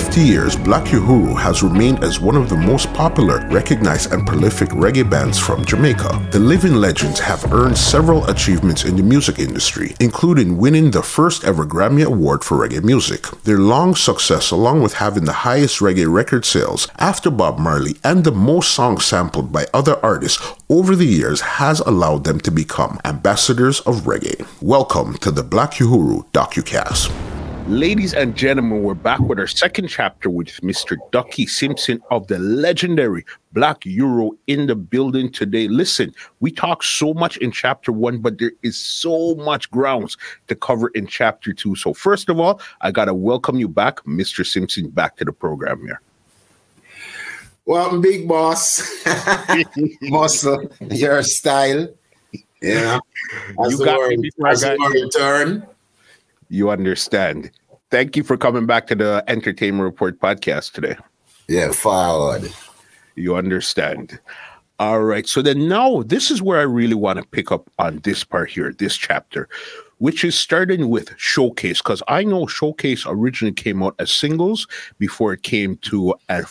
50 years, Black Uhuru has remained as one of the most popular, recognized, and prolific reggae bands from Jamaica. The living legends have earned several achievements in the music industry, including winning the first ever Grammy Award for reggae music. Their long success, along with having the highest reggae record sales after Bob Marley and the most songs sampled by other artists over the years, has allowed them to become ambassadors of reggae. Welcome to the Black Uhuru DocuCast. Ladies and gentlemen, we're back with our second chapter with Mr. Ducky Simpson of the legendary Black Uhuru in the building today. Listen, we talked so much in chapter one, but there is so much grounds to cover in chapter two. So, first of all, I got to welcome you back, Mr. Simpson, back to the program here. Well, big boss, muscle, uh, your style. Yeah, you got word, me before I got you. You understand. Thank you for coming back to the Entertainment Report podcast today. Yeah, forward. You understand. All right. So then now this is where I really want to pick up on this part here, this chapter, which is starting with Showcase, because I know Showcase originally came out as singles before it came to a,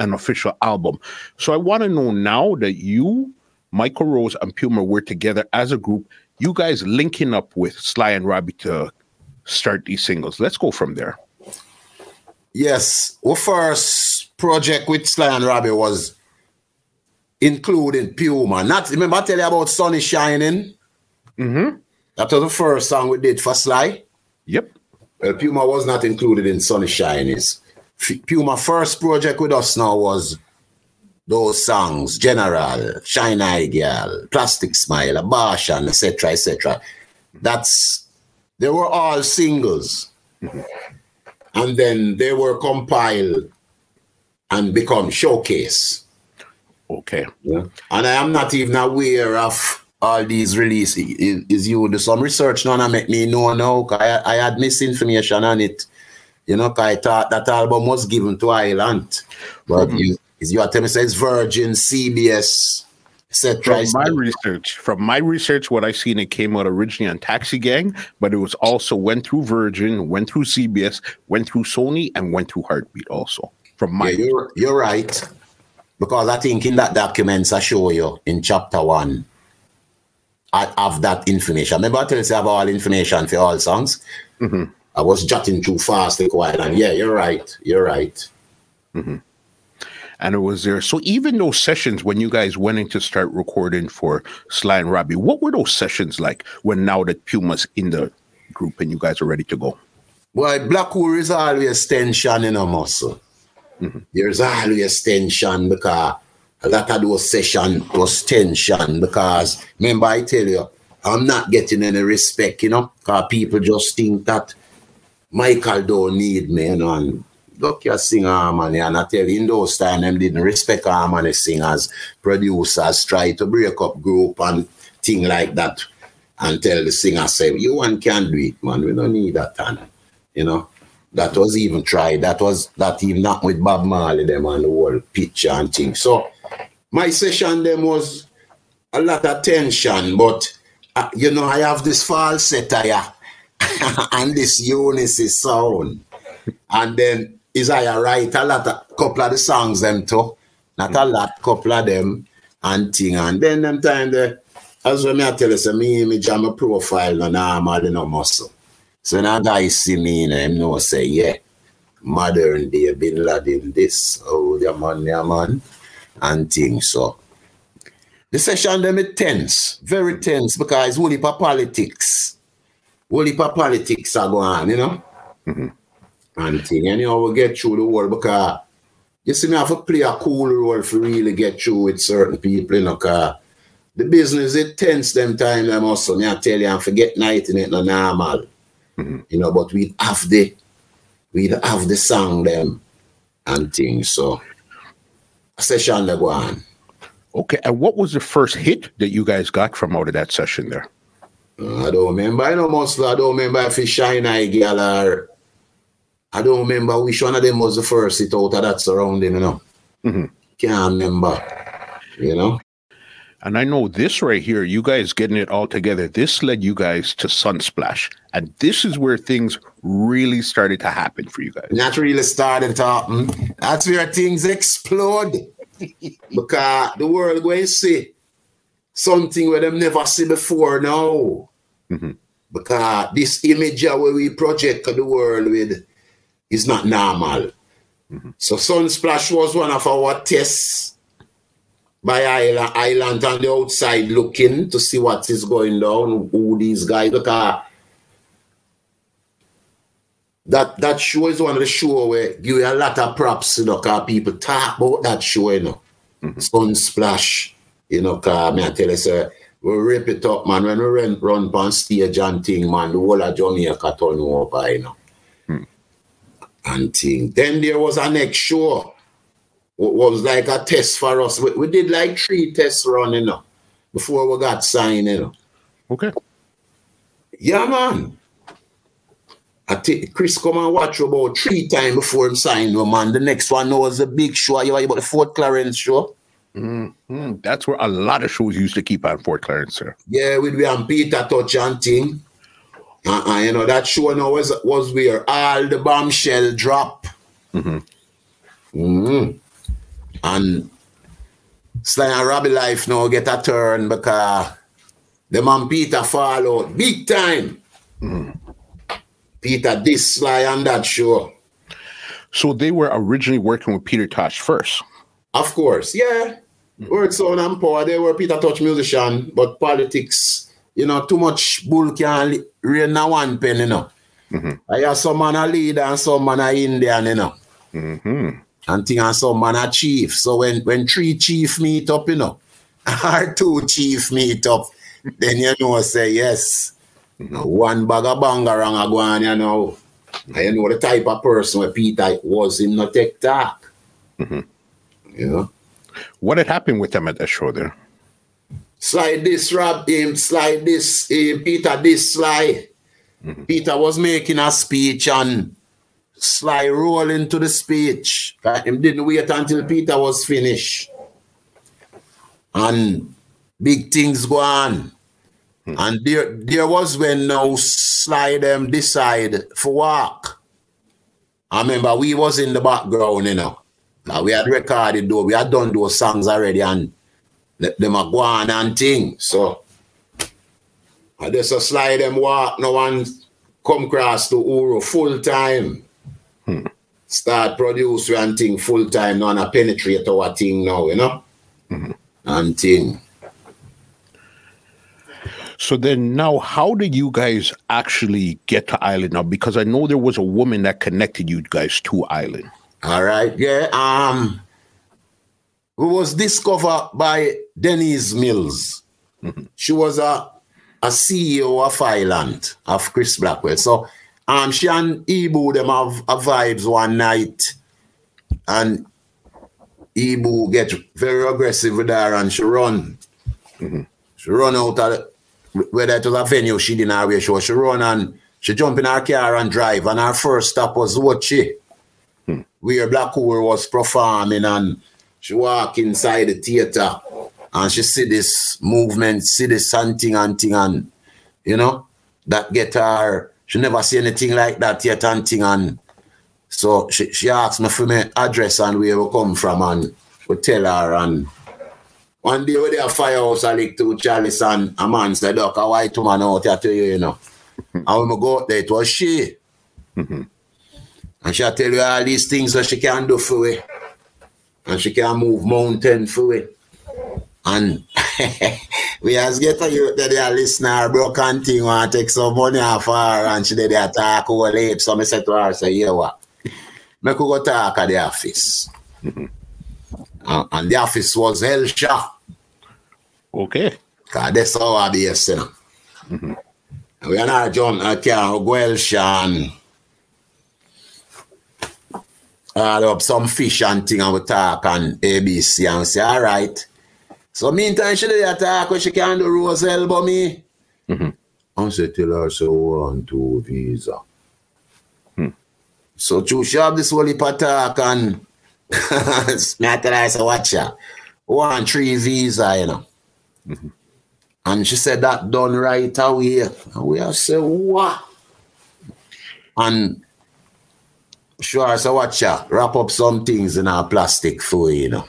an official album. So I want to know now that you, Michael Rose, and Puma were together as a group, you guys linking up with Sly and Robbie to start these singles. Let's go from there. Yes, our first project with Sly and Robbie was including Puma. Not remember I tell you about Sun is Shining? Mm-hmm. That was the first song we did for Sly. Yep. Well, Puma was not included in Sun is Shining. Puma first project with us now was those songs, General, Shine Eye Girl, Plastic Smile, Abortion, etc., etc. That's they were all singles. And then they were compiled and become showcase. Okay. Yeah. And I am not even aware of all these releases. Is, is you do some research now and make me know now? I, I had misinformation on it. You know, I thought that album was given to Island. But hmm. you, is you are telling me it's Virgin, CBS. From my research, from my research, what I seen, it came out originally on Taxi Gang, but it was also went through Virgin, went through CBS, went through Sony, and went through Heartbeat also. From my Yeah, you're, you're right. Because I think in that documents I show you in chapter one, I have that information. Remember I tell you I have all information for all songs? Mhm. I was jotting too fast while and yeah, you're right. You're right. And it was there. So even those sessions when you guys went in to start recording for Sly and Robbie, what were those sessions like when now that Puma's in the group and you guys are ready to go? Well, Blackwood is always tension in a muscle. Mm-hmm. There's always tension because a lot of those sessions was tension because remember I tell you, I'm not getting any respect, you know, because people just think that Michael don't need me, you know, and look, you sing harmony, and I tell you, in those times, them didn't respect harmony singers, producers try to break up group and thing like that, and tell the singer, say, you one can do it, man, we don't need that, and, you know, that was even tried, that was, that even not with Bob Marley, them, and the whole picture and thing, so, my session, them was a lot of tension, but, uh, you know, I have this falsetto, yeah, and this unison sound. And then Isaiah write a lot of couple of the songs them too. Not a mm. lot, couple of them and thing. And then them time the as when me I tell you, say me image and my profile no normal no muscle. So now guys see me and them know say, yeah, modern day Bin Laden this, oh the man, yeah man, and things. So the session them is tense, very tense because it's only for politics. Only for politics are going on, you know? Mm-hmm. And thing. And you know, we get through the world because you see me have to play a cool role for really get through with certain people, you know, cause the business it tense them time them also. Me I tell you, and forget night in it no normal. You know, but we have the we have the song them and things. So a session they go on. Okay, and what was the first hit that you guys got from out of that session there? Uh, I don't remember. I know most. I don't remember if it's Shine Eye Girl or I don't remember which one of them was the first hit out of that surrounding. You know, Mhm. can't remember. You know, And I know this right here, you guys getting it all together, this led you guys to Sunsplash. And this is where things really started to happen for you guys. That really started to happen. That's where things explode. because the world going to see something where them never see before now. Mm-hmm. Because this image where we project the world with is not normal. Mm-hmm. So Sunsplash was one of our tests by Island, Island on the outside looking to see what is going down, who these guys look at. That that show is one of the show where give you a lot of props, you know, cause people talk about that show, you know. Mm-hmm. Sunsplash, you know, cause me I tell you, sir, we rip it up, man. When we run, run on stage and thing, man, the whole of Jamaica turn over, you know. And thing. Then there was a next show What was like a test for us. We, we did like three tests running you know, before we got signed, you know. Okay. Yeah, man. I think Chris come and watch about three times before him sign, man. The next one was a big show. You are about the Fort Clarence show. Mm-hmm. That's where a lot of shows used to keep on Fort Clarence, sir. Yeah, with we and Peter Tosh and thing. Uh, uh, you know, that show now was, was where all the bombshell drop. Mm-hmm. Mm-hmm. And Sly and Robbie life now get a turn because the man Peter fall out big time. Mm. Peter this Sly on that show. So they were originally working with Peter Tosh first. Of course, yeah. Mm. Word Sound and Power, they were Peter Tosh musician, but politics, you know, too much bull can rain na one pen, you know. Mm-hmm. I have some man a leader and some man a Indian, you know. Mm-hmm and thing and some man a chief. So when when three chief meet up, you know, or two chief meet up, then you know say yes. Know, one bag of bangarang a go on, you know. You know the type of person where Peter was in no tech talk. Mm-hmm. You know. What had happened with them at the show there? Slide this Rob him, slide this him, Peter this slide. Mm-hmm. Peter was making a speech and Sly roll into the speech. Him didn't wait until Peter was finished. And big things go on. Hmm. And there, there was when now Sly them decide for walk. I remember we was in the background, you know. Now we had recorded though, we had done those songs already and them are go on and thing. So I just a slide them walk no one come across to Uhuru full time. Hmm. Start produce and thing full time and I penetrate our thing now, you know? Mm-hmm. And thing. So then now how did you guys actually get to Island now? Because I know there was a woman that connected you guys to Island. All right, yeah. Um who was discovered by Denise Mills. She was a a CEO of Island of Chris Blackwell. So um, she and Ibu them have a vibes one night, and Ibu get very aggressive with her, and she run. Mm-hmm. She run out of whether it was a venue she didn't know where she was. She run and she jump in her car and drive, and her first stop was Wochi, hmm. where Blackpool was performing, and she walk inside the theater, and she see this movement, see this hunting and thing, and you know that get her she never see anything like that yet and thing and so she, she asked me for my address and where we come from and we tell her and one day we there firehouse I like to Chalice and a man said, Look, a white woman out here to you, you know. and when we go out there, it was she. Mm-hmm. And she'll tell you all these things that she can do for it. And she can move mountain for it. And we has get a youth that they are listener broken thing want take some money off her and she did they talk over late. So I said to her, say, yeah what? Make go talk at the office. Mm-hmm. Uh, and the office was Hellshire. Okay. Cause that's how I be, you know. Mm-hmm. We are not John I can go Hellshire and all up some fish and thing and we talk and ABC and we say, all right. So meantime, she did attack when she can do Rose elbow me. Mm-hmm. And she tell her, so want to visa. Hmm. So to she have this whole attack and me I tell her, say, watch her. One three visa, you know. And she said that done right away. And we have said, what? And sure, so watch ya, wrap up some things in our plastic for you, you know.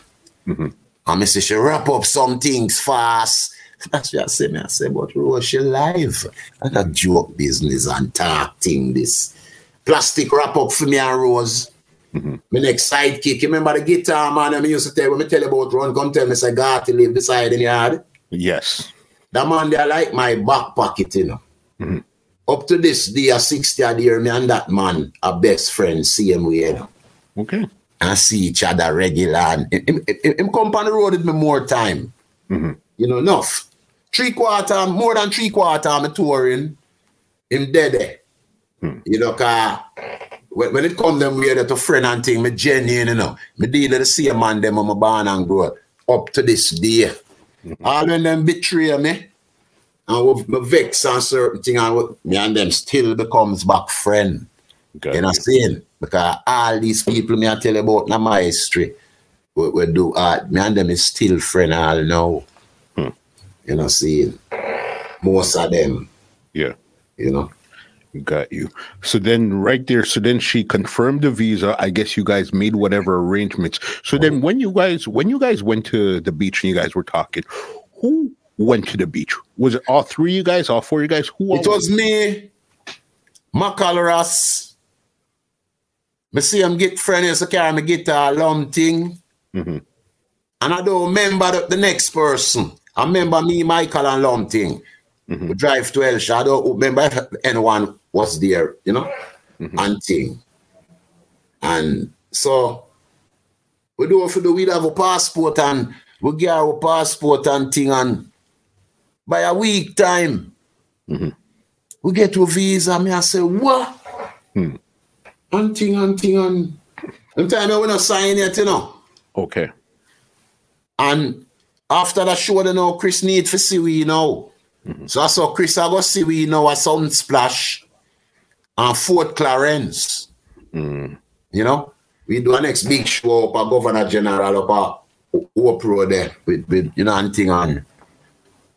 And I say, she wrap up some things fast. That's what I say, me. I say, but Rose, she live. A joke business and talk thing this. Plastic wrap up for me and Rose. Mm-hmm. My next sidekick, you remember the guitar man I used to tell when me tell you about run, come tell me say got to live beside in the yard. Yes. That man they like my back pocket, you know. Mm-hmm. Up to this day, a 60 odd year, me and that man are best friends, same way, you know. Okay. And see each other regular. And him, him, him- come on the road with me more time. Mm-hmm. You know, enough. Three quarter, more than three quarter, I'm touring. Him dead there. Hmm. You know, cause when, when it come them that a friend and thing, me genuine, you know. Me deal with the same man them on my born and grow up, to this day. Mm-hmm. All when them betray me, and with me vex and certain thing, and with- me and them still becomes back friend. Got You know what I'm saying? Because all these people me I tell you about na my history, we, we do art, me and them is still friend all now. Hmm. You know what I'm saying? Most of them, Yeah. you know. Got you. So then, right there, so then she confirmed the visa. I guess you guys made whatever arrangements. So then, hmm. when you guys when you guys went to the beach and you guys were talking, who went to the beach? Was it all three of you guys, all four of you guys? Who? It all was me, Macal Ross. Me see him get friend used to carry me guitar lum thing. Mhm. And I don't remember the, the next person. I remember me, Michael, and Lum thing. We drive to El I don't remember if anyone was there, you know, and thing. And so we do for the we have a passport and we get our passport and thing and by a week time mm-hmm. we get to a visa me I say what hmm. and thing and thing and them time I we're not sign yet you know Okay. and after that show, you know, Chris need for see we now. Mm-hmm. So I saw Chris, I go see we now a Sunsplash and Fort Clarence. Mm. You know, we do a next big show up a Governor General up a Hope Road there with, with you know, and thing on.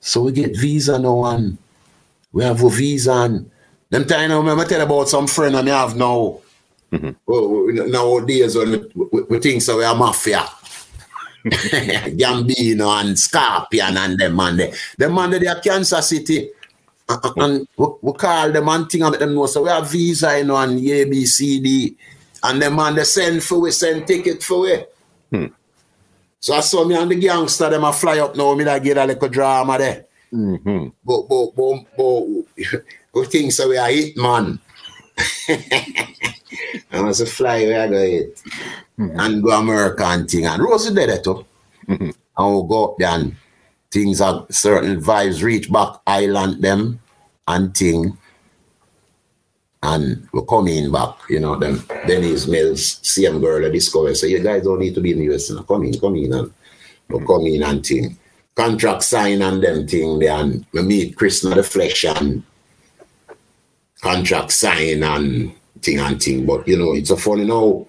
So we get visa now and we have a visa and them time now, remember tell about some friend I have now. Oh, nowadays when we, we, think so we are mafia. Gambino and Scorpion and them man they them man they are Kansas City. Uh, uh, and we, we call them and thing about them know so we have visa you know and A B C D and them man they send for we send ticket for we. So I saw me and the gangster them a fly up now me that get a little drama there. hmm But but but but we think so we are hit man. I a fly where I go hit. Mm-hmm. And go American thing. And Rosie did it eh, too. Mm-hmm. And we go up there and things are certain vibes reach back island them and thing. And we're coming back, you know, then Dennis Mills, same girl I discover. So you guys don't need to be in the US. Now. Come in, come in and we come in and thing. Contract sign and them thing there and we meet Chris in the flesh and contract sign and thing and thing. But you know, it's a funny now.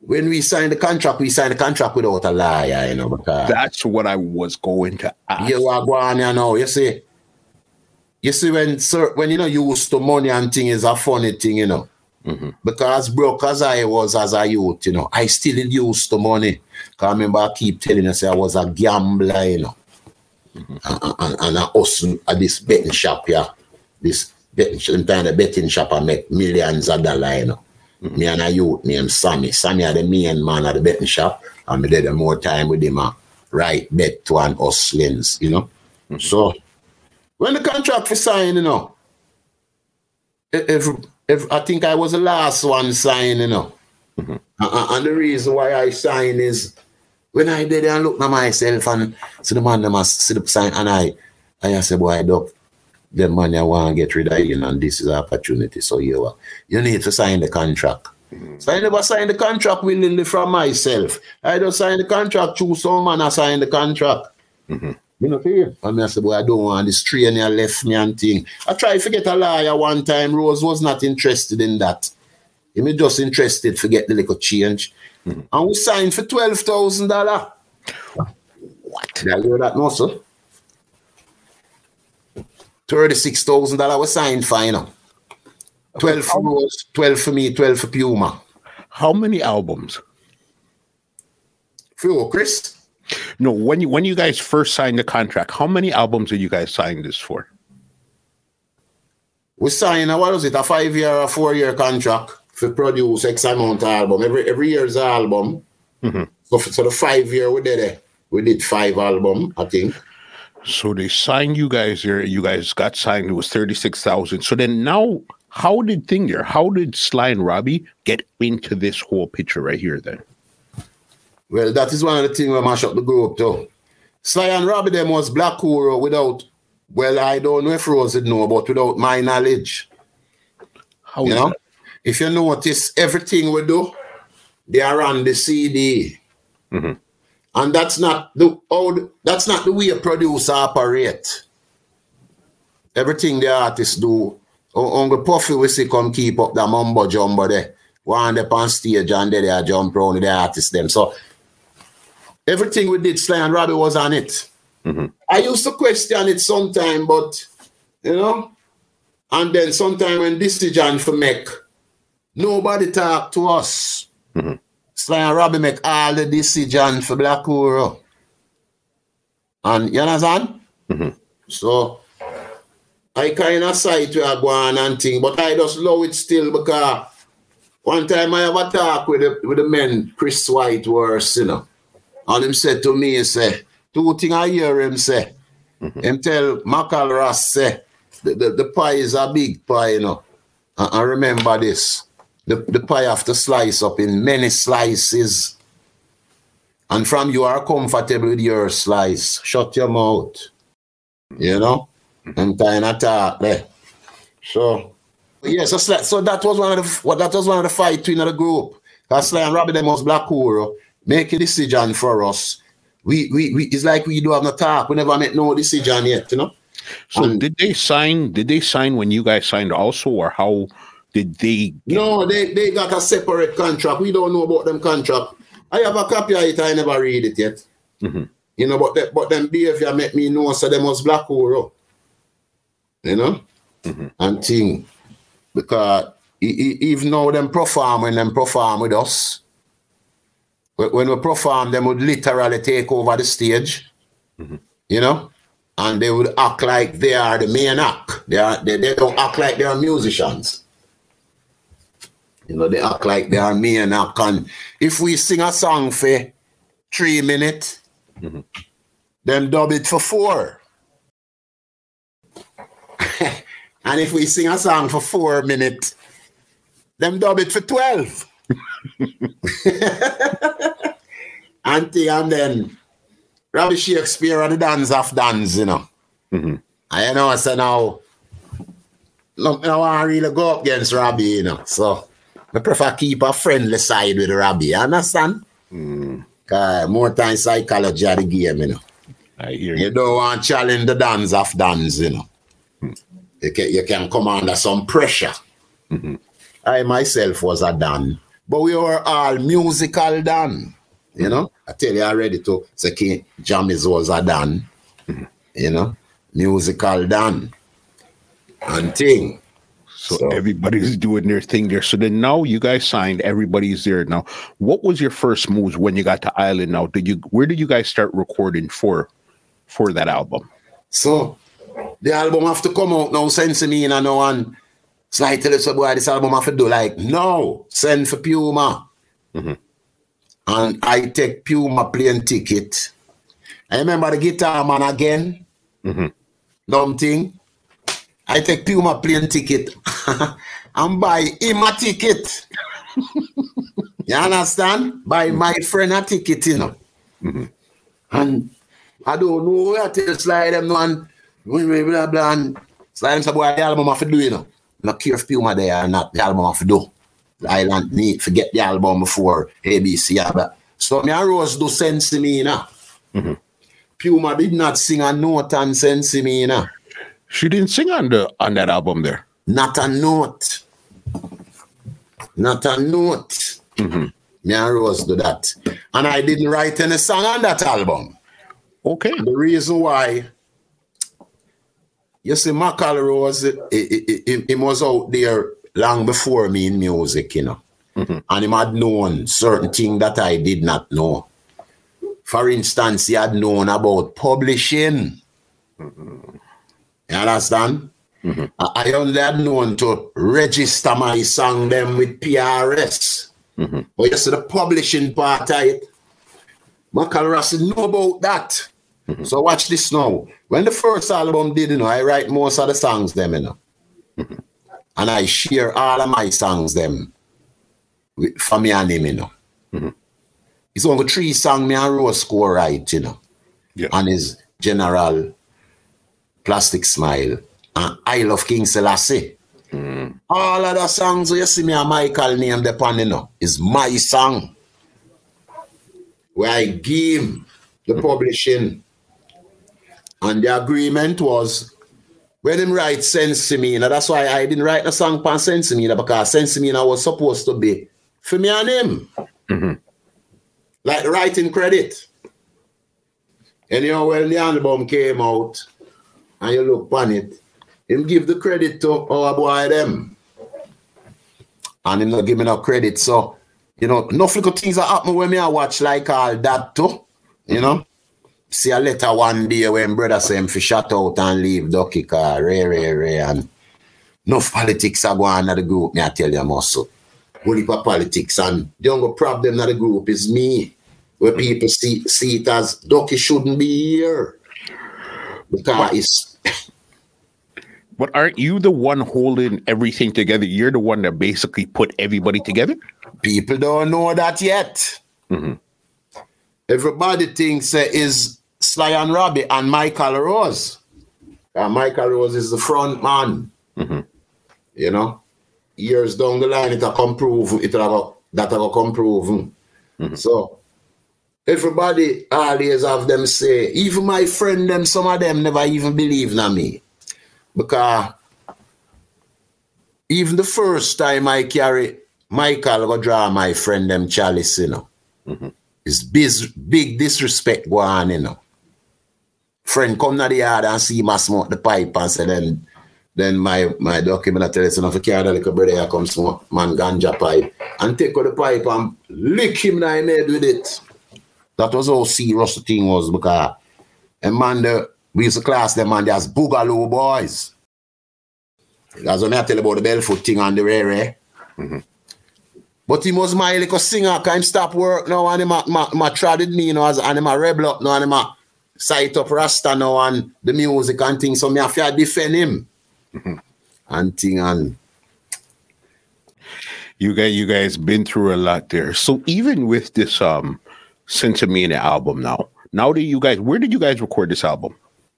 When we sign the contract, we sign the contract without a liar, you know, because That's what I was going to ask. you are going you know, you see. You see, when sir, when you know you used to money and thing is a funny thing, you know. Mm-hmm. Because broke as I was as a youth, you know, I still used to money. Cause I remember I keep telling you, say I was a gambler, you know. Mm-hmm. And, and, and I hustle at this betting shop here. This betting shop, time the betting shop I make millions of dollars, you know. Mm-hmm. Me and a youth named Sammy. Sammy are the main man at the betting shop. And me did more time with him, uh, right bet to an hustlings, you know. So when the contract was sign, you know, if, if I think I was the last one sign, you know. Uh, uh, and the reason why I sign is when I did and look at myself and see the man them must see the sign and I I say, boy, doc, the money I want to get rid of you and this is an opportunity. So you are you need to sign the contract. So I never signed the contract willingly from myself. I don't sign the contract through someone I signed the contract. You know, here. And I said, boy, I don't want this train here left me and thing. I tried to get a lawyer one time. Rose was not interested in that. He was just interested to get the little change. Mm-hmm. And we signed for $12,000. What? Did you hear that? Thirty-six thousand dollar was signed final. Twelve for Rose, twelve for me, twelve for Puma. How many albums? For Chris? No, when you when you guys first signed the contract, how many albums did you guys sign this for? We signed a what was it, a five year or four year contract for produce X amount of album. Every every year's album. Mm-hmm. So for so the five year we did it. We did five album, I think. So they signed you guys there. You guys got signed. It was thirty six thousand. So then now, how did thing there? How did Sly and Robbie get into this whole picture right here? Then Well, that is one of the things we mash up the group too. Sly and Robbie them was Black Uhuru without, well, I don't know if Rose would know, but without my knowledge. how You know? that? If you notice everything we do, they are on the CD. Mhm. And that's not the old that's not the way a producer operate. Everything the artists do. Un- Uncle Puffy we see come keep up the mumbo jumbo there. One up on stage and there they are jump around with the artists them. So everything we did, Sly and Robbie was on it. Mhm. I used to question it sometime, but you know, and then sometime when decision for make, nobody talk to us. Mhm. Sly and Robbie make all the decision for Black Uhuru. And you understand? Mhm. So I kind of sight where I go on and thing, but I just love it still because one time I have a talk with the, with the men, Chris White Whiteworth, you know, and him said to me, he say, two things I hear him say. Mm-hmm. Him tell Macal Ross say, the, the, the pie is a big pie, you know. And, and remember this, the, the pie have to slice up in many slices. And from you are comfortable with your slice, shut your mouth. You know? Mm-hmm. And kind of talk there. So yeah, so, so that was one of the what that was one of the fight between the group. Because Sly and Robbie them was Black Uhuru, make a decision for us. We, we we it's like we do have no talk. We never make no decision yet, you know. So And- did they sign? Did they sign when you guys signed also, or how did they? No, they, they got a separate contract. We don't know about them contract. I have a copy of it, I never read it yet. Mhm. You know, but the, but them behavior make me know so them was Black Uhuru. You know? And thing. Because even though them perform when them perform with us, when we perform, them would literally take over the stage. Mm-hmm. You know? And they would act like they are the main act. They are they, they don't act like they are musicians. You know, they act like they are and act. And if we sing a song for three minutes, mm-hmm. them dub it for four. and if we sing a song for four minutes, them dub it for 12. and, thing, and then Robbie Shakespeare and the dance of dance, you know. Mhm. I you know, I say now, look, I want to really go up against Robbie, you know. So I prefer keep a friendly side with Robbie, you understand? Mm. Cause more time psychology of the game, you know. I hear You you. don't want to challenge the dance of dance, you know. Mm. You can, you can come under some pressure. Mm-hmm. I myself was a Dan, but we were all musical Dan. You know, I tell you already to say King Jamis was a Dan. You know, musical done. And thing. So, So- everybody's doing their thing there. So then now you guys signed. Everybody's there now. What was your first moves when you got to Island? Now, did you? Where did you guys start recording for, for that album? So the album have to come out now, sense to me, you know, and it's I tell us boy, this album have to do like no, send for Puma. Mm-hmm. And I take Puma plane ticket. I remember the guitar man again. Mm-hmm. Dumb thing. I take Puma plane ticket and buy him a ticket. you understand? Buy mm-hmm. my friend a ticket, you know. And I don't know where to slide them and blah, blah, blah, and slide them say, boy, the album have to do, you know. Not care if Puma there or not, the album have to do. The island need forget the album before ABC. yeah, but- So me and Rose do sense to me, you know. Mm-hmm. Puma did not sing a note and sense to me, know. She didn't sing on the on that album there. Not a note. Not a note. Mm-hmm. Me and Rose do that. And I didn't write any song on that album. Okay. The reason why, you see, Macal Rose, it, it, it, it was out there long before me in music, you know. Mm-hmm. And him had known certain things that I did not know. For instance, he had known about publishing. Mm-hmm. You understand? Mm-hmm. I, I only had known to register my song them with PRS. But you see the publishing part of it, Macal Rossi know about that. Mm-hmm. So watch this now. When the first album did, you know, I write most of the songs them, you know. Mm-hmm. And I share all of my songs them with, for me and him, you know. Mm-hmm. It's only three songs me and Rose score right, you know. Yeah. And his General Plastic Smile and I Love King Selassie. Mm. All of the songs you see me and Michael name the pan, you know, is my song. Where I give the publishing. And the agreement was when him write Me, that's why I didn't write the song pan Me, because Me was supposed to be for me and him. Mm-hmm. Like writing credit. And you know, when the album came out and you look on it, him give the credit to our boy them. And him not give me no credit. So, you know, no little things that happen when me I watch like all that too. You know? See a letter one day when brother say him fi shut out and leave Ducky car, ray, ray, ray, and enough politics are going on the group, me I tell you muscle. Only for politics and the only problem in the group is me. Where people see see it as Ducky shouldn't be here. Because it's But aren't you the one holding everything together? You're the one that basically put everybody together. people don't know that yet. Everybody thinks uh, is Sly and Robbie and Michael Rose. And Michael Rose is the front man. Mm-hmm. You know, years down the line, it'll come prove it will that'll come proven. Mm-hmm. So everybody always have them say, even my friend them, some of them never even believe in me. Because even the first time I carry Michael go draw my friend them chalice, you know. Mm-hmm. It's biz, big disrespect going on, you know. Friend come to the yard and see my smoke the pipe and say then then my my document I tell us enough to carry the little brother here come smoke man ganja pipe and take out the pipe and lick him in the head with it. That was how serious the thing was because and man the, we used to class them man as boogaloo boys. That's when I tell you about the Belfoot thing on the rare. Eh? Mm-hmm. But he was my little singer, can him stop work now and him a, ma tried me, you know, as, and him a rebel up now and him a sight up Rasta now and the music and things. So me have to defend him. And thing and You guys, you guys been through a lot there. So even with this um Sensimina album now, now that you guys, where did you guys record this album?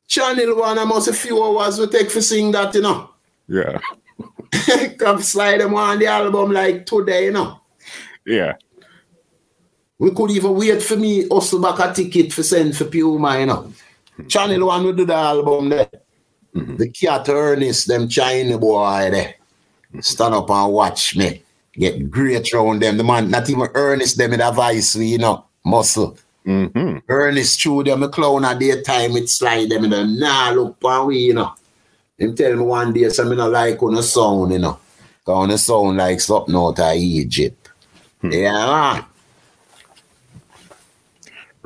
Channel One, I must a few hours we take for sing that, you know. Yeah, Come slide them on the album like today, you know. yeah. We could even wait for me, hustle back a ticket for send for Puma, you know. Hmm. Channel One will do the album there. Mm-hmm. The cat Ernest, them China boy there. Stand up and watch me. Get great round them. The man, not even Ernest them in a voice, you know, muscle. hmm Ernest threw them a clown at daytime, it slide them in the nah look on we, you know. Him tell me one day, something me not like on the sound, you know. Cause on the sound like something out of Egypt. Hmm. Yeah, man.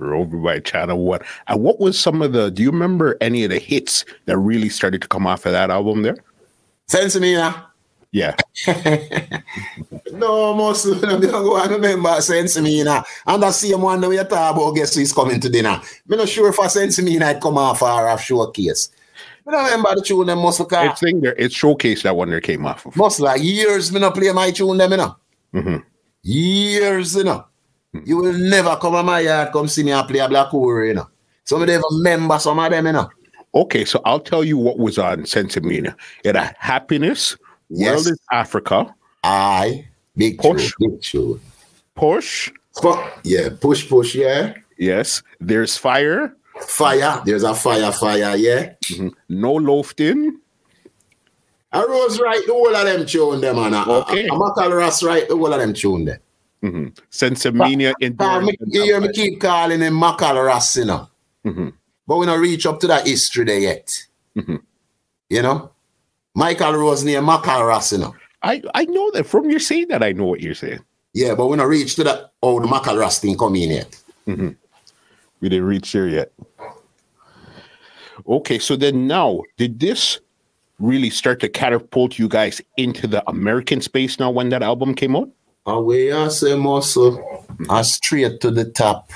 Over by Channel What And what was some of the? Do you remember any of the hits that really started to come off of that album there? Now. Yeah, No, most of them don't go and remember sense me now. And the same one that we talk about guess who's coming to dinner? I'm not sure if I sense me now come off off showcase. Don't remember the tune them must it's because thing there. It's showcase that one that came off of. must like years me not play my tune them, you know. Mhm. Years, you know. You will never come to my yard, come see me and play a black hole, you know. Some of them remember some of them, you know. Okay, so I'll tell you what was on Sensimina. It had Happiness, World Yes. is Africa, I big Push. tune, big tune. Push, Fu- Yeah, push, push, yeah. yes. There's Fire, Fire, there's a fire, fire, yeah. Mm-hmm. No Lofton, I Rose write the whole of them tune them, man. Okay. I'm a Ross write the whole of them tune them. Mm-hmm. Sensimania, me- You hear me keep calling him Macal Ross, you know. Mhm. but we not reach up to that history there yet. Mm-hmm. You know? Michael Rose near Michael Ross, you know. I, I know that from your saying that I know what you're saying. Yeah, but we not reach to that the Michael Ross thing come in yet. Mm-hmm. We didn't reach there yet. Okay, so then now, did this really start to catapult you guys into the American space now when that album came out? Away, I say, muscle, mm-hmm. straight to the top.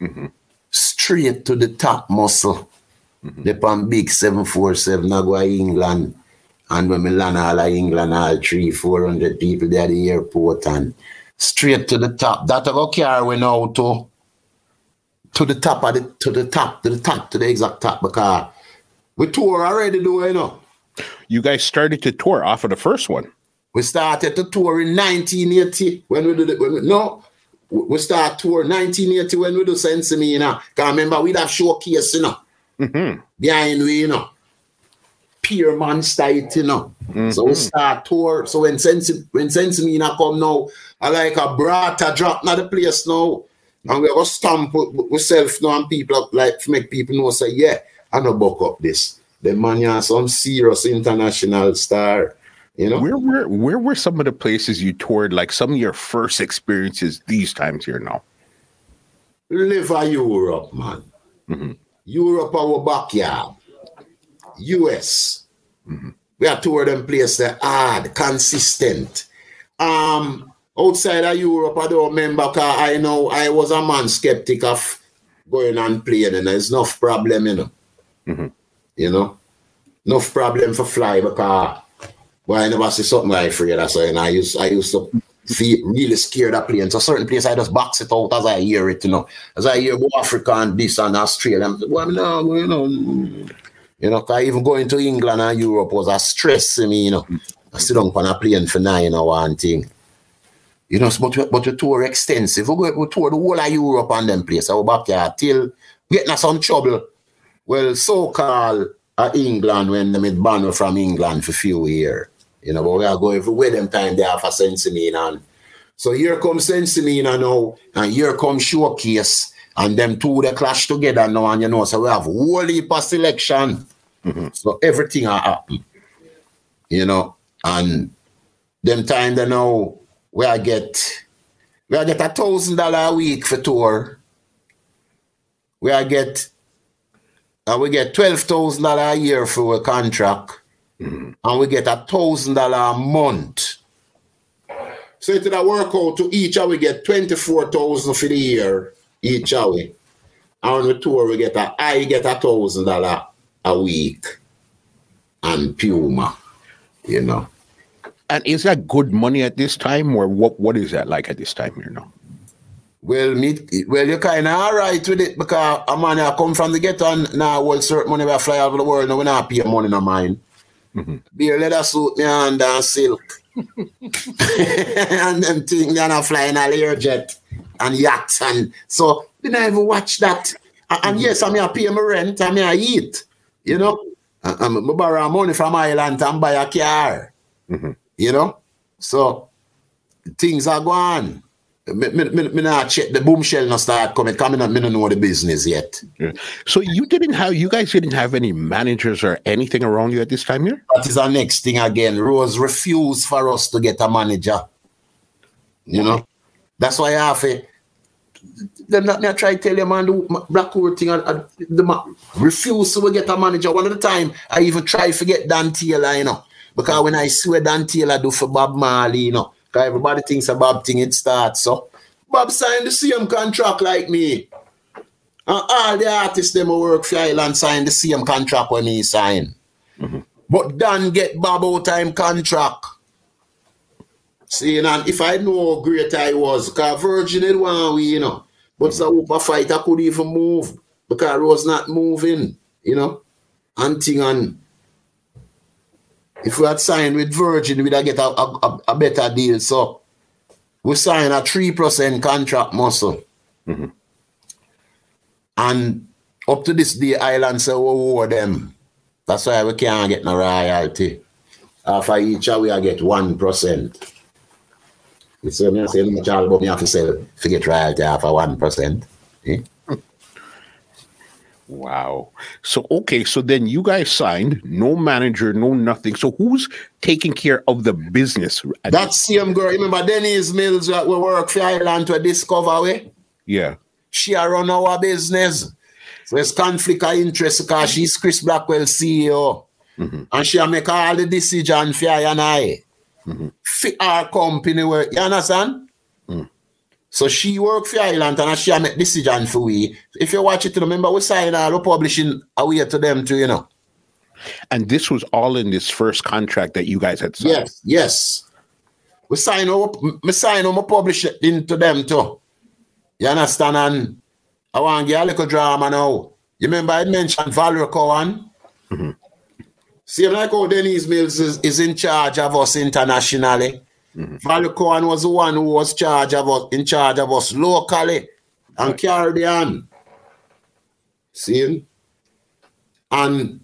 Mm-hmm. Straight to the top, muscle. Mm-hmm. The pan big 747, I go to England. And when we land all of England, all three, 400 people there at the airport and straight to the top. That I go carry now to to the top of the to the top, to the top, to the exact top because we tour already do you know. You guys started to tour off of the first one. We started to tour in 1980 when we did it. When we, no, we start tour 1980 when we do Sense Me, you know. Cause remember we have showcase, you know. Mm-hmm. Behind we, you know. Pierman style, you know. Mm-hmm. So we start tour. So when Sense when Sense Me, you know, come now, I like a brata drop not the place now. And we go stamp with self now and people like make people know say, yeah, I know book up this. The man yeah, some serious international star. You know, where were where were some of the places you toured? Like some of your first experiences these times here now. Live in Europe, man. Mm-hmm. Europe our backyard. US. Mm-hmm. We are toured them places that hard, consistent. Um, outside of Europe, I don't remember because I know I was a man skeptic of going and playing, and there's enough problem, you know. Mm-hmm. You know, enough problem for fly because well, I never see something free. That's why and I used I used to feel really scared of playing. So certain place I just box it out as I hear it, you know. As I hear Africa and this and Australia, I'm well, no, you know, you know, cause even going to England and Europe was a stress to me, you know. I sit down on a plane for nine hours and thing. You know, but, but we tour extensive. We, go, we tour the whole of Europe and them place. I places. Our backyard till getting some trouble. Well, so-called uh, England when they made ban from England for a few years. You know, but we are going everywhere them time they have a Sensimina. And so here comes Sensimina now, and here comes Showcase, and them two they clash together now, and you know, so we have whole heap of selection. Mm-hmm. So everything are happen. You know, and them time they know we I get we I get a thousand dollar a week for tour. We I get and we get twelve thousand dollar a year for a contract. Mm-hmm. And we get a thousand dollar a month. So it that work out to each hour we get twenty-four thousand for the year, each hour. And on the tour we get a I get a thousand dollar a week and Puma, you know. And is that good money at this time, or what? What is that like at this time You know. Well, me, well, you're kind of all right with it because a man I come from the ghetto and now well, certain money we fly over the world, now we not pay money no mine. Mm-hmm. Beer leather suit me and uh, silk. and them things gonna fly in a Learjet and yachts and so didn't I even watch that. And, and yes, I mean I pay my rent, I mean I eat, you know. I, I borrow money from Island and buy a car. Mm-hmm. You know? So things are going me, me, me, me not check the boomshell not start coming. Coming me don't know the business yet. Yeah. So you didn't have, you guys didn't have any managers or anything around you at this time here. That is our next thing again. Rose refused for us to get a manager. You know, that's why I have a. Then me I try to tell you, man, the Blackwood thing, I, I, the refuse to get a manager. One of the time, I even try to get Don Taylor, you know, because when I see what Don Taylor do for Bob Marley, you know, because everybody thinks a Bob thing it starts. So Bob signed the same contract like me. And all the artists them who work for Island signed the same contract when he signed. Mm-hmm. But Don get Bob out time contract. See, and if I know how great I was, because Virgin it one we, you know. But mm-hmm. the fight I could even move because I was not moving, you know. And thing and if we had signed with Virgin, we'd have get a, a, a better deal. So we signed a 3% contract muscle. Mm-hmm. And up to this day, Island say we owe them. That's why we can't get no royalty. After each we get 1%. You see me say, much but me have to sell, forget royalty after 1%. Eh? Wow. So okay, so then you guys signed, no manager, no nothing. So who's taking care of the business? That same girl, remember Denise Mills that we work for Island to discover we? Yeah. She run our business. So it's conflict of interest because she's Chris Blackwell CEO. Mm-hmm. And she make all the decision for I and I. Mm-hmm. Our company work. You understand? Mm. So she work for Island and she make decision for we. If you watch it, remember we sign all the publishing away to them too, you know. And this was all in this first contract that you guys had signed. Yes, yes. We sign up, we sign up, publish it into them too. You understand? And I want to get a little drama now. You remember I mentioned Valerie Cohen? Mm-hmm. See, like how Denise Mills is, is in charge of us internationally. Mm-hmm. Valerie was the one who was charge of us, in charge of us locally and Caribbean. See? And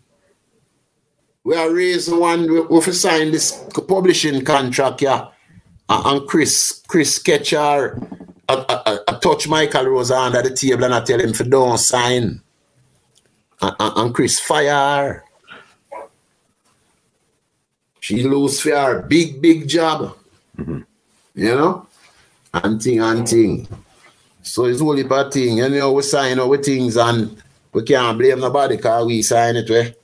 we are raising one, we, we signed this publishing contract, yeah. And Chris, Chris Ketcher, I, I, I touch Michael Rose under the table and I tell him for don't sign. And, and Chris fire. She lose for her big, big job. Mm-hmm. You know? And thing and thing. So it's only bad thing. You know, we sign our things and we can't blame nobody because we sign it way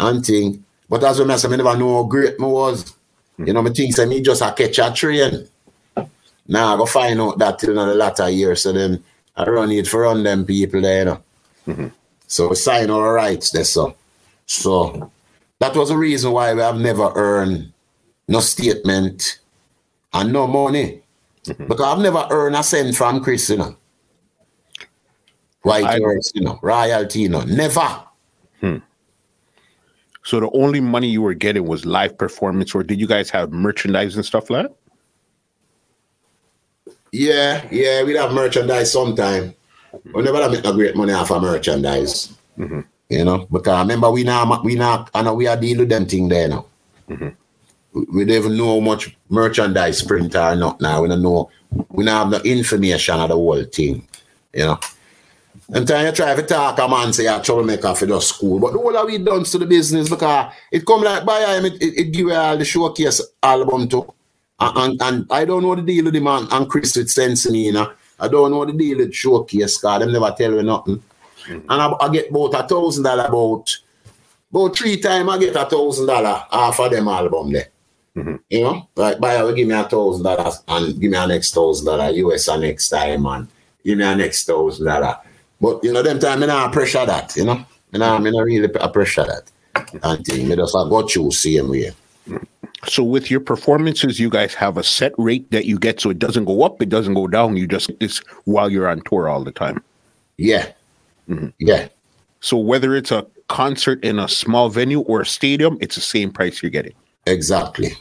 and thing. But as I said, I never know how great me was. Mm-hmm. You know, me think say me just a catch a train. Now I go find out that till another latter year. So then I run it for run them people there, you know. Mm-hmm. So we sign our rights there, so. So that was the reason why we have never earned no statement and no money. Mm-hmm. Because I've never earned a cent from Chris, you know. White I, you know, royalty, you know, never. Hmm. So the only money you were getting was live performance, or did you guys have merchandise and stuff like that? Yeah, yeah, we have merchandise sometime. We never make a great money off of merchandise. Mm-hmm. You know, because I remember we now we now I know we are dealing with them thing there now. Mm-hmm we don't even know how much merchandise print or not now. We don't know. We don't have the information of the whole thing. You know. And time you try to talk a man say you're troublemaker for the school. But the whole of we done to the business because it come like by him, it, it, it give you all the showcase album too. And, and, and, I don't know the deal with the man and Chris with Sensini, you know. I don't know the deal with showcase because them never tell me nothing. Mm-hmm. And I, I, get about a thousand dollar about about three times I get a thousand dollar off of them album there. Mm-hmm. You know, like buyer will give me a thousand dollars and give me a next thousand dollar US a next time and give me a next thousand dollar. But you know, them time I not pressure that, you know. I mean I really pressure that. And thing. Me just I got you same way. So with your performances, you guys have a set rate that you get so it doesn't go up, it doesn't go down. You just this while you're on tour all the time. Yeah. Mm-hmm. Yeah. So whether it's a concert in a small venue or a stadium, it's the same price you're getting. Exactly.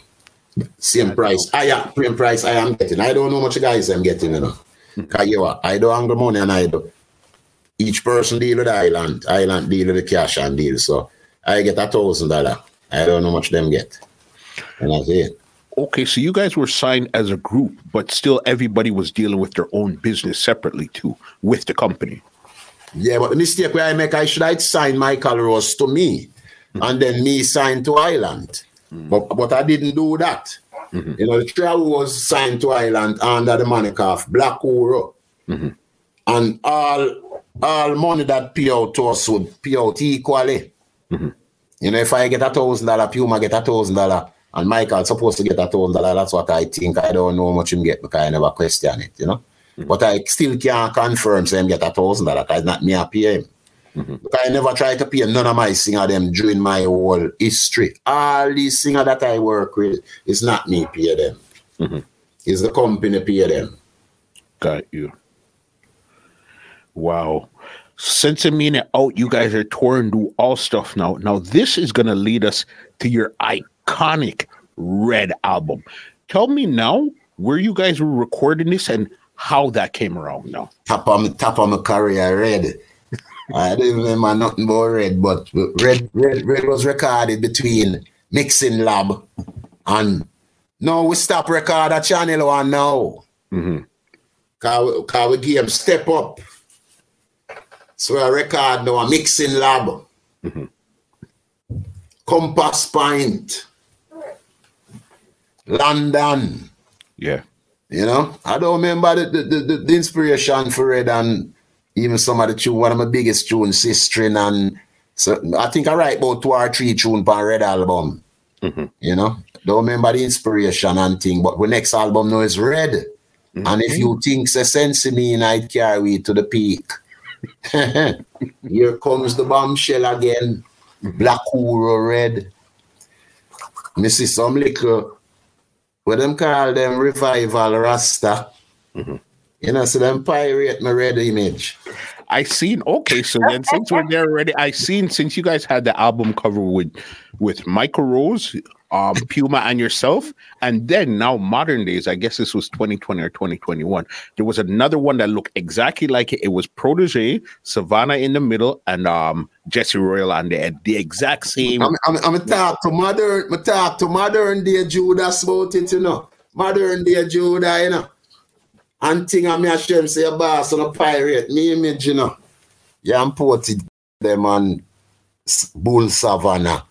Same price. I am same price I am getting. I don't know much guys I'm getting, you know. Cause you know, I don't money and I do. Each person deal with the island. Island deal with the cash and deal. So I get a thousand dollar. I don't know much them get. And that's it. Okay, so you guys were signed as a group, but still everybody was dealing with their own business separately too, with the company. Yeah, but the mistake where I make, I should I sign Michael Rose to me, mm-hmm. and then me sign to Island. Mm. But, but I didn't do that. Mm-hmm. You know, the trial was signed to Island under the moniker of Black Uhuru. Mm-hmm. And all all money that pay out to us would pay out equally. Mm-hmm. You know, if I get a thousand dollar, Puma get a thousand dollar, and Michael supposed to get a thousand dollar, that's what I think. I don't know how much him get because I never question it, you know. Mm-hmm. But I still can't confirm say him get a thousand dollar because not me a pay him. Mm-hmm. I never try to pay none of my singer them during my whole history. All these singer that I work with, it's not me pay them. Mm-hmm. It's the company pay them. Got you. Wow. Since a minute out, you guys are touring, do all stuff now. Now, this is going to lead us to your iconic Red album. Tell me now where you guys were recording this and how that came around now. Top of, top of my career, Red. I don't remember nothing about Red, but Red, Red, Red was recorded between Mixing Lab and no, we stop record at Channel One now. Mm-hmm. Cause, cause we give him step up. So I record now a mixing lab. Compass Point. London. Yeah. You know, I don't remember the, the, the, the inspiration for Red and even some of the tune, one of my biggest tunes, Sistren, and so I think I write about two or three tune on Red album. Mm-hmm. You know, don't remember the inspiration and thing, but the next album now is Red. Mm-hmm. And if you think the sense me, I'd carry it to the peak. Here comes the bombshell again. Mm-hmm. Black Uhuru Red. Me see some little what them call them revival rasta. You know, so them pirate my red image. I seen okay, so then since we're there already, I seen since you guys had the album cover with with Michael Rose, um, Puma, and yourself, and then now modern days, I guess this was 2020 or 2021. There was another one that looked exactly like it. It was Protoje, Savannah in the middle, and um Jesse Royal on the end. The exact same. I'm, I'm, I'm talk to modern, I'm talk to modern day Judas about it, you know. Modern day Judah, you know. And thing I'm Hashem say a boss on a pirate, me image, you know. Yeah, I'm ported them on Bull Savannah.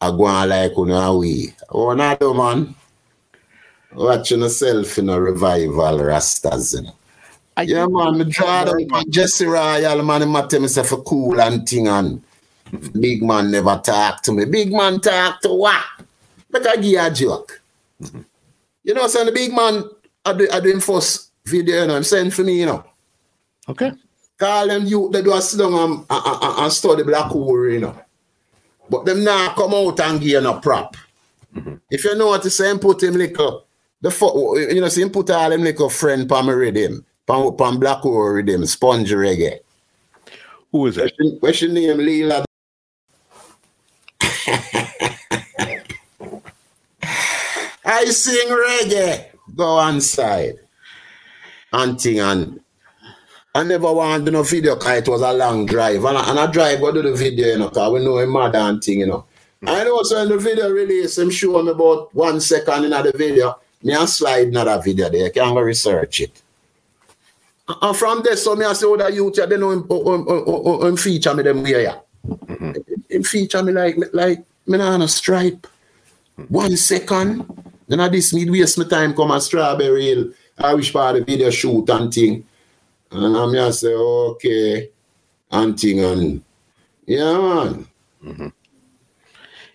I go on like on away. Oh, not man. Watching yourself in a revival rastas, you know. I, Yeah, man, me draw them from Jesse Royal, man, him tell myself a cool and thing and big man never talk to me. Big man talk to what? Like I give a joke. You know, so the big man I do I do him first video, you know, I'm saying for me, you know. Okay. Call them you they do a sit down and, and, and, and study black hole, you know. But them now come out and give you no prop. Mm-hmm. If you know what to say, put him little the fo- you know, see him put all him little friend pan me rhythm, pan, pan black hole rhythm, Sponji Reggae. Who is it? What's your name, Lila? I sing reggae. Go on side. And thing and I never want to do no video because it was a long drive. And I, and I drive go do the video, you know, because we know him mad and thing, you know. Mm. I know so in the video release, him show me about one second in the video. Me and slide another video there. You can go research it. And from there, so me I say, oh, that youth, they know him, oh, him, oh, oh, him feature me them way, yeah. Mm-hmm. Him feature me like, like, me not on a stripe. Mm. One second. Then I this me waste my time come a strawberry hill. I wish of the video shoot and thing. And I'm just say, okay, and thing and yeah, man.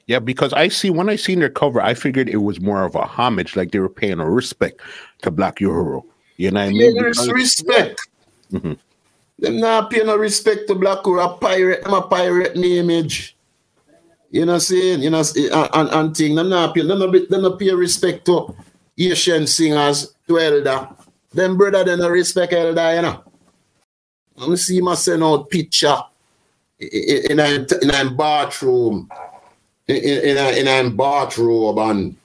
Yeah, because I see when I seen their cover, I figured it was more of a homage, like they were paying a respect to Black Uhuru. You know what I mean? There's respect. Mhm. Them not paying no respect to Black or a pirate, them a pirate image. You know what I'm saying? You know, and, and, thing, them not pay, them not, them not pay respect to Asian singers, to Elder. Them brother, they no respect Elder, you know. I'm see my send out picture in, in, in, a bathroom, in, in, a, in a bathroom and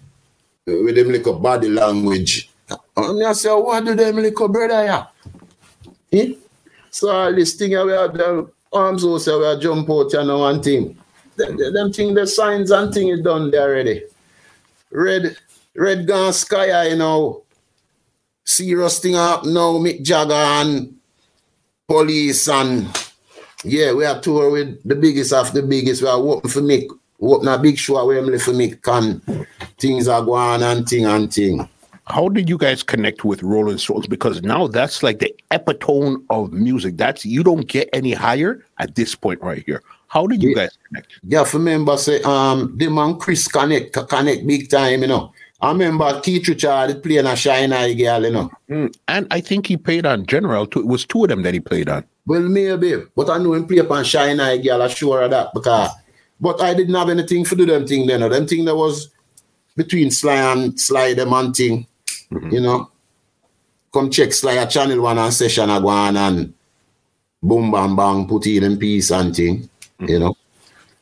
with them a body language. And I say, what do them little brother yeah? Eh? So all this thing we have the arms also we are jump out and one thing. Them, them- them thing the signs and thing is done there already. Red red gun sky you know. Serious thing up now, Mick Jagger and police and yeah, we are tour with the biggest of the biggest. We are open for Mick, open a big show where I'm for Mick and things are going on and thing and thing. How did you guys connect with Rolling Stones? Because now that's like the epitome of music. That's you don't get any higher at this point right here. How did you Yeah. guys connect? Yeah, for remember say um the man Chris connect connect big time, you know. I remember Keith Richard playing a shine eye girl, you know. Mm, And I think he played on General too. It was two of them that he played on. Well, maybe, but I know him play upon shine eye girl, I'm sure of that because but I didn't have anything to do them thing then. Them thing that was between Sly and Sly them and thing, mm-hmm. you know. Come check Sly a channel one and session a go on and boom bam bang put in in peace and thing, mm-hmm. you know.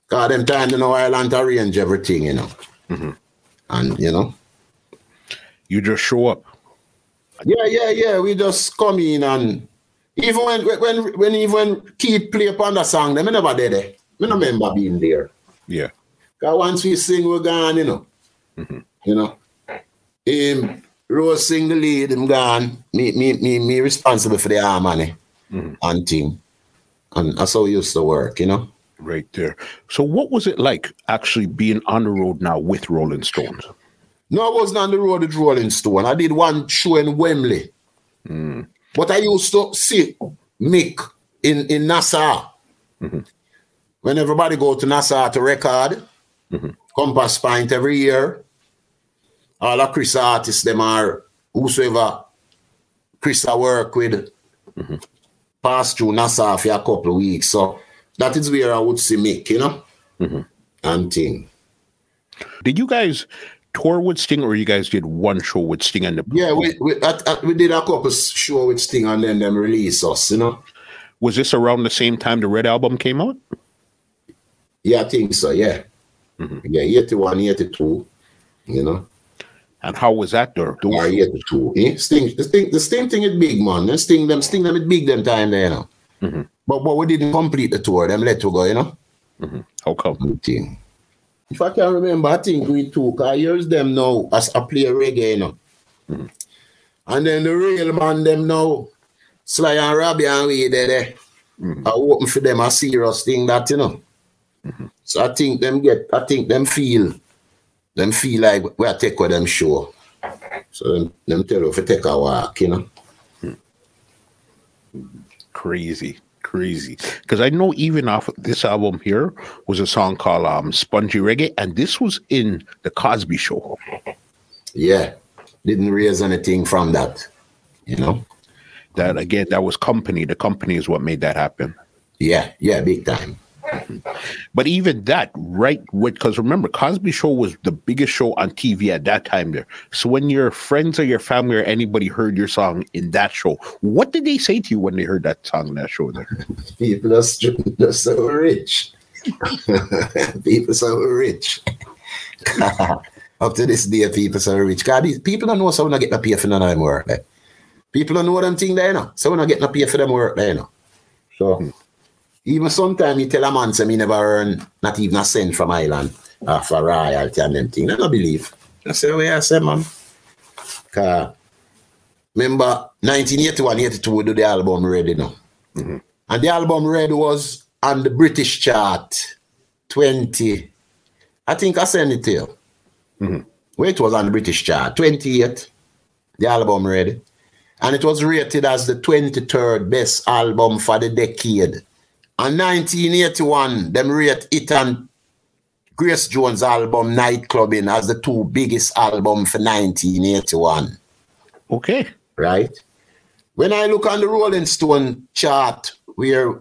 Cause them time you know Island arrange everything, you know. Mm-hmm. And you know. You just show up. Yeah, yeah, yeah. We just come in and even when when when even Keith play upon the song, them never did it. I don't remember being there. Yeah. Cause once we sing, we're gone, you know. Mm-hmm. You know. Him Rose sing the lead, him gone. Me me me me responsible for the harmony mm-hmm. and thing. And that's how it used to work, you know? Right there. So, what was it like actually being on the road now with Rolling Stones? No, I wasn't on the road with Rolling Stone. I did one show in Wembley. Mm. But I used to see Mick in, in Nassau. Mm-hmm. When everybody go to Nassau to record, Mm-hmm. Compass Point every year, all the Chris artists, them are whosoever Chris I work with, Mm-hmm. pass through Nassau for a couple of weeks. So that is where I would see Mick, you know? Mm-hmm. And thing. Did you guys tour with Sting or you guys did one show with Sting and the Yeah, we we, at, at, we did a couple show with Sting and then them release us, you know? Was this around the same time the Red album came out? Yeah, I think so, yeah. Mhm. Yeah, 81, 82, you know? And how was that there? The- Or 82. Eh? Sting, the, Sting, the Sting thing is big, man. The Sting them, Sting them is big them time there, you know? Mhm. But, but we didn't complete the tour. Them let to go, you know? How come? Thing. If I can remember, I think we took, I use them now as a play reggae, you know? Mm. And then the real man, them now, Sly and Robbie and we there, there. Mm-hmm. I open for them a serious thing that, you know. Mm-hmm. So I think them get, I think them feel, them feel like we are take with them show. So them, them tell you if take a walk, you know. Hmm. Crazy, crazy. Because I know even off this album here was a song called um, Sponji Reggae, and this was in the Cosby Show. Yeah. Didn't raise anything from that, you know. That again, that was company. The company is what made that happen. Yeah, yeah, big time. But even that, right? Because remember, Cosby Show was the biggest show on TV at that time. There, so when your friends or your family or anybody heard your song in that show, what did they say to you when they heard that song in that show? There, People are, are so rich. people are so rich. Up to this day, people are so rich. God, these people don't know so we not get no pay for none of them work. People don't know them thing there, you know. So we not get no pay for them work there, you know. So hmm. Even sometimes you tell a man say me never earn not even a cent from Island uh, for royalty and them thing. I don't believe. I say, well, I say, man. Cause remember 1981, 82 we do the album ready now. And the album Red was on the British chart 20. I think I sent it to you. Where it was on the British chart 28. The album Red. And it was rated as the 23rd best album for the decade. And 1981, them rate it and Grace Jones' album Nightclubbing as the two biggest album for 1981 okay, right? When I look on the Rolling Stone chart, where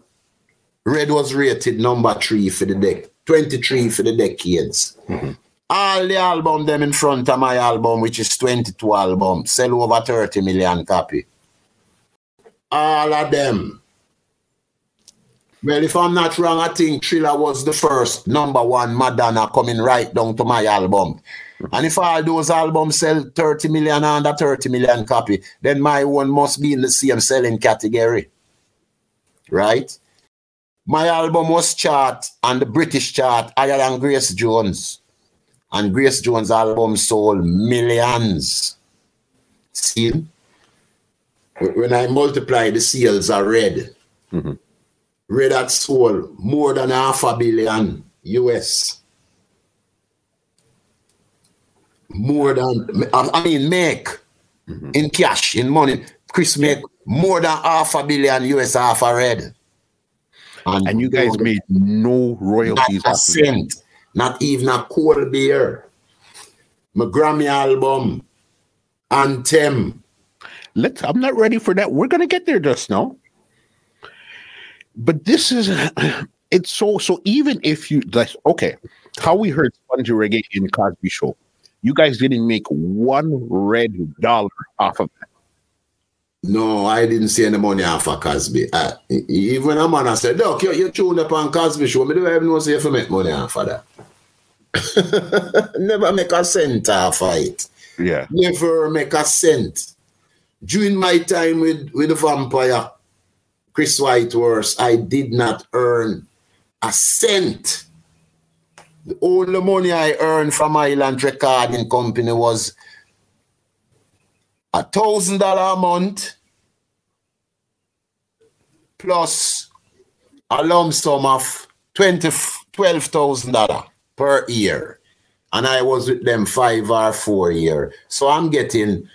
Red was rated number three for the deck, 23 for the decades. Mm-hmm. All the album them in front of my album, which is 22 album, sell over 30 million copy. All of them. Well, if I'm not wrong, I think Thriller was the first number one Madonna coming right down to my album. And if all those albums sell 30 million under 30 million copy, then my one must be in the same selling category. Right? My album was chart on the British chart higher than Grace Jones. And Grace Jones' album sold millions. See? When I multiply the sales are red. Mm-hmm. Red had sold more than half a billion US. More than, I mean, make mm-hmm. in cash, in money. Chris make more than half a billion US half a red. and you guys made no royalties. not a off of it. cent, not even a cold beer. My Grammy album, Anthem. Let's. I'm not ready for that. We're gonna get there just now. But this is. It's so so. Even if you like, okay, how we heard Sponji Reggae in Cosby Show, you guys didn't make one red dollar off of that. No, I didn't see any money off of Cosby. Uh, e- even a man I said, Look, you, you tuned up on Cosby show. Me don't even know say if you make money off of that. Never make a cent off of it. Yeah. Never make a cent. During my time with, with the vampire, Chris Whitehorse, I did not earn a cent. The only money I earned from Island Recording Company was a thousand dollar a month plus a lump sum of twenty twelve thousand dollar per year, and I was with them five or four year. So I'm getting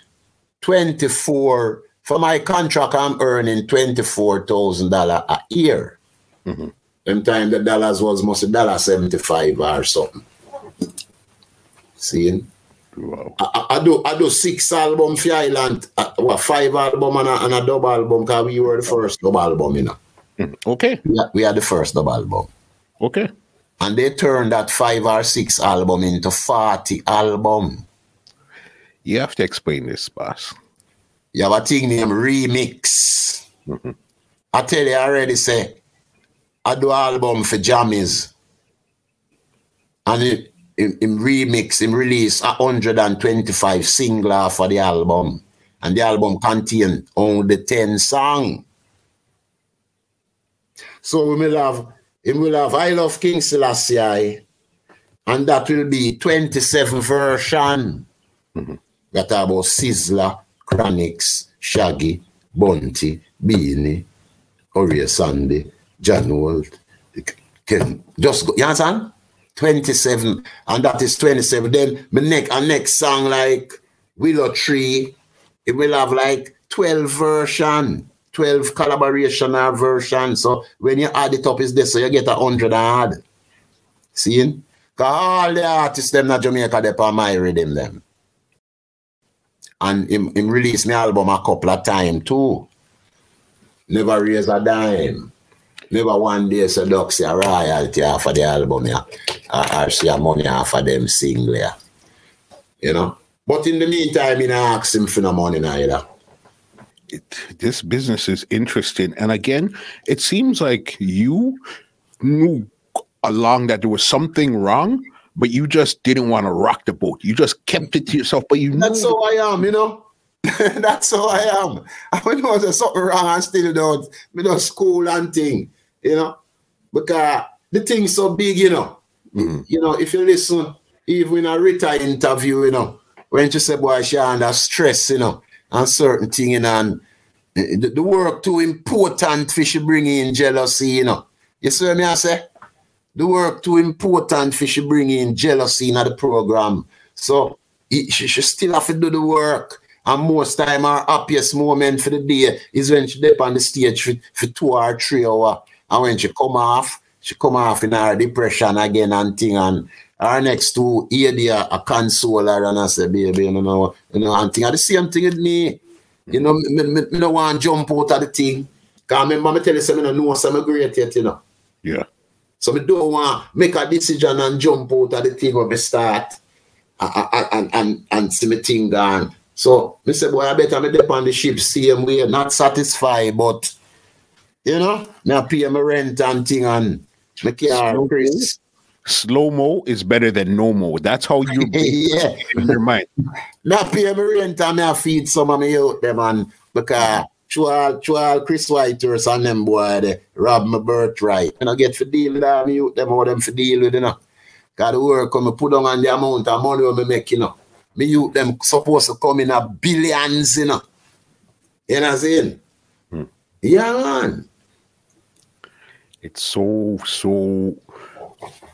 twenty four for my contract. I'm earning twenty four thousand dollar a year. Mm-hmm. Them time the dollars was must dollar seventy five or something. Seeing. Wow. I, I, do I do six album for Island, uh, what five album and a, and a double album because we were the first double album, you know. Mm, okay. We had, we had the first double album. Okay. And they turned that five or six album into 40 album. You have to explain this, boss. You have a thing named remix. Mm-hmm. I tell you I already say, I do album for jammies. And it, him, him remix, him release 125 single for the album. And the album contain only 10 song. So we will have, we will have I Love King Selassie, and that will be 27 version. Mm-hmm. That about Sizzla, Chronixx, Shaggy, Bounty, Beenie, Oriya Holt, Ken. Just go, you understand? 27, and that is 27. Then my next a next song like Willow Tree, it will have like 12 version, 12 collaboration or version. So when you add it up, is this, so you get a hundred add. Seeing? All the artists them in Jamaica they on my rhythm them. And him, him release my album a couple of times too. Never raise a dime. Never one day say Doc see a royalty off of the album, yeah. Or, see a money off of them single, yeah. You know? But in the meantime, I ask him for no money neither. It, this business is interesting. And again, it seems like you knew along that there was something wrong, but you just didn't want to rock the boat. You just kept it to yourself, but you That's how I am, you know. That's how I am. I know there's something wrong and still don't, me do school and thing you know, because the thing's so big, you know. Mm-hmm. You know, if you listen, even in a retired interview, you know, when you said boy, she under stress, you know, and certain thing, you know, and the, the work too important for she bring in jealousy, you know. You see what I say? The work too important for she bring in jealousy in the program. So she, she still have to do the work. And most time our happiest moment for the day is when she dip on the stage for, for two or three hours and when she come off, she come off in her depression again and thing. And our next two ear uh, a console her and I say, baby, you know, you know, and thing. And the same thing with me. You know, me, me, me don't want jump out of the thing. Because remember, me tell you, say, I know some great yet, you know. Yeah. So me don't want to make a decision and jump out of the thing when me start and, and, and, and see me thing gone. So me say, boy, I better me dip on the ship same way, not satisfied, but you know, now pay my rent and thing and my car increase. Slow mo is better than no mo. That's how you yeah. in your mind. Now pay my rent and I feed some of my youth them and because Chual, Chual, Chris Whitehurst and them boy they rob my birthright. And I get for deal with them youth them or them for deal with you know. Got the work come put on the amount of money we make, you know. Me youth them supposed to come in a billions, you know. You know what I'm saying? Hmm. Yeah, man. It's so, so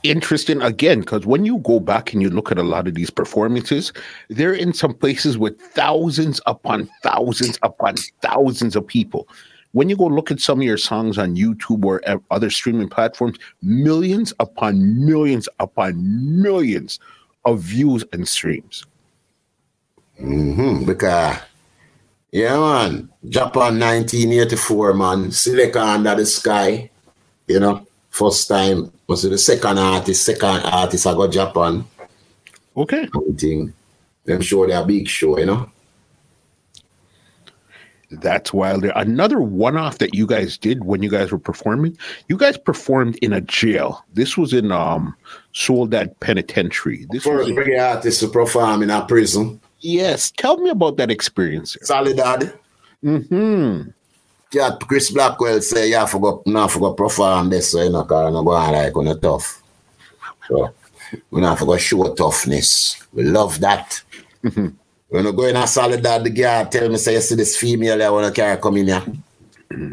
interesting again because when you go back and you look at a lot of these performances, they're in some places with thousands upon thousands upon thousands of people. When you go look at some of your songs on YouTube or other streaming platforms, millions upon millions upon millions of views and streams. Mm-hmm. Because, yeah, man, Japan 1984, man, Silica under the sky you know, first time was the second artist, second artist I got Japan. Okay. Thing. Them show their big show, you know. That's wild. Another one off that you guys did when you guys were performing, you guys performed in a jail. This was in um Soledad Penitentiary. This First was big artist to perform in a prison. Yes. Tell me about that experience. Soledad. Mm-hmm yeah, Chris Blackwell say, yeah, I forgot, no, I forgot perform this, so you know, because I'm going like on the tough. So, we not forgot show toughness. We love that. Mm-hmm. When I go in a Soledad, the girl tell me, say, you see this female I want to carry come in here.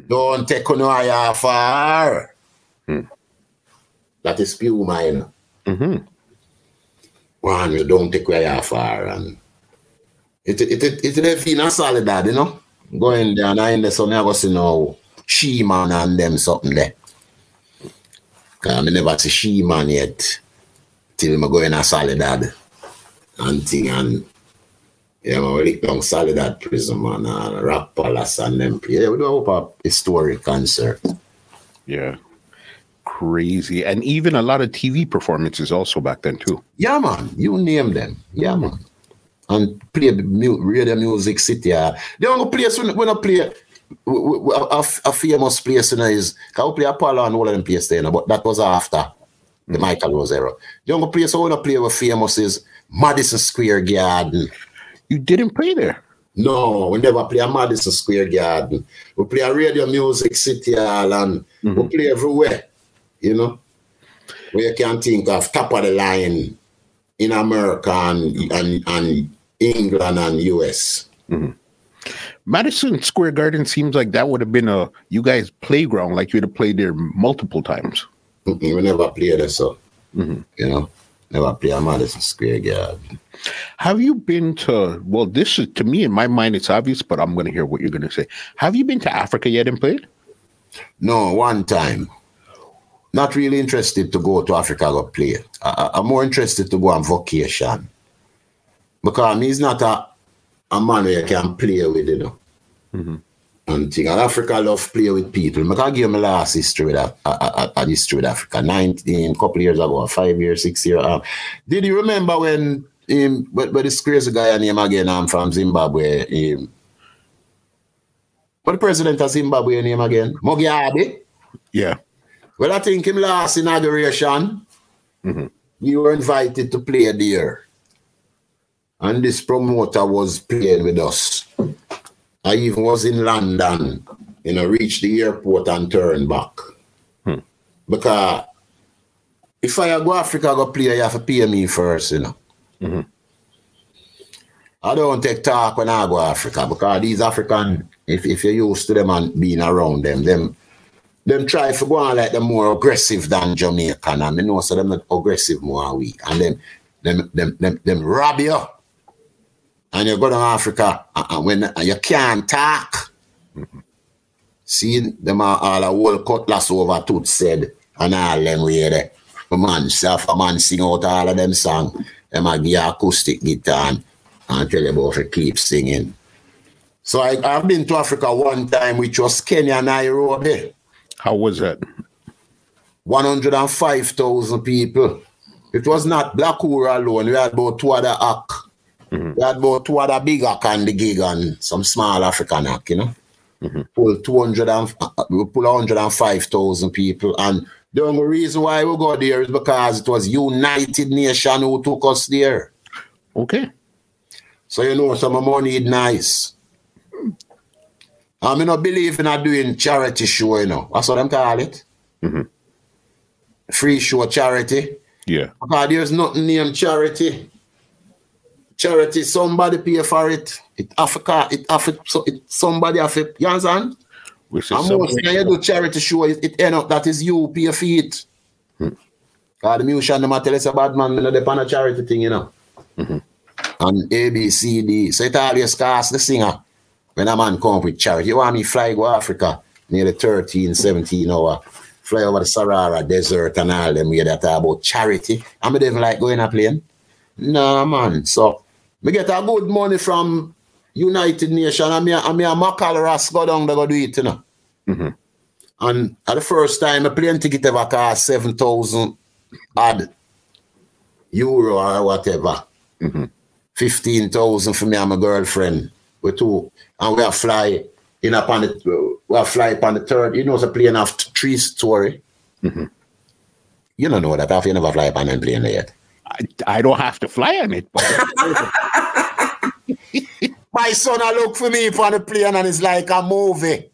Don't take no eye her. That is you know. Mm-hmm. One, you don't take you far. And it, it, it, it, it, it, a solid that, you know. Going there and I in the sun, I go see no She-Man and them something there. Cause I never see She-Man yet. Till I go in a Soledad and thing and yeah, man, we lick down Soledad Prison, man, and Rock Palace and them. Yeah, we do hope a historic concert. Yeah. Crazy. And even a lot of TV performances also back then too. Yeah, man, you name them. Yeah, man. And play the mu- radio music city. Uh, the only place when, when I play a, a, a famous place you know, is I play Apollo and all of them places there, you know, but that was after the Michael Rose era. The only place I want to play with famous is Madison Square Garden. You didn't play there. No, we never play a Madison Square Garden. We play a radio music city hall and we play everywhere, you know. Where you can think of top of the line in America and, and, and England and US. Mm-hmm. Madison Square Garden seems like that would have been a you guys playground, like you'd have played there multiple times. Mm-mm, We never played there, so mm-hmm. you know. Never play a Madison Square Garden. Have you been to well, this is to me in my mind it's obvious, but I'm gonna hear what you're gonna say. Have you been to Africa yet and played? No, one time. Not really interested to go to Africa go play. I- I'm more interested to go on vacation. Because he's not a, a man you can play with, you know. Mm-hmm. And thing. And Africa love play with people. I can give my last history with a, a, a history with Africa. 19, couple years ago, five years, six years. Um, did you remember when him, but, but this crazy guy name again, I'm from Zimbabwe. Him, what the president of Zimbabwe name again? Mugabe. Yeah. Well, I think him last inauguration, mm-hmm. we were invited to play there. And this promoter was playing with us. I even was in London, you know, reached the airport and turned back. Hmm. Because if I go Africa I go play, you have to pay me first, you know. Mm-hmm. I don't take talk when I go Africa because these African, if, if you're used to them and being around them, them them try to go on like them more aggressive than Jamaican. And I know so them not aggressive more we. And them them them them, them rob you. And you go to Africa and, and when and you can't talk. See them all a whole cutlass over tooth said and all them way there. A man, self a man sing out all of them song. Them a give acoustic guitar and, and tell you about to keep singing. So I, I've been to Africa one time, which was Kenya, Nairobi. How was that? 105,000 people. It was not Black Ura alone. We had about two other Mm-hmm. act. We had about two other big act on the gig and some small African act, you know. Mm-hmm. Pull 200 and, uh, we pull 105,000 people. And the only reason why we go there is because it was United Nation who took us there. Okay. So you know some money is nice. I mean, I believe in a doing charity show, you know. That's what them call it. Mm-hmm. Free show charity. Yeah. Because there's nothing named charity. Charity, somebody pay for it. It Africa, it it, so it somebody have it. You understand? Which is And most when you do charity show, it, it end up that is you pay for it. Hmm. Because the musician a tell us a bad man, you know, they on a charity thing, you know. Mm-hmm. And A, B, C, D. So it always cost the singer. When a man come with charity, you want me fly go Africa, nearly 13, 17 hour, fly over the Sahara Desert and all them way that talk about charity. I me even like going a plane. Nah, man. So, me get a good money from United Nation and me, and me and Macal Ross go down, they go do it, you know. Mm-hmm. And at the first time, a plane ticket ever cost 7,000 odd euro or whatever. Mm-hmm. 15,000 for me and my girlfriend. We two, and we are fly in upon the, we are fly upon the third, you know, it's a plane have three story. Mm-hmm. You don't know that, you never fly upon a plane yet? I, I don't have to fly on it, but My son, I look for me on the plane and it's like a movie.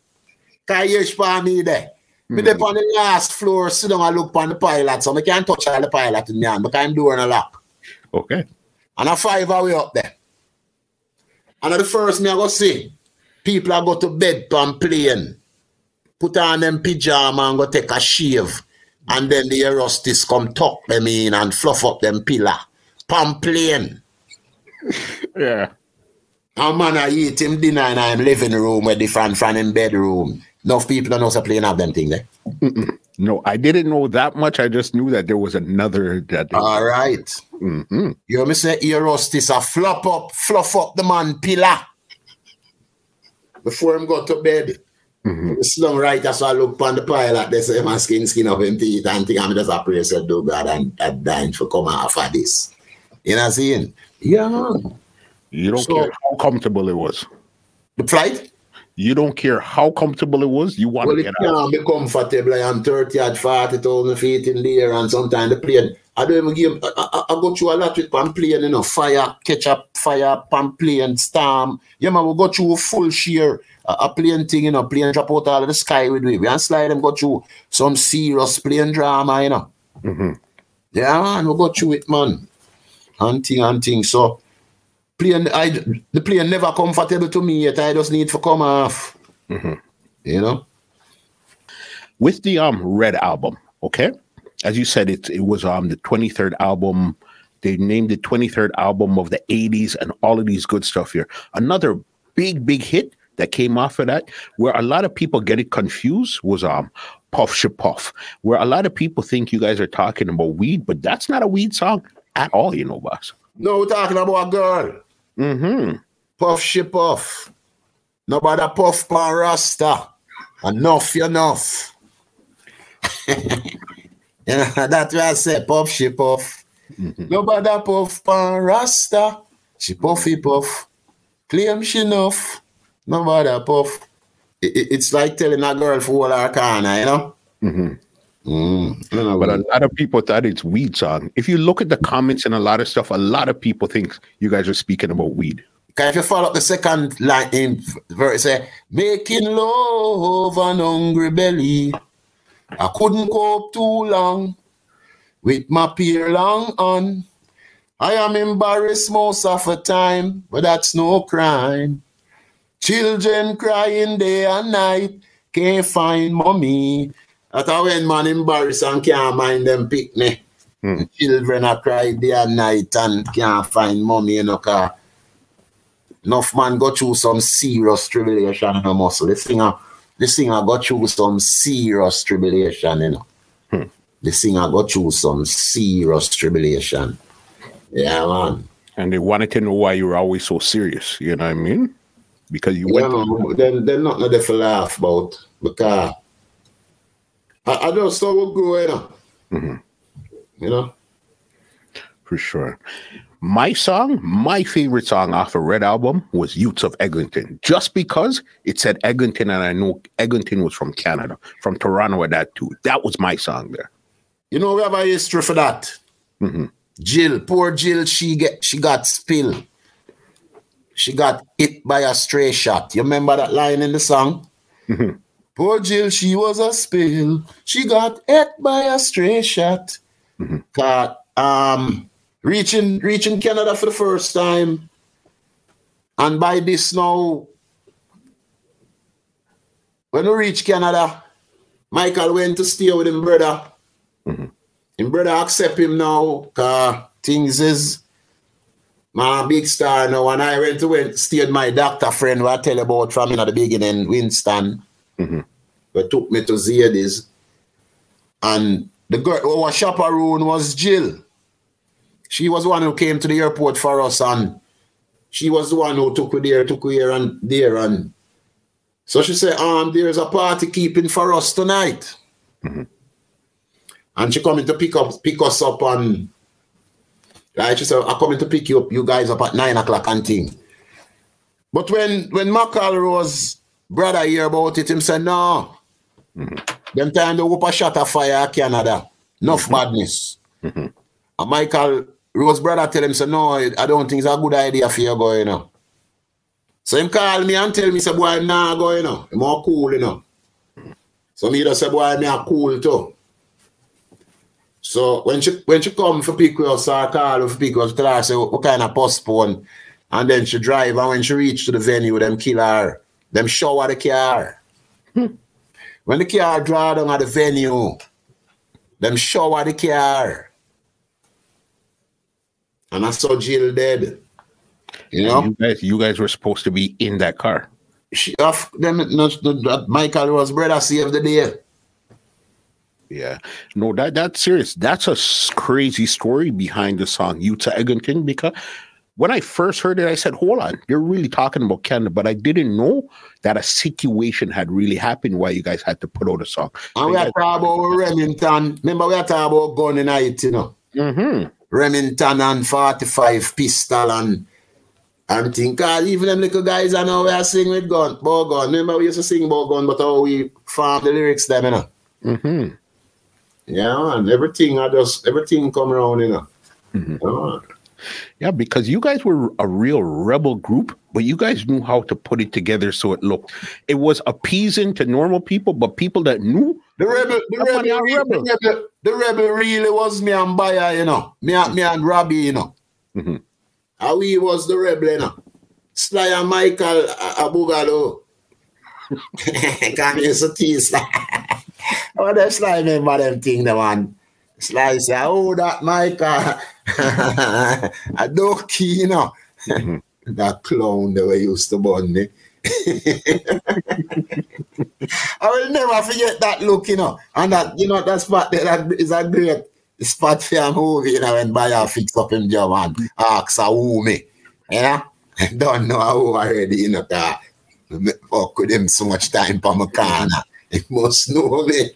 Can you for me there? Me hmm. there on the last floor, sit down and look on the pilot, so I can't touch all the pilot in my hand because I'm doing a lock. okay. And a five away up there. And at the first me I go see, people are go to bed on plane, put on them pyjama and go take a shave. And then the Aerostis come tuck them in and fluff up them pillar. Pamplane. Yeah. A man I eat him dinner in him living room with the fan fan in bedroom. Enough people don't know playing have them thing there. No, I didn't know that much. I just knew that there was another that they- All right. Mhm. You hear me say Aerostis a flop up, fluff up the man pillar. Before him go to bed. Mhm. Slung right, that's I look on the pilot. They say my skin skin up him teeth and think I'm just a prayer said do God and and dying for come off of this. You know what I'm saying? Yeah. You don't So- care how comfortable it was. The flight? You don't care how comfortable it was. You want Well, to it out. can't be comfortable. I am 30 at 40,000 feet in the air, and sometimes the plane. I don't even give. I, I, I go through a lot with pan plane, you know, fire, catch up, fire, pan plane, storm. Yeah, man, we go through a full shear, a, plane thing, you know, plane drop out out of the sky with we. We and slide them go through some serious plane drama, you know. Mhm. Yeah, man, we go through it, man. And thing and thing. So, plane, I, the plane never comfortable to me yet. I just need to come off. You know? with the um Red album, okay? As you said, it it was um the 23rd album. They named it 23rd album of the 80s and all of these good stuff here. Another big, big hit that came off of that, where a lot of people get it confused, was um Puff where a lot of people think you guys are talking about weed, but that's not a weed song at all, you know, boss. No, we're talking about a girl. Mm-hmm. Puff ship off. Nobody puff pan rasta. Enough, you enough. yeah, that's what I said. Puff ship off. Nobody puff pan rasta. She puffy puff. Claim she enough. Nobody puff. It- it- it's like telling a girl for all her corner, you know? Mhm. Mm. Know, But a lot of people thought it's weed song. If you look at the comments and a lot of stuff, a lot of people think you guys are speaking about weed. Can if you follow up the second line in verse, say, making love an hungry belly. I couldn't cope too long with my peer long on. I am embarrassed most of the time, but that's no crime. Children crying day and night, can't find mommy. That's how when man embarrassed and can't mind them picnic. Hmm. Children are crying day and night and can't find mommy, you know, 'cause enough man go through some serious tribulation in the muscle. The singer, the singer go through some serious tribulation, you know. Hmm. The singer go through some serious tribulation. Yeah, man. And they wanted to know why you were always so serious. You know what I mean? Because you Yeah, went. Then, then nothing there for laugh about because I, I just saw what you know. Mhm. You know. for sure. My song, my favorite song off a Red album was Youths of Eglinton, just because it said Eglinton, and I knew Eglinton was from Canada, from Toronto at that too. That was my song there. You know we have a history for that. Mhm. Jill, poor Jill, she get she got spilled. She got hit by a stray shot. You remember that line in the song? Mhm. Poor Jill, she was a spill. She got hit by a stray shot. Got um reaching reaching Canada for the first time. And by this now, when we reach Canada, Michael went to stay with him brother. Him brother accept him now, cause things is my big star now. And I went to went stayed my doctor friend who I tell you about from in the beginning, Winston. Mhm. But took me to Zadie's. And the girl our chaperone was Jill. She was the one who came to the airport for us, and she was the one who took me there, took me here and there. And so she said, um, there's a party keeping for us tonight. And she coming to pick up, pick us up on right. She said, I'm coming to pick you up, you guys up at nine o'clock and thing. But when when McElroy's brother hear about it, him said, no. Mm-hmm. Them time they whoop a shot of fire at Canada. Enough mm-hmm. badness. Mm-hmm. And Michael Rose brother tell him, say, no, I don't think it's a good idea for you going, you know. So him call me and tell me, say, boy, I'm not going, you know. I'm more cool, you know. Mm. So me just say, boy, I'm cool too. So when she when she come for pick us or call her for pick us, tell her say what kind of postpone. And then she drive and when she reach to the venue, them kill her. Them shower the car. when the car draw down at the venue, them shower the car. And I saw Jill dead. You know? You guys, you guys were supposed to be in that car. She off them no, no, Michael was brother saved the day. Yeah, no, that that's serious. That's a crazy story behind the song Youth of Eglington because when I first heard it, I said, "Hold on, you're really talking about Canada," but I didn't know that a situation had really happened why you guys had to put out a song. And we are talking about Remington. Remember, we are talking about gun in it, you know. Mm-hmm. Remington and 45 pistol and and think uh, even them little guys I know we are sing with gun, about gun. Remember we used to sing about gun, but how we farm the lyrics them, you know. Mm-hmm. Yeah, and everything I just everything come around, you know. Mhm. Yeah. Yeah, because you guys were a real rebel group, but you guys knew how to put it together so it looked. It was appeasing to normal people, but people that knew The rebel, the rebel, rebel. the rebel, the rebel really was me and Bayer, you know. Me and me and Robbie, you know. Mhm. How we was the rebel, you know. Sly and Michael Abugalo. Can't use to tease. oh, them Sly remember them thing, the man. Sly say, oh, that Michael. A donkey, you know. Mhm. that clown that we used to burn me. I will never forget that look, you know. And that, you know, that spot there, that is a great spot for a movie, you know, when Bayer fix up him job and asks a who me. You know? Don't know who already, you know, that fuck with him so much time for my corner. He must know me.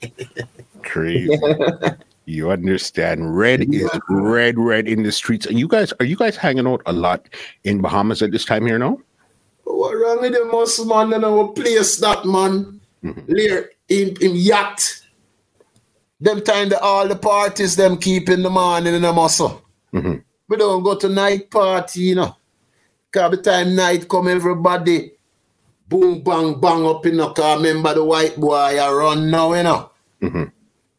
crazy. you understand? Red is red, red in the streets. And you guys, are you guys hanging out a lot in Bahamas at this time here now? What wrong with the most man? You know, place that man. Lear in, in yacht. Them time the all the parties them keep in the morning in the muscle. Mhm. We don't go to night party, you know. Cause by the time night come, everybody boom bang bang up in the car. Remember the white boy I run now, you know. Mhm.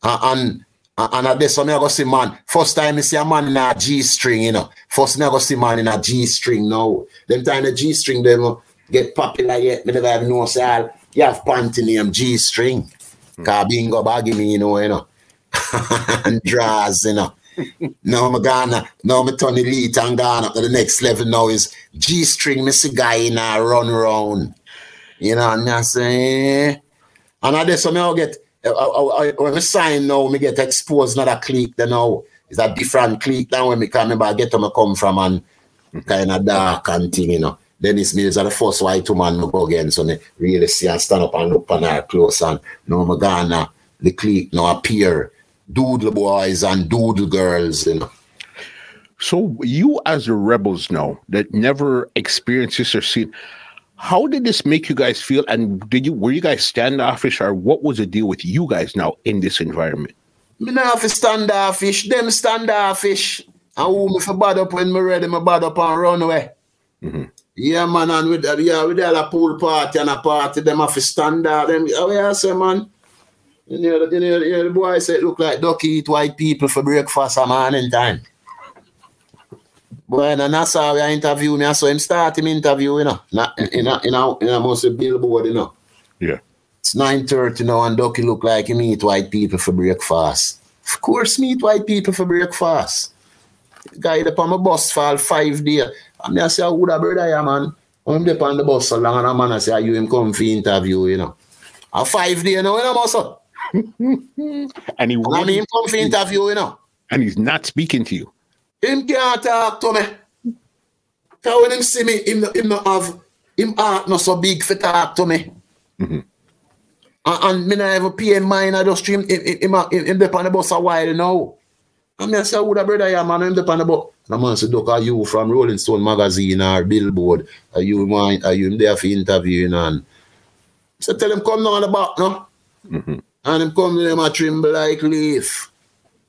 Uh, and and, and at this one, I go see man. First time I see a man in a G string, you know. First time I go see man in a G string now. Them time the G string them get popular yet. Me never even know say you have panty name G string. Cause bingo baggy me, you know, you know. and draws, you know. now I'm gonna now I'm turn elite and gone up to the next level now is G string, me see guy in a run round. You know, and I say, eh. and I just me I get I, I, I, when I sign now, me get exposed not a clique then now. It's a different clique now when me come remember I get where me come from and kind of dark and thing, you know. Denise Mills are the first white woman to go again, so me really see and stand up and look on her close and no me gonna the clique now appear doodle boys and doodle girls, you know. So you as the rebels now that never experienced this or seen, how did this make you guys feel? And did you were you guys standoffish or what was the deal with you guys now in this environment? Me have to standoffish, them standoffish. And who me for bad up when me ready, me bad up and run away. Mhm. Yeah, man, and with that, yeah, with all a pool party and a party, them have to stand there. Them, oh yeah, say, man. You know, the- you know, you know, the boy said look like ducky eat white people for breakfast a morning time. Boy, and that's how we interview me. I saw him start him interview, you know. Not in a in a in a most billboard, you know. Yeah. It's 9.30 now and Ducky look like he meet white people for breakfast. Of course meet white people for breakfast. Guy up on my bus for five days. And I say, who that brother yeah, man? I'm up on the bus so long and a man I say, "Are you him come for interview, you know. A five day now, you know, muscle. And he And I mean him come for interview, you know. and he's not speaking to you. Him can't talk to me. Cause when him see me, him, him not have, him heart not so big for talk to me. Mhm. And, and me not even pay mind, I just stream him, him, him, him, him dey on the bus a while now. And me I say, who the brother yeah, man, him dey on the bus. And man say, look, are you from Rolling Stone magazine or Billboard? Are you, man, are you there for interviewing? And so tell him, come down the back, no? Mhm. And him come to him a tremble like leaf.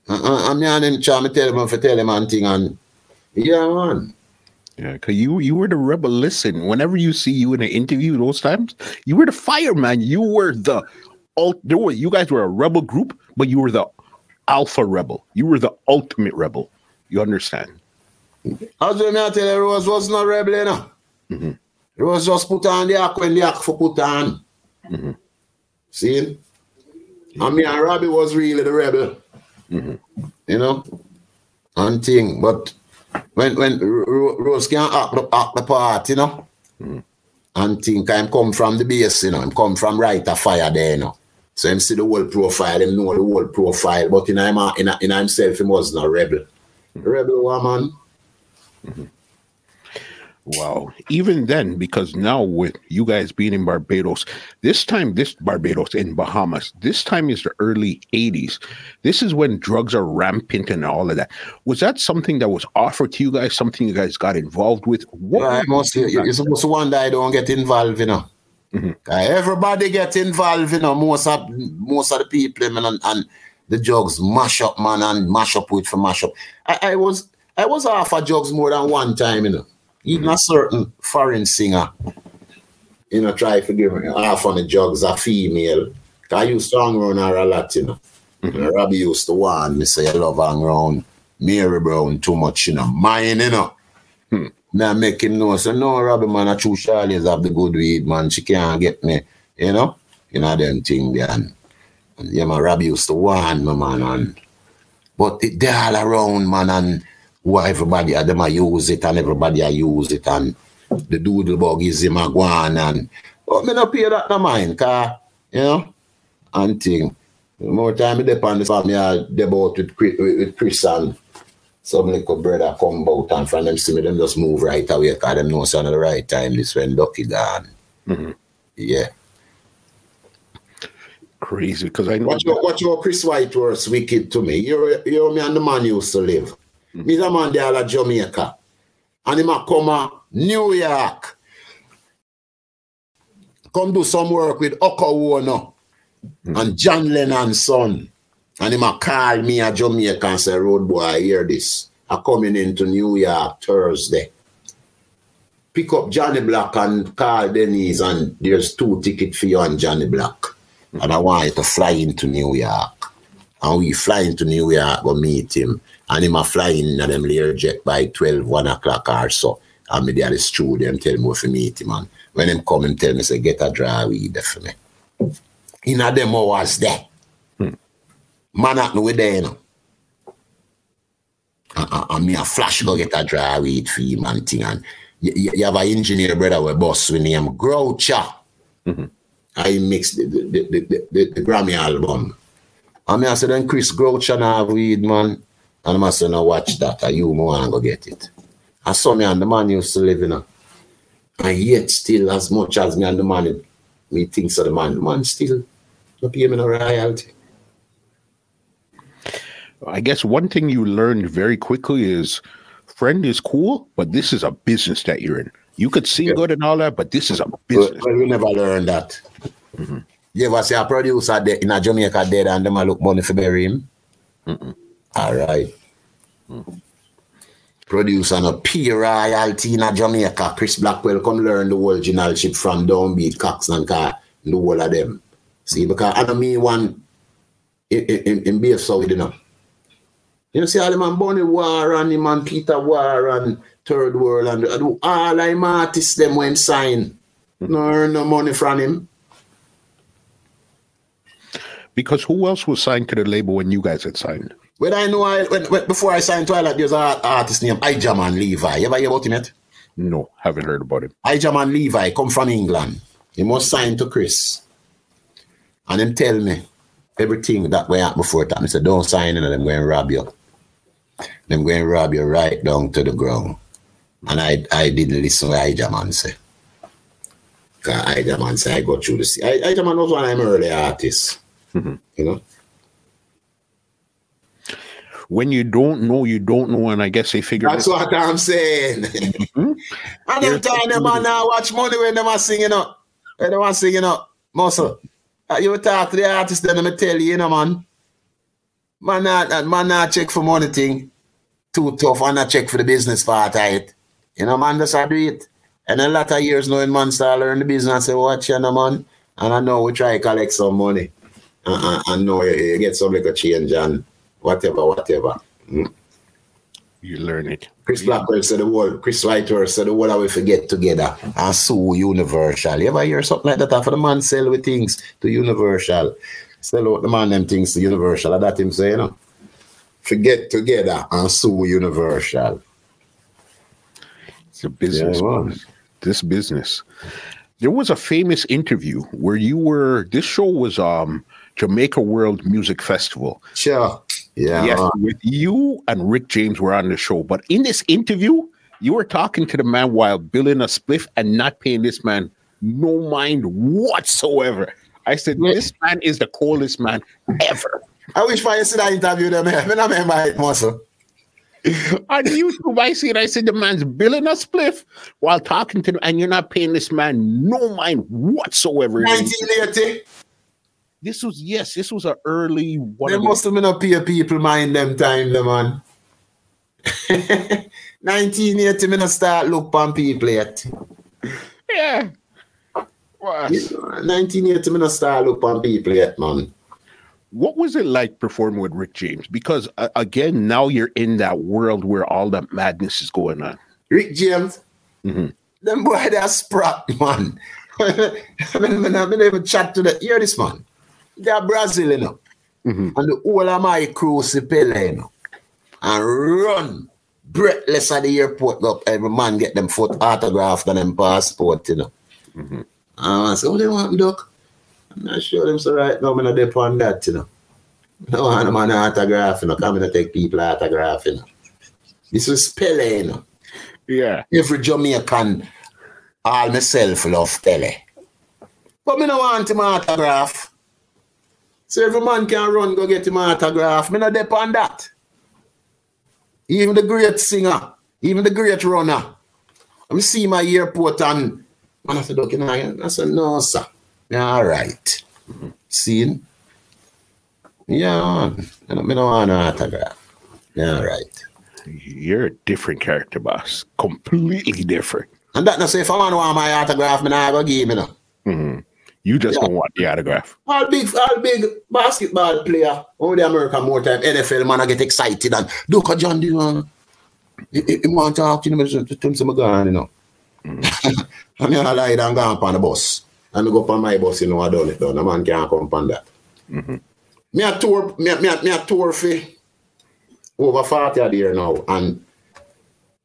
And me and him try me tell him for tell him and thing and yeah man. Yeah, because you you were the rebel. Listen, whenever you see you in an interview, those times you were the fireman. You were the ult. There were you guys were a rebel group, but you were the alpha rebel. You were the ultimate rebel. You understand? As I tell you, Rose was not rebel, you know. Mhm. Rose just put on the act when the act for put on. Mhm. See? And me and Robbie was really the rebel. Mm-hmm. You know? And thing. But when when Rose can act the, act the part, you know? And think I'm come from the base, you know, I'm come from right of fire there, you know. So him see the whole profile, him know the whole profile, but in him, uh, in, in himself, he wasn't a rebel. Mm-hmm. Rebel woman. Mm-hmm. Wow. Even then, because now with you guys being in Barbados, this time, this Barbados in Bahamas, this time is the early 80s. This is when drugs are rampant and all of that. Was that something that was offered to you guys, something you guys got involved with? What I must, you're supposed to wonder I don't get involved, you know. Mm-hmm. Everybody get involved, you know. Most of most of the people, man, and, and the drugs mash up, man, and mash up with for mash up. I, I was I was off of drugs more than one time, you know. Even a certain foreign singer, you know, try to give me half on the jugs a female. I used to hang around her a lot, you know. Mm-hmm. Robbie used to warn me, say, I love hang around Mary Brown too much, you know. Mine, you know. Hmm. Now make him know, so no, Robbie, man, I true Charlie's have the good weed, man. She can't get me, you know. You know, them thing there. And, and yeah, my Robbie used to warn me, man. And, but it, they're all around, man, and who everybody them I use it and everybody I use it and the doodle bug is him a go on and but me not pay that no mind car you know and thing. More time I dep on the family I debate with Chris, with Chris and some little brother come out and from them see me them just move right away because them know at the right time this when Ducky gone. Mm-hmm. yeah. Crazy because I know what your, what your Chris Whiteworth wicked to me. You you me and the man used to live He's a man there at Jamaica. And he come New York. Come do some work with Yoko Ono mm. and John Lennon's son. And he might call me at Jamaica and say, Road boy, I hear this. I'm coming into New York Thursday. Pick up Johnny Black and call Denise, and there's two tickets for you and Johnny Black. And I want you to fly into New York. And we fly into New York, go meet him and him a flying in and them Learjet by 12, 1 o'clock or so. And me there the studio, them tell me if meet him. And when him come, him tell me, say, get a dry weed for me. In a them hours there. Hmm. Man at no there, you know. And, and, and me a flash go get a dry weed for him and thing. And you, you have an engineer brother with boss with name Groucha. Mm-hmm. I mixed the, the, the, the, the, Grammy album. And me I said, then Chris Groucha now weed, man. And I said, no, watch that. Are you more and go get it. I saw me and the man used to live in a. And yet still as much as me and the man, me thinks of the man, the man still not pay me no royalty. I guess one thing you learned very quickly is friend is cool, but this is a business that you're in. You could sing yeah. good and all that, but this is a business. Well, we never learned that. Mm-hmm. You ever see a producer dead in a Jamaica dead and them a look money for bury him? Mm-mm. All right. Mm. Produce on a P royalty in Jamaica. Chris Blackwell come learn the whole generalship from Downbeat, Cox and Car, the whole of them. See, because I don't mean one in, in, in BF South, you know. You know, see all the man Bonnie War and the man Peter War and Third World and, and all them artists them when sign. No earn no money from him. Because who else was signed to the label when you guys had signed? When I know, I, when, when, before I signed Twilight, there's an artist named Ijahman Levi. You ever hear about him yet? No, haven't heard about him. Ijahman Levi come from England. He must sign to Chris. And him tell me everything that went out before that. He said, don't sign in, them going to rob you. Them going to rob you right down to the ground. And I I didn't listen to Ijahman say. Because Ijahman say, I go through this. Ijahman was one of them early artists. Mm-hmm. You know? When you don't know, you don't know, and I guess they figure. That's what I'm saying. Mm-hmm. and them time them man now watch money when them are singing up, when them are singing up, muscle. Uh, you talk to the artist, then me tell you, you know, man. Man, not man, not check for money thing. Too tough, and not check for the business part of it. You know, man, just do it. And a lot of years knowing man start learn the business, I say, watch you know, man. And I know we try to collect some money. Uh, uh, I know you, you get some little change and whatever, whatever. Mm. You learn it. Chris Blackwell said the word, Chris Lighter said the word I will forget together and sue Universal. You ever hear something like that after the man sell with things to Universal? Sell out the man them things to Universal. I that him say, you know. to get together and sue Universal. It's a business. Yeah, this business. There was a famous interview where you were. This show was um Jamaica World Music Festival. Sure. Yeah. Yes, uh-huh. with you and Rick James were on the show. But in this interview, you were talking to the man while billing a spliff and not paying this man no mind whatsoever. I said, this man is the coolest man ever. I wish I see that interview them. I mean, I remember it muscle. On YouTube, I see it. I said, the man's billing a spliff while talking to him, and you're not paying this man no mind whatsoever. 1980. This was, yes, this was an early one. They of the- must have been up here people mind them time, the man. 1980, me not start look on people yet. yeah. Wow. 1980, me not start look on people yet, man. What was it like performing with Rick James? Because uh, again, now you're in that world where all that madness is going on. Rick James, Mhm. them boy are sprat, man. I mean, I mean, even chat to the hear this man. They are Brazil, you know. Mhm. And the whole of my crew Pele, you know. And run breathless at the airport. Up, every man get them foot autographed and them passport, you know. Mhm. I said, what do you want, Doc? I'm not sure them so right now, I'm not dip on that, you know. No want man autograph, you know. Coming to take people autograph, you know. This was Pele, you know Yeah. every Jamaican, all myself love Pele. But me no want him autograph. So every man can run go get him autograph. Me no depend that. Even the great singer, even the great runner. I'm see my airport and man I said, okay, nah. I said, no, sir. Yeah, all right. See? Yeah, man. I don't- want an autograph. Yeah, all right. You're a different character, boss. Completely different. And that not say if I want my autograph, me nah go give me no. Mhm. You just Yeah. don't want the autograph. All big, all big basketball player. Only the American more time. NFL man, I get excited and look at John Dillon. He, he, he want to talk to him, to him some gone, you know. Mm. and I lie down go up on the bus. And I go up on my bus, you know, I done it done. The man can't come on that. Mm-hmm. Me a tour, me, a- me, me a tour for over 40 a year now. And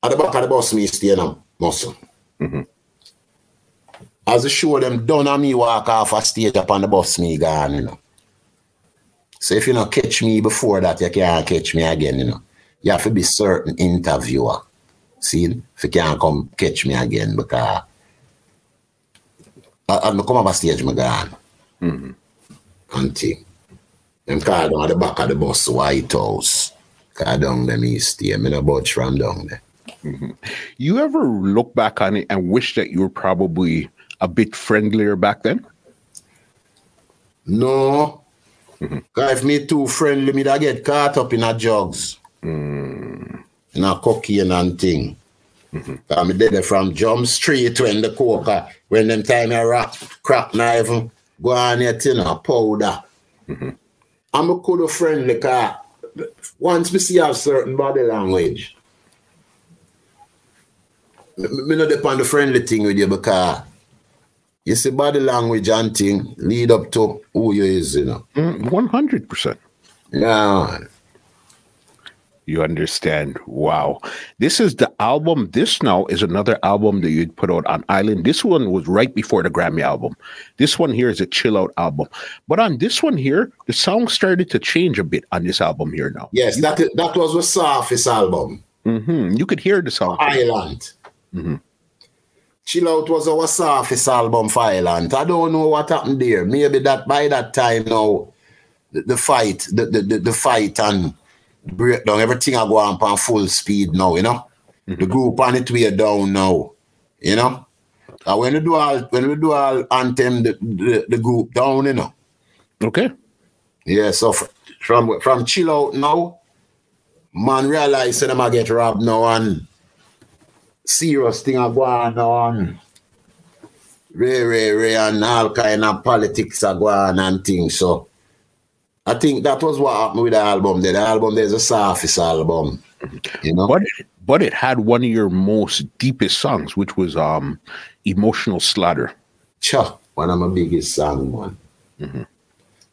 at the back of the bus, me in a muscle. Mm-hmm. As the show them done and me walk off a stage up on the bus, me gone, you know. So if you not catch me before that, you can't catch me again, you know. You have to be certain interviewer. See, if you can't come catch me again because I, I come up a stage, me gone. Mm-hmm. And thing. Them call down at the back of the bus, White House. Call down them east here. Me no budge from down there. Mm-hmm. You ever look back on it and wish that you were probably a bit friendlier back then? No. Cause if me too friendly, me da get caught up in a drugs. Hmm. In a cocaine and thing. Mm-hmm. Me did it from Jump Street when the coca, when them time I rock, crack knife, go on it, you know, powder. Mm-hmm. I'm a cool friendly cause once me see have certain body language, me, me not depend the friendly thing with you because you see body language and thing lead up to who you is, you know. Mm, One hundred percent. Yeah. You understand? Wow. This is the album. This now is another album that you'd put out on Island. This one was right before the Grammy album. This one here is a chill out album. But on this one here, the song started to change a bit on this album here now. Yes, that that was the Surface album, hmm You could hear the song. Island. Chill Out was our Surface album for. I don't know what happened there. Maybe that by that time now, the, the fight, the, the, the, the fight and breakdown, everything I go on on full speed now, you know? Mm-hmm. The group on it way down now, you know? And when we do all when we do all anthem the, the, the group down, you know. Okay. Yeah, so from from chill out now, man realize that them a get robbed now and serious thing a go on Ray Ray Ray and all kind of politics a go on and things. So I think that was what happened with the album. there. The album there's a surface album. You know? But it, but it had one of your most deepest songs, which was um Emotional Slaughter. Cha, one of my biggest song, man.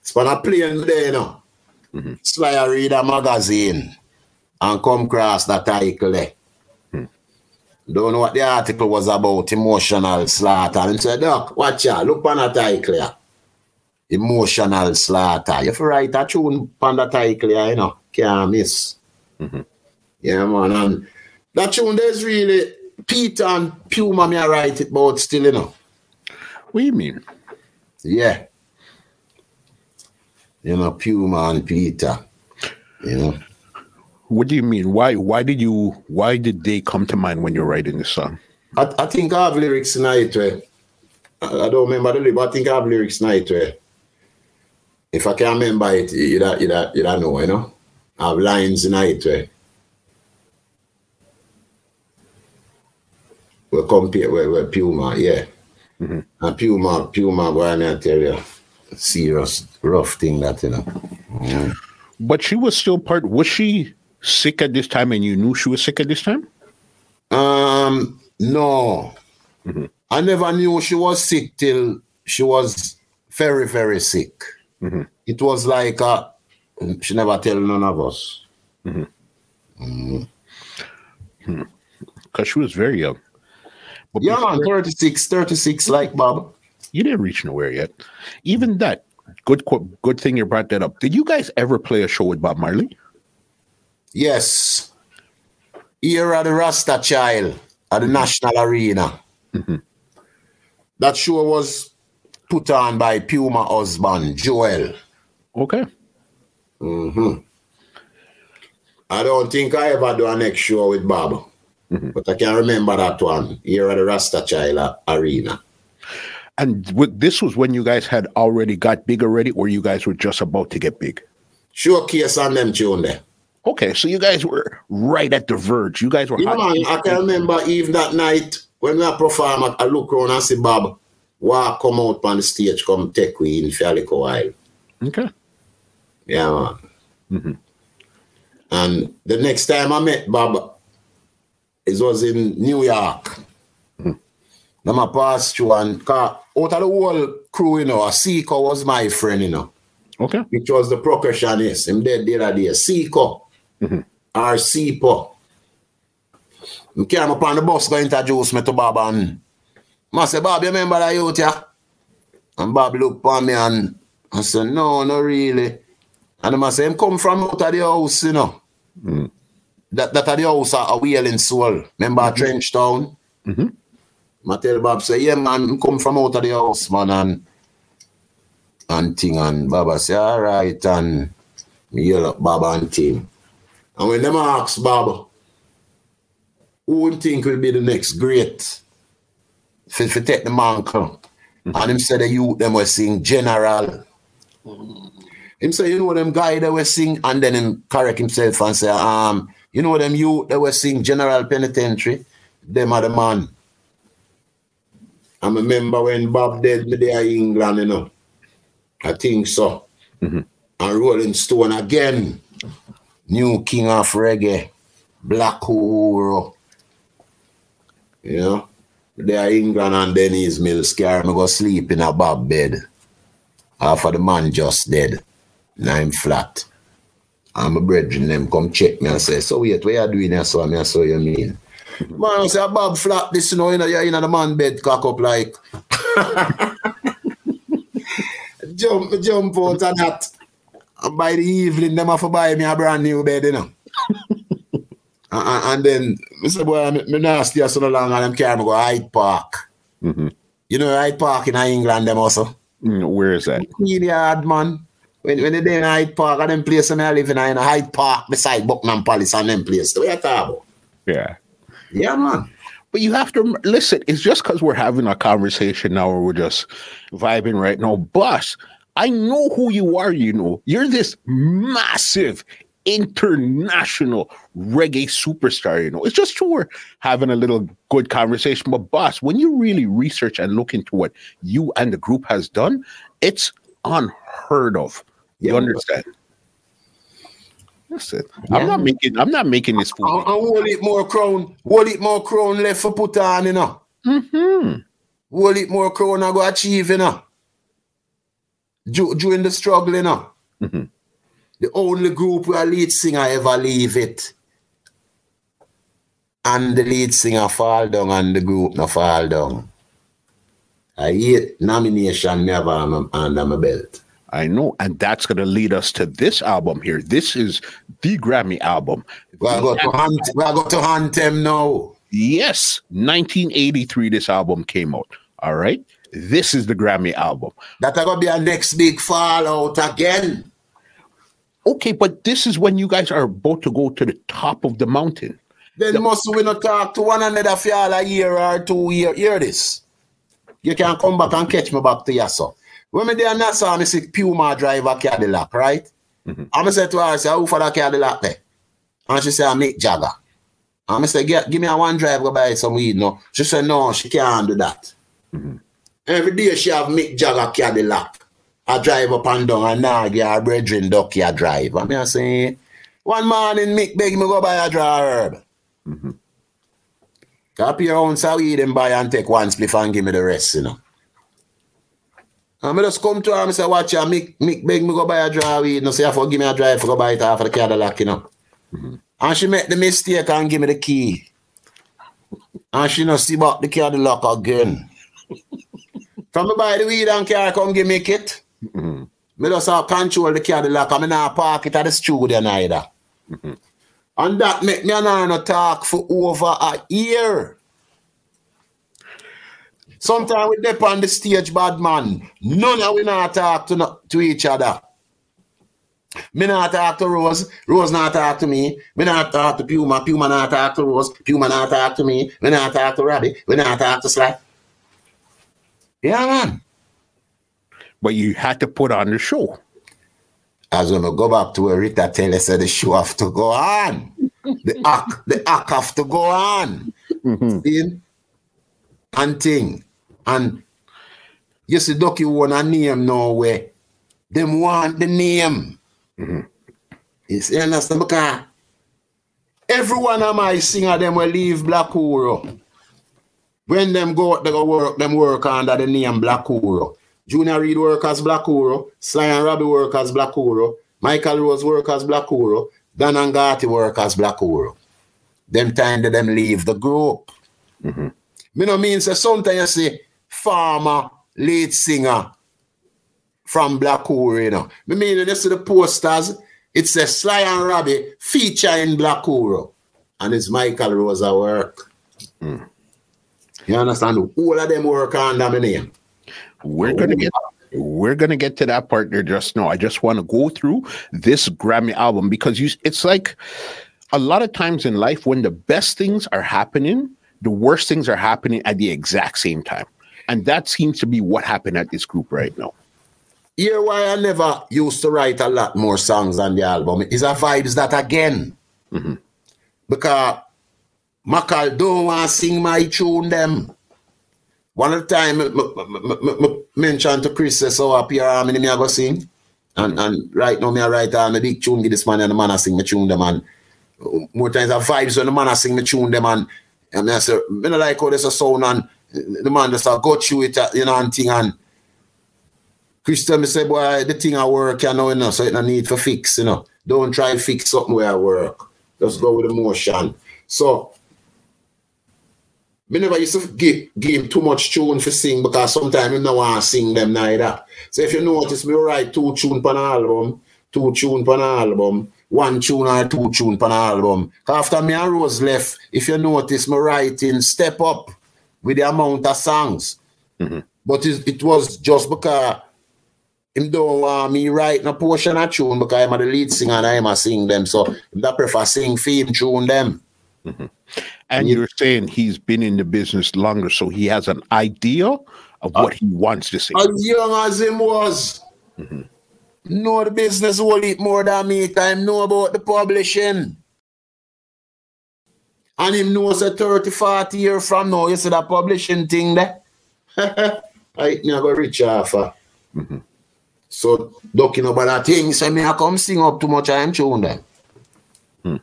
It's when I play in there, you know. It's like I read a magazine. and come across that article there. Don't know what the article was about, emotional slaughter. And said, Doc, watch out, look on that article here. Emotional slaughter. You have to write a tune on that article here, you know, can't miss. Mm-hmm. Yeah, man. And that tune there's really Peter and Puma me I write it about still, you know. What do you mean? Yeah. You know, Puma and Peter. You know. What do you mean? Why why did you why did they come to mind when you're writing this song? I, I think I have lyrics in it where I, don't remember the lyrics, but I think I have lyrics in it where eh. if I can't remember it, you don't, you don't, you don't know, you know. I have lines in it eh. where we compare with, with Puma, yeah. Mm-hmm. And Puma, Puma, boy, I tell you, serious, rough thing that, you know. Mm. But she was still part was she sick at this time and you knew she was sick at this time? Um, no. Mm-hmm. I never knew she was sick till she was very, very sick. Mm-hmm. It was like uh, she never tell none of us. Mm-hmm. Mm. Hmm. Because she was very young. But Yeah, before- man, 36, 36 like Bob. you didn't reach nowhere yet. Even that good good thing you brought that up. Did you guys ever play a show with Bob Marley? Yes. Here at the Rasta Child at the National Arena. Mm-hmm. That show was put on by Puma husband, Joel. Okay. hmm I don't think I ever do a next show with Bob. Mm-hmm. But I can remember that one here at the Rasta Child uh, Arena. And this was when you guys had already got big already, or you guys were just about to get big. Showcase on them tune there. Okay, so you guys were right at the verge. You guys were Yeah, man, I can remember even that night when we perform, I, I look around and see Bob walk come out on the stage, come take we in a little while. Okay. Yeah, man. Mm-hmm. And the next time I met Bob, it was in New York. Then I passed through and out of the whole crew, you know, Seeco was my friend, you know, Okay. which was the percussionist. Him dead the other day. Seeco. Or Sipo. I came up on the bus going to introduce me to Bob and I said, Bob, you remember that youth, yeah? And Bob looked on me and I said, no, not really. And I said, him come from out of the house, you know. Mm-hmm. That that are the house are a wailing soul. Remember mm-hmm. Trench Town? Mm-hmm. I tell Bob, say, yeah, man, come from out of the house, man, and and thing. And Baba say, all right, and me yell up Baba and team. And when them ask Bob, who you think will be the next great for, for take the mantle? And him say the youth them were sing general. Him say, you know them guy that were sing, and then him correct himself and say, um, you know them youth that were sing general penitentiary, them are the man. I remember when Bob dead me there in England, you know. I think so. And Rolling Stone again. New king of reggae. Black Uhuru. You know. There England and Denise Mill scare me go sleep in a Bob bed. After the man just dead. Now I'm flat. And my brethren them come check me and say, so wait, what you doing here? So I saw you mean. Man, I say, Bob flat this, you know, you know, you're in the man bed, cock up like. jump, jump out of that. By the evening, them have to buy me a brand new bed, you know. and, and- then, Mr. boy, I'm I'm nasty so long, and them carry me go Hyde Park. You know, Hyde Park in England, them also. Mm, Where is that? Queen Yard, man. When, when they in Hyde Park, and them place I live in, in Hyde Park, beside Buckingham Palace, and them place. The way I about. Yeah. Yeah, man. But you have to listen. It's just because we're having a conversation now, or we're just vibing right now. Boss, I know who you are. You know, you're this massive international reggae superstar. You know, it's just true we're having a little good conversation. But boss, when you really research and look into what you and the group has done, it's unheard of. You Yeah. understand? Listen, I'm not making. I'm not making this And, fool. and hold it more crown, hold it more crown left for put on, you know. hmm Hold it more crown I go achieve, you know. Du- During the struggle, you know. Mhm. The only group where lead singer ever leave it and the lead singer fall down and the group no fall down. I hate nomination never under my belt. I know, and that's going to lead us to this album here. This is the Grammy album. We are going to hunt. We are going to hunt him now. Yes, 1983. This album came out. All right, this is the Grammy album. That's going to be our next big fallout again. Okay, but this is when you guys are about to go to the top of the mountain. Then the- must we not talk to one another for a year or two year? Hear this. You can come back and catch me back to Yasso. When me there Nassau, I see Puma drive a Cadillac, right? Mm-hmm. I say to her, I say, who for that Cadillac there? And she say, I Mick Jagger. And I say, give me a one drive, go buy some weed, no. She said, no, she can't do that. Mm-hmm. Every day she have Mick Jagger Cadillac. I drive up and down and now get her brethren ducky a drive. And me I say, one morning Mick beg me go buy a dry herb. Mm-hmm. Copy your own so weed and buy and take one spliff and give me the rest, you know. And I just come to her and say, watch ya, Mick, Mick beg me go buy a dry weed. No say, I give me a drive for go buy it off of the Cadillac, you know. Mm-hmm. And she make the mistake and give me the key. And she no see about the Cadillac again. From me buy the weed and car come give me kit. Mm-hmm. Me just have control the Cadillac and me not park it at the studio neither. Mm-hmm. And that make me not talk for over a year. Sometimes we dip on the stage, bad man. None of we not talk to, to each other. Me not talk to Rose. Rose not talk to me. Me not talk to Puma. Puma not talk to Rose. Puma not talk to me. Me not talk to Robbie. We not talk to Sly. Yeah, man. But you had to put on the show. As when we go back to where Rita Taylor said the show have to go on. the act, the act have to go on. Mm-hmm. And thing. And you see, Ducky want a name now where them want the name. Mm-hmm. You see, understand? Because every one of my singer them will leave Black Uhuru. When them go out, they go work, them work under the name Black Uhuru. Junior Reid work as Black Uhuru, Sly and Robbie work as Black Uhuru, Michael Rose work as Black Uhuru, Dan and Gotti work as Black Uhuru. Them time that them leave the group. Mm-hmm. Me no mean say sometimes you see farmer, lead singer from Black Uhuru, you know. Me mean you see the posters, it says Sly and Robbie featuring Black Uhuru. And it's Michael Rose at work. Mm. You understand? All of them work under my name. We're gonna get we're gonna get to that part there just now. I just want to go through this Grammy album because you it's like a lot of times in life when the best things are happening, the worst things are happening at the exact same time. And that seems to be what happened at this group right now. Here why I never used to write a lot more songs on the album is a vibes that again. Mm-hmm. Because Macal don't want to sing my tune them. One of the time, I mentioned to Chris, so up here, how many me I go sing? And, and right now, me I write uh, all my big tune, give this man and the man I sing my tune them. And uh, more times, I vibes when the man I sing my tune them. And, and I say, I don't like how this a sound. And uh, the man just uh, go through it, you know, and thing. And Chris tell me, say, boy, the thing I work, you know, you know, so it no need for fix, you know. Don't try fix something where I work. Just go with the motion. So, me never used to give, give him too much tune for sing because sometimes I don't want to sing them neither. So if you notice, me write two tune per album, two tune per album, one tune or two tune per album. After me and Rose left, if you notice, me writing step up with the amount of songs. Mm-hmm. But it, it, was just because him don't want me write a portion of tune because I'm the lead singer and I'm a sing them. So I prefer sing theme tune them. Mm-hmm. And you're saying he's been in the business longer, so he has an idea of what uh, he wants to say. As young as him was, mm-hmm. know the business will eat more than me. Time know about the publishing. And him knows a 30, 40 years from now, you see that publishing thing there? I never reach offer. Mm-hmm. So, talking about that thing, say me I come sing up too much, I am tune them. Hmm.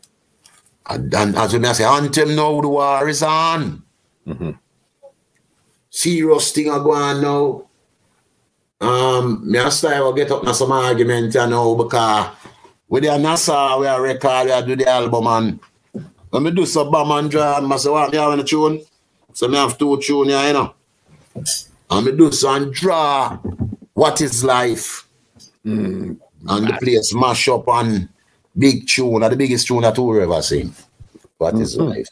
And, and as we may say, anthem now, the war is on. Mm-hmm. Serious thing are going now. Um, me and Style will get up na some argument you know because with the Nassau we are record, we are do the album and Let me do some bomb and drum. I say, what, me having a tune? So me have two tune here, you know. And me do some draw. What is life? Mm, And the place mash up on big tune, or the biggest tune that we ever seen. What is life?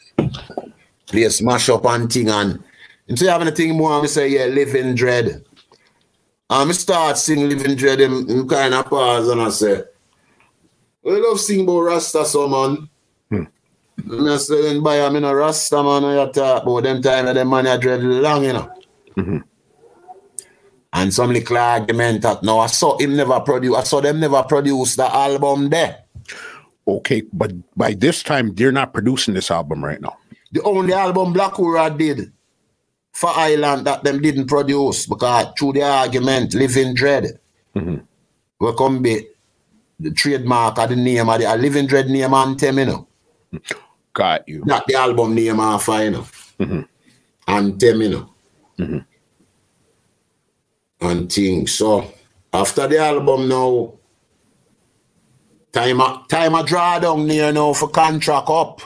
Place mash up on thing and him say having a thing more, I say, yeah, living dread. And me start sing living dread, him, him kind of pause and I say, we love sing about Rasta so man. And I say, then buy him in a Rasta man, I talk about them time them man a dread long, you know. Mhm. And some little argument that no, I saw him never produce, I saw them never produce the album there. Okay, but by this time they're not producing this album right now. The only album Black did for Island that them didn't produce because through the argument Living Dread Mhm. will come be the trademark of the name of the a Living Dread name anthem, you know. Got you. Not the album name of you know. Mhm. Anthem, you know. Mhm. And things. So after the album now, time a, time a draw down near now for contract up.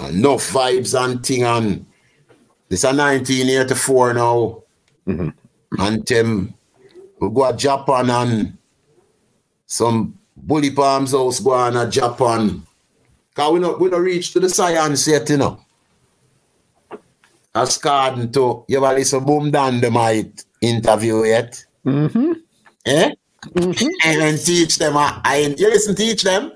Enough vibes and thing and this a 1984 now. Mhm. And um, we go to Japan and some bully palms house go on to Japan. Cause we not we not reach to the science yet, you know. As Carden to you ever listen Boom Dynamite interview yet? Mm-hmm. Eh? Mm-hmm. And then teach them. I, I you listen teach them.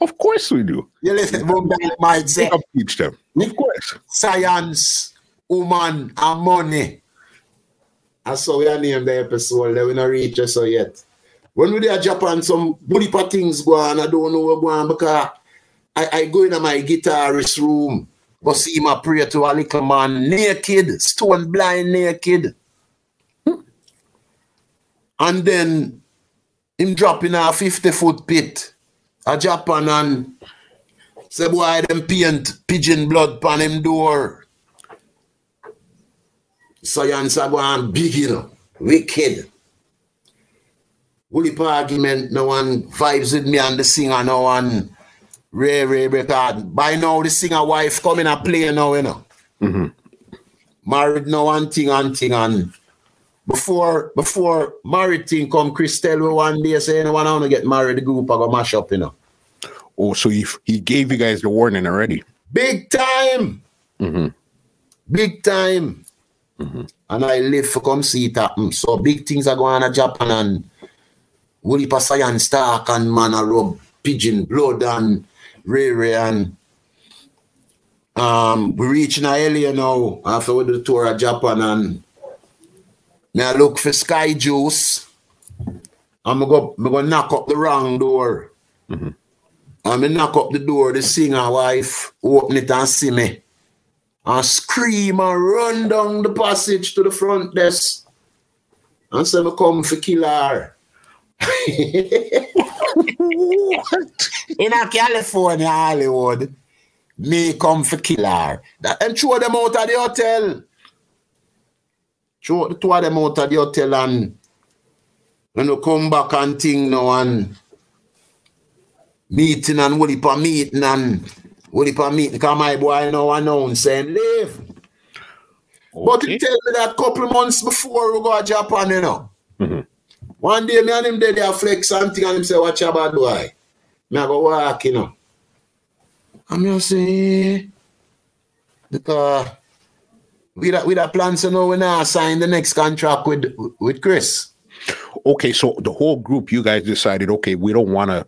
Of course we do. You listen Dynamite say I'll teach them. Of course. science, woman, and money. And so we are named the episode that we not reach us so yet. When we there Japan, some bully pa things go on, I don't know what go on because I, I go in my guitarist room, go see my prayer to a little man naked, stone blind naked. Hmm. And then him dropping a 50 foot pit, a Japan and say boy them paint pigeon blood pan him door. Science are going big, you know, wicked. Woolly argument, no one vibes with me and the singer, no one Ray Ray record. By now, the singer wife coming and play now, you know. Mhm. Married no one thing and thing and before before married thing come, Christelle will one day say, anyone want to get married, the group I go mash up, you know. Oh, so he he gave you guys the warning already. Big time. Mm-hmm. Big time. And I live for come see it happen. So big things are going on in Japan and Woolly science talk and man rub pigeon blood and Ray and um we reaching a area now after we do the tour of Japan and I look for sky juice. I'm going to go knock up the wrong door. Mm-hmm. And me knock up the door, the singer wife open it and see me. And scream and run down the passage to the front desk. And say me come for kill her. In a California, Hollywood, me come for kill her. That, and throw them out of the hotel. Throw the two of them out of the hotel and when you come back and thing now and meeting and what for meeting and what for meeting because my boy now announce saying leave. But he Okay. tell me that couple months before we go to Japan, you know. Mhm. One day me and him there, they flex something and him say, watch your bad boy. Me I go walk, you know. And me I say, because we that we that plan so now we now sign the next contract with with Chris. Okay, so the whole group, you guys decided, okay, we don't want to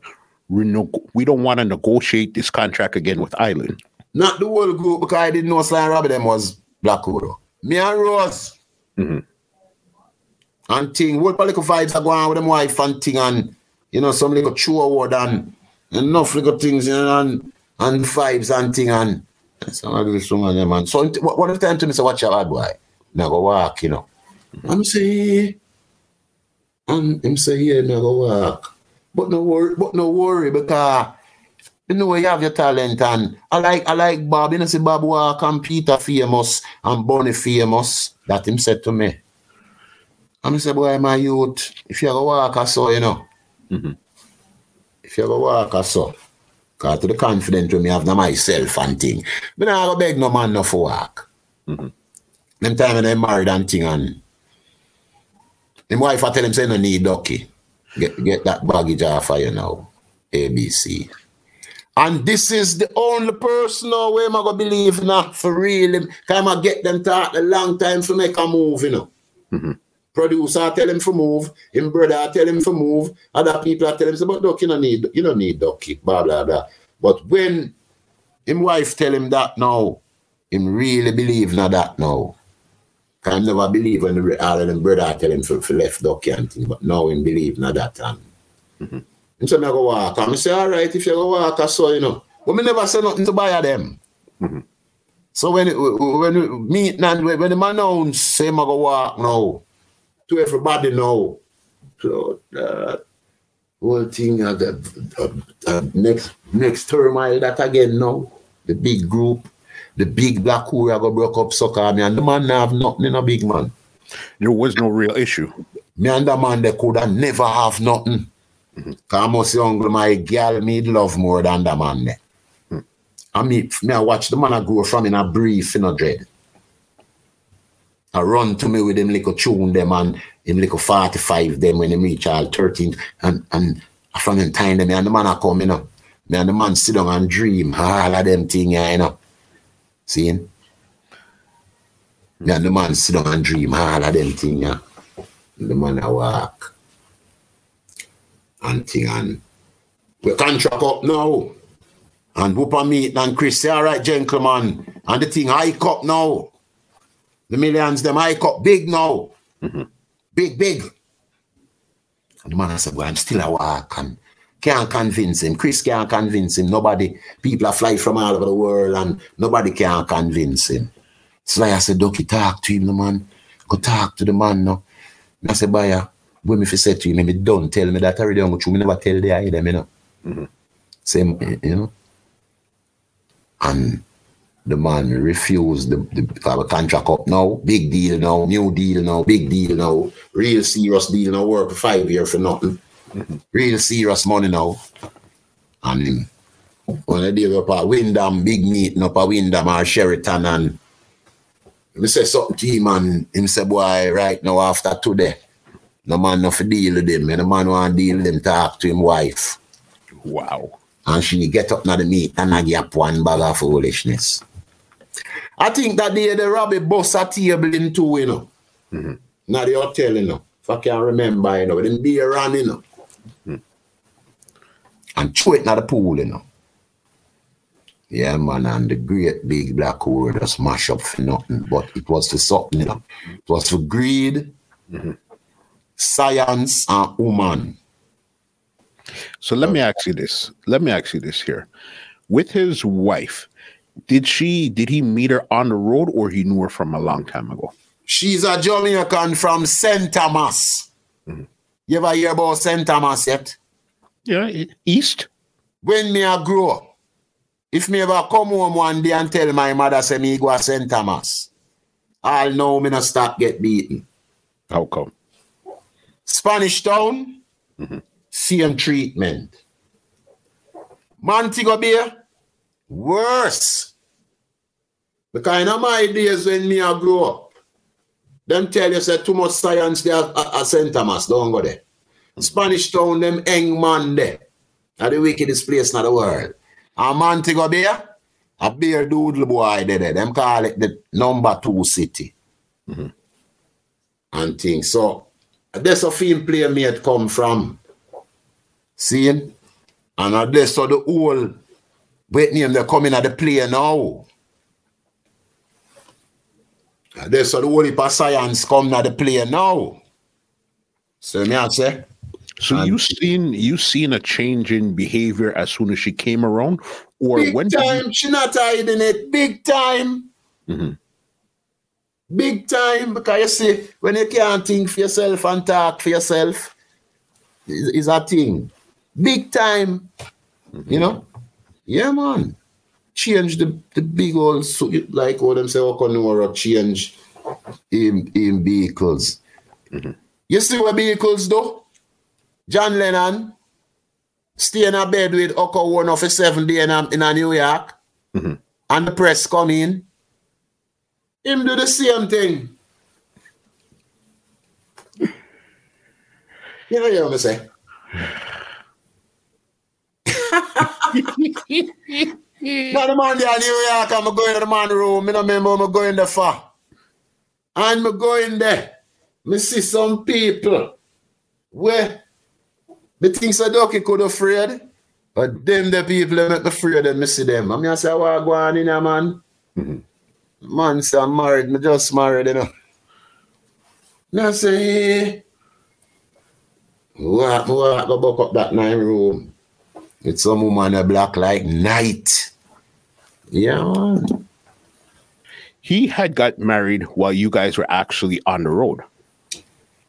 reno- we don't want to negotiate this contract again with Island. Not the whole group because I didn't know Sly Robbie them was Black Widow. Me and Rose. Mhm. And thing, what political vibes are going on with them wife and thing and you know some little true award and enough little things you know and and vibes and thing and some of this some them so one of the time to me say watch your bad boy. Now go walk, you know. I'm say and him say yeah, me go walk. But no worry, but no worry because you know you have your talent and I like I like Bob, you know see Bob Walk and Peter famous and Bonnie famous. That him said to me. And I say, boy, my youth, if you go walk or so, you know. Mhm. If you go walk or so. Cause to the confident with me have na myself and thing. But I go beg no man no for work. Mm-hmm. Them time when they married and thing and him wife I tell him say no need ducky. Get get that baggage off of you now. ABC. And this is the only person now where am I gonna believe now for real. Can I get them to a long time to make a move, you know? Mm-hmm. Producer tell him to move, him brother tell him to move, other people are tell him, but duck, you don't need you don't need ducky, blah blah blah. But when him wife tell him that now, him really believe in that now. I never believe when the, all of them brother tell him for, for left ducky and thing, but now him believe in that and mm-hmm. him say me go walk. And I say, all right, if you go walk, I saw you know. But me never say nothing to buy them. Mm-hmm. So when when meet and when the man announce say I go walk now, to everybody now. So uh, whole thing uh, the, uh, uh, next next turmoil that again now. The big group, the big Black Uhuru gonna break up soccer me and the man have nothing in a big man. There was no real issue. Me and the man they could have never have nothing. Mm-hmm. I must young my girl me love more than the man. Mm-hmm. I mean, me I watch the man I grow from in a brief in a dread. I run to me with them little tune them and him little 45 them when they reach all 13 and and from the time them and the man I come, you know. Me and the man sit down and dream all of them thing, you know. Seeing? Me and the man sit down and dream all of them thing, yeah. The man I walk and thing and we contract up now. And whoop on me and Chris say, all right, gentlemen. And the thing I up now. The millions, them I cut big now. Mm-hmm. Big, big. And the man I said, well, I'm still a walk and can't convince him. Chris can't convince him. Nobody, people are flying from all over the world and nobody can convince him. So like I said, Ducky, talk to him, the man. Go talk to the man now. And I said, Baya, when me say to him, me don't tell me that I already I'm me never tell the them, you know. Mm-hmm. Same, you know. And the man refused the, the, contract up now. Big deal now, new deal now, big deal now, real serious deal now, work for five years for nothing. Mm-hmm. Real serious money now. And when I deal up at Wyndham, big meeting up at Wyndham or Sheraton and me say something to him and him say, boy, right now after today, no man no for deal with him. And the man want deal with him, talk to him wife. Wow. And she get up now the meet and I get one bag of foolishness. I think that they the Robbie bus a table in two, you know. Mm-hmm. Now the hotel, you know. If I can remember, you know, it didn't be around, you know. Mm-hmm. And throw it in the pool, you know. Yeah, man, and the great big black hole just mash up for nothing. But it was for something, you know. It was for greed, mm-hmm. science, and woman. So let me ask you this. Let me ask you this here. With his wife, did she did he meet her on the road or he knew her from a long time ago? She's a Jamaican from St. Thomas. Mm-hmm. You ever hear about St. Thomas yet? Yeah, east. When me I grow up, if me ever come home one day and tell my mother say me go to St. Thomas, I'll know me not start get beaten. How come? Spanish Town, mm-hmm. same treatment. Montego Bay, Worse. Because in my days when me I grow up, them tell you say too much science there at, at St. Thomas, don't go there. Spanish town, them hang man there. Are the wickedest place in the world. And Montego Bay, a beer doodle boy there, them call it the number two city. Mm-hmm. And things. So there's a film play me it come from. Seeing? And that's so the whole Wait name they coming at the play now. There's so the whole heap of science coming at the play now. So me I say. So and you seen you seen a change in behavior as soon as she came around, or big when time? You... She not hiding it. Big time. Mm-hmm. Big time because you see when you can't think for yourself and talk for yourself, is a thing. Big time. Mm-hmm. You know. Yeah, man. Change the, the big old, like what them say, Yoko Ono, change in, in vehicles. Mm-hmm. You see what vehicles do? John Lennon, stay in a bed with Yoko Ono for seven days in, a, in a New York, Mhm. and the press come in, him do the same thing. You know, what I'm say? Now the man there in New York, I'm going to the man room. I don't remember I'm going there for. And I'm going there. Me see some people where me think so Ducky could afraid. But them the people that make me afraid and me see them. I mean I say what go on in here, man. Mm-hmm. Man say I'm married, me just married, you know. Me I say. What, what, go buck up that nine room. With some woman a black like night. Yeah, man. He had got married while you guys were actually on the road.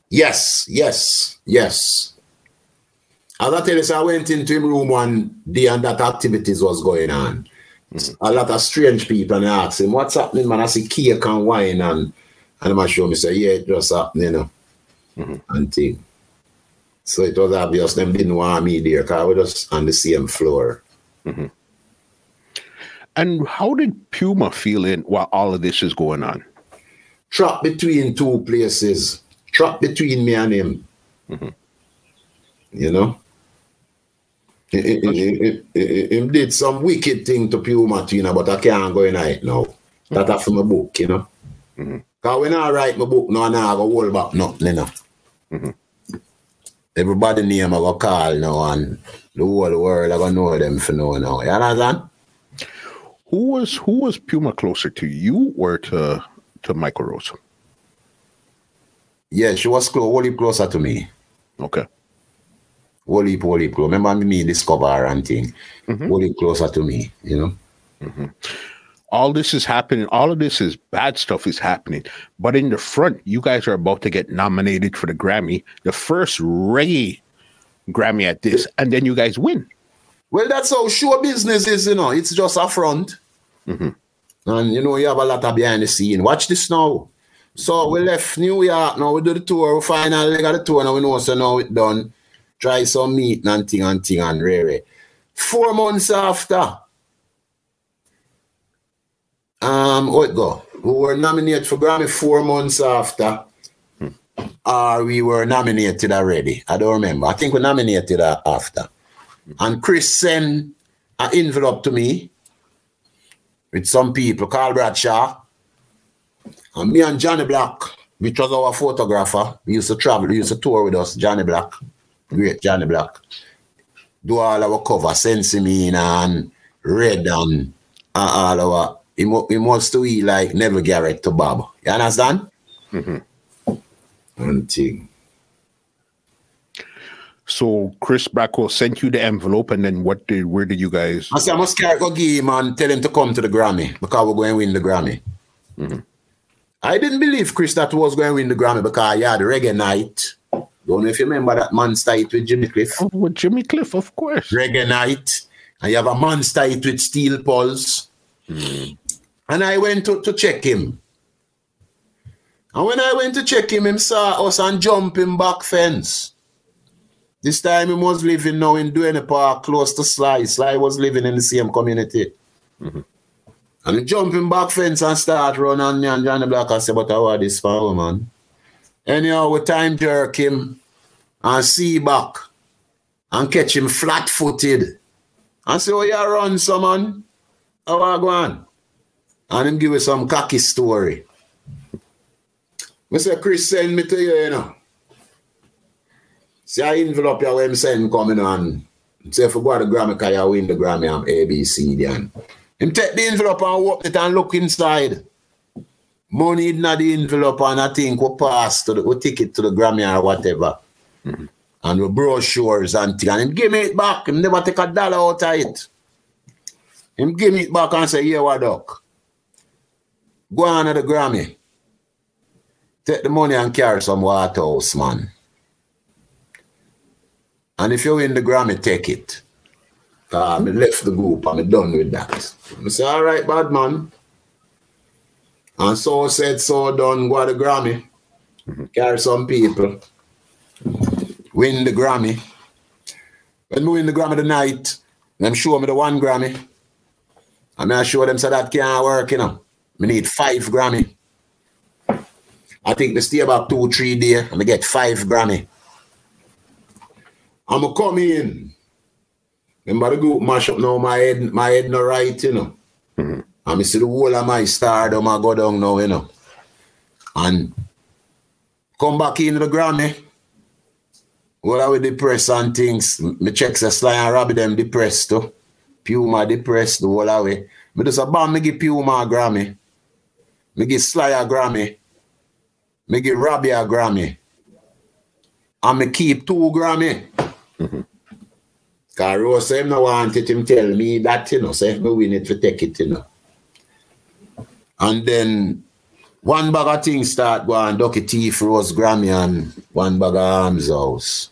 Yes, yes, yes. As I tell you, so I went into him room one day and that activities was going on. A lot of strange people and I asked him, what's happening, man? I see cake and wine and and I'm show me say, yeah, it just happening, you know. Mm-hmm. And thing. So it was obvious them didn't want me there because we just on the same floor. Mm-hmm. And how did Puma feel in while all of this is going on? Trap between two places. Trap between me and him. Mm-hmm. You know? Him did some wicked thing to Puma Tina, but I can't go in it now. That mm-hmm. are from my book, you know. Because when I write my book, no, I go hold back nothing, you know. Everybody name I go call now and the whole world I go know them for know now. You understand? Who was who was Puma closer to you or to to Michael Rose? Yeah, she was close, closer to me. Okay. whole heap, whole close. Remember me discover and thing. Mm-hmm. Heap closer to me, you know. Mm-hmm. All this is happening. All of this is bad stuff is happening. But in the front, you guys are about to get nominated for the Grammy, the first reggae Grammy at this, and then you guys win. Well, that's how show business is, you know. It's just a front. Mm-hmm. And you know, you have a lot of behind the scene. Watch this now. So we left New York now. We do the tour. We finally got the tour now. We know so now it's done. Try some meat and thing and thing and rare. Four months after. Um, what go? We were nominated for Grammy four months after. Or we were nominated already. I don't remember. I think we nominated uh, after. And Chris sent an envelope to me with some people, Carl Bradshaw, and me and Johnny Black, which was our photographer. We used to travel, we used to tour with us, Johnny Black, great Johnny Black. Do all our cover, Sinsemilla and Red and uh, all our, he, mu- he must to be like Neville Garrick to Bob. You understand? Mm-hmm. And thing. So Chris Blackwell sent you the envelope, and then what did where did you guys? I said, I must carry go give him and tell him to come to the Grammy because we're going to win the Grammy. Mm-hmm. I didn't believe Chris that was going to win the Grammy because yeah, the reggae night. Don't know if you remember that monster hit with Jimmy Cliff. Oh, with Jimmy Cliff, of course. Reggae night. And you have a monster hit with Steel Pulse. Mm. And I went to, to check him. And when I went to check him, him saw us and jumping back fence. This time he was living now in Duhaney Park, close to Sly. Sly was living in the same community. Mm-hmm. And he jumping back fence and start running me and Johnny Black and say, but how are this for man? Anyhow, we time jerk him and see back and catch him flat footed. And say, oh, you run, some man. How are you going? And him give us some cocky story. Mr. Chris send me to you, you know. See, I envelope you when him send coming on. Say, if you go to the Grammy, because you win the Grammy, I'm ABC then. Him take the envelope and open it and look inside. Money in the envelope and I think we pass to the we ticket to the Grammy or whatever. Mm-hmm. And we brochures and thing. And him give me it back. Him never take a dollar out of it. Him give me it back and say, yeah, what duck. Go on to the Grammy. Take the money and carry some Waterhouse, man. And if you win the Grammy, take it. Uh, I left the group. I'm done with that. I say, all right, bad man. And so said, so done, go to the Grammy. Carry some people. Win the Grammy. When we win the Grammy tonight, them show me the one Grammy. And I show them so that can't work, you know. We need five Grammy. I think they stay about two, three days and they get five Grammy. I'ma come in. Remember the group mash up now, my head, my head no right, you know. Mm-hmm. And I see the whole of my stardom I go down now, you know. And come back into the Grammy. Well, I was depressed and things. Me check say Sly and Robbie them depressed too. Puma depressed the whole way. Me just a bomb me give Puma a Grammy. Me give Sly a Grammy. Me give Robbie a Grammy. And me keep two Grammy. Mm-hmm. Cause Rose him no wanted him tell me that, you know, so if me win it to take it, you know. And then one bag of things start going, Ducky Teeth, Rose Grammy, and one bag of Arms House.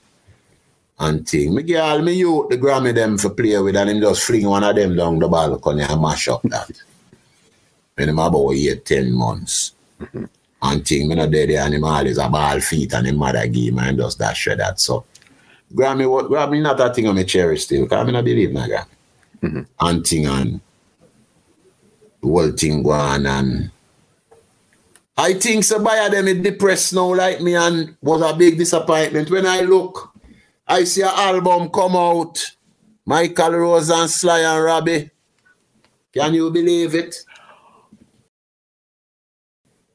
And thing. Me girl, me youth the Grammy them for play with, and him just fling one of them down the balcony and mash up that. When him about eight, ten months. Mm-hmm. And thing, me not dead there, and him always a ball feet, and him mother give and just that shred that. So, Grammy, what, Grammy not that thing on me cherish still, because I mean, I believe in that mm-hmm. And thing, and the whole thing going, and I think somebody them is depressed now like me and was a big disappointment. When I look, I see an album come out, Michael Rose and Sly and Robbie. Can you believe it?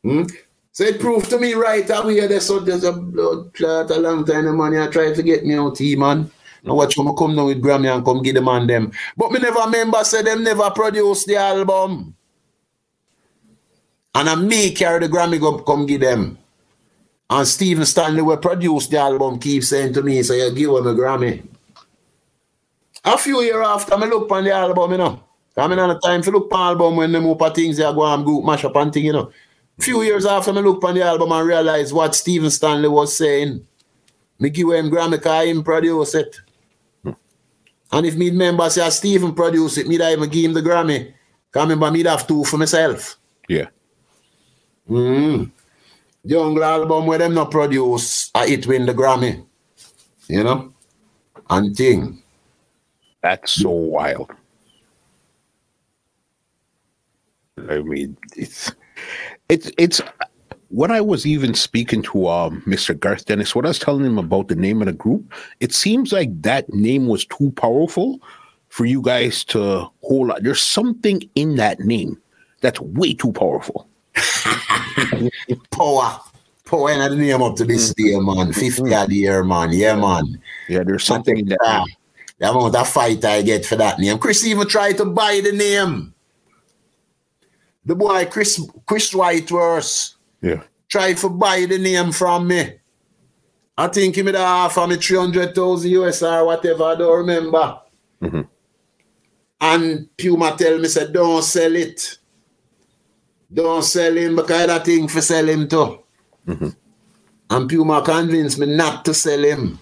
Hmm? So it proved to me right away that so there's a blood clot a long time the money I try to get me out here, man. Now watch when I come down with Grammy and come give the man them. But me never remember say them never produced the album. And I me carry the Grammy go come give them. And Stephen Stanley will produce the album, keep saying to me, so you give him a Grammy. A few years after, I look on the album, you know. I mean, on the time to look on the album when the more things they go and group mash up and thing, you know. Few years after, I look on the album and realize what Stephen Stanley was saying. Me give him Grammy because him produce it. And if me remember say Stephen produce it, me that even give him the Grammy. Because remember me have two for myself. Yeah. Mm. Young album where them not produce, I it win the Grammy. You know? And thing. That's so wild. I mean, it's it's it's when I was even speaking to um, Mr. Garth Dennis, what I was telling him about the name of the group, it seems like that name was too powerful for you guys to hold on. There's something in that name that's way too powerful. Power. Power in the name up to this day, man. 50 mm-hmm. odd year, man. Yeah, man. Yeah, there's something in that. Uh, the amount of fight I get for that name. Chris even tried to buy the name. The boy Chris Chris Whiteworth. Yeah. Tried to buy the name from me. I think he made offer me 300,000 US or whatever, I don't remember. Mm-hmm. And Puma tell me, said, don't sell it. Don't sell him because that thing for sell him too. Mm-hmm. And Puma convinced me not to sell him.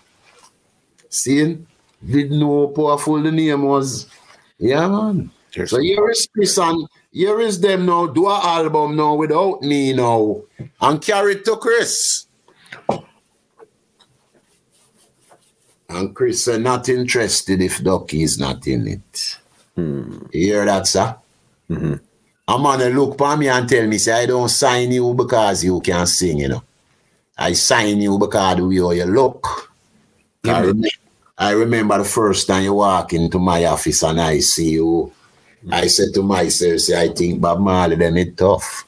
See? Didn't know how powerful the name was. Yeah, man. Cheers. So here is Chris and here is them now. Do an album now without me now. And carry it to Chris. And Chris said, not interested if Ducky is not in it. Hmm. You hear that, sir? Mm-hmm. A man look for me and tell me, say, I don't sign you because you can sing, you know. I sign you because the way you look. I, rem- I remember the first time you walk into my office and I see you. I said to myself, say, I think Bob Marley them it tough.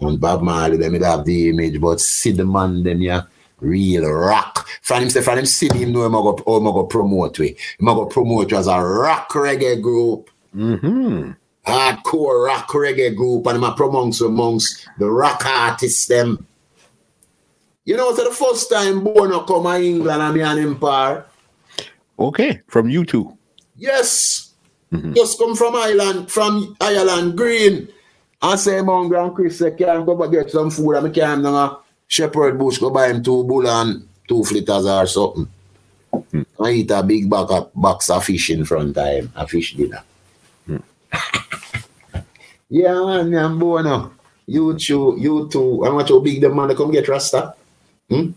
and Bob Marley them it have the image, but see the man them yeah, real rock. From him from him see him know him go, oh, go promote we. Him go promote as a rock reggae group. Mm-hmm hardcore rock reggae group and I'm amongst amongst the rock artists them. You know, so the first time Bono come to England and me and Empire. Okay, from you two. Yes. Mm-hmm. Just come from Ireland, from Ireland Green. I say Mount Grand Chris say can go get some food I can a shepherd bush go buy him two bull and two flitters or something. Mm-hmm. I eat a big bag of box of fish in front of him, a fish dinner. yeah, man, I'm born now. You too, you too. I want you big the man to come get Rasta. Hmm?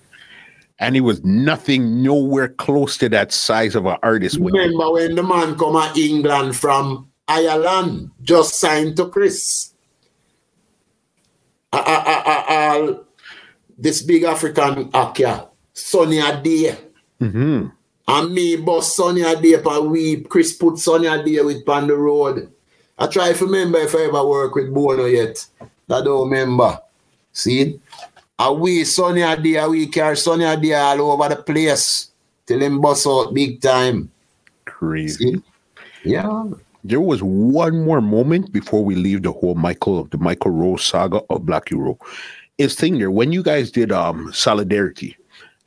And he was nothing nowhere close to that size of an artist. Remember when the man come to England from Ireland, just signed to Chris. Ah, ah, ah, this big African actor, Sunny Ade. Mhm. And me boss Sunny Ade and we Chris put Sunny Ade with on the road. I try to remember if I ever work with Bono yet. I don't remember. See? We Sunny Ade, and we carry Sunny Ade all over the place till him bust out big time. Crazy. See? Yeah. There was one more moment before we leave the whole Michael, of the Michael Rose saga of Black Uhuru. Is thing there when you guys did um Solidarity,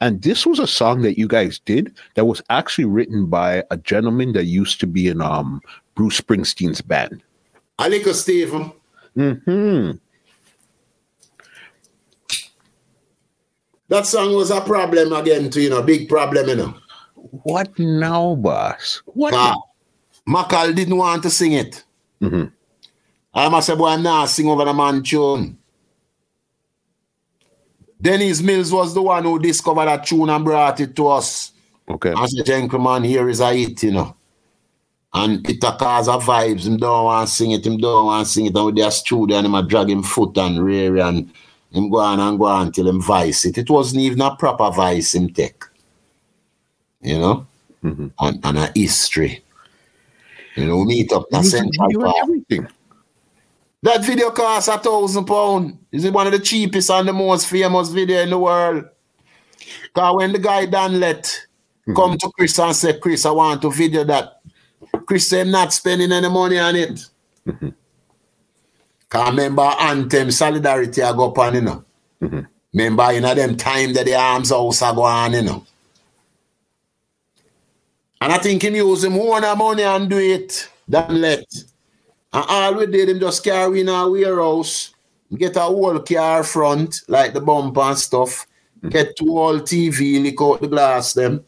and this was a song that you guys did that was actually written by a gentleman that used to be in um Bruce Springsteen's band. I little Steven. Hmm. That song was a problem again, too, you know, big problem, you know. What now, boss? What? But Macal didn't want to sing it. Mhm. I must say, boy, I'm sing over the man tune. Denise Mills was the one who discovered that tune and brought it to us. Okay. As a gentleman, here is a hit, you know. And it a cause of vibes. Him don't want to sing it, him don't want to sing it. And with their studio, and him a drag him foot and rear and him go on and go on till him vice it. It wasn't even a proper vice him take. You know? Mhm. And, and a history. You know, meet up Music Central video and Park. everything. That video costs a thousand pound. Is it one of the cheapest and the most famous video in the world? Cause when the guy done let come to Chris and say, Chris, I want to video that. Chris said not spending any money on it. Cause remember Anthem Solidarity I go up on, you know. Mm-hmm. Remember in them time that the arms house are go on, you know. And I think him use him own money and do it. Than let. And all we did, him just carry in our warehouse, get a whole car front, like the bumper and stuff, mm-hmm. get two whole TV, lick out the glass them,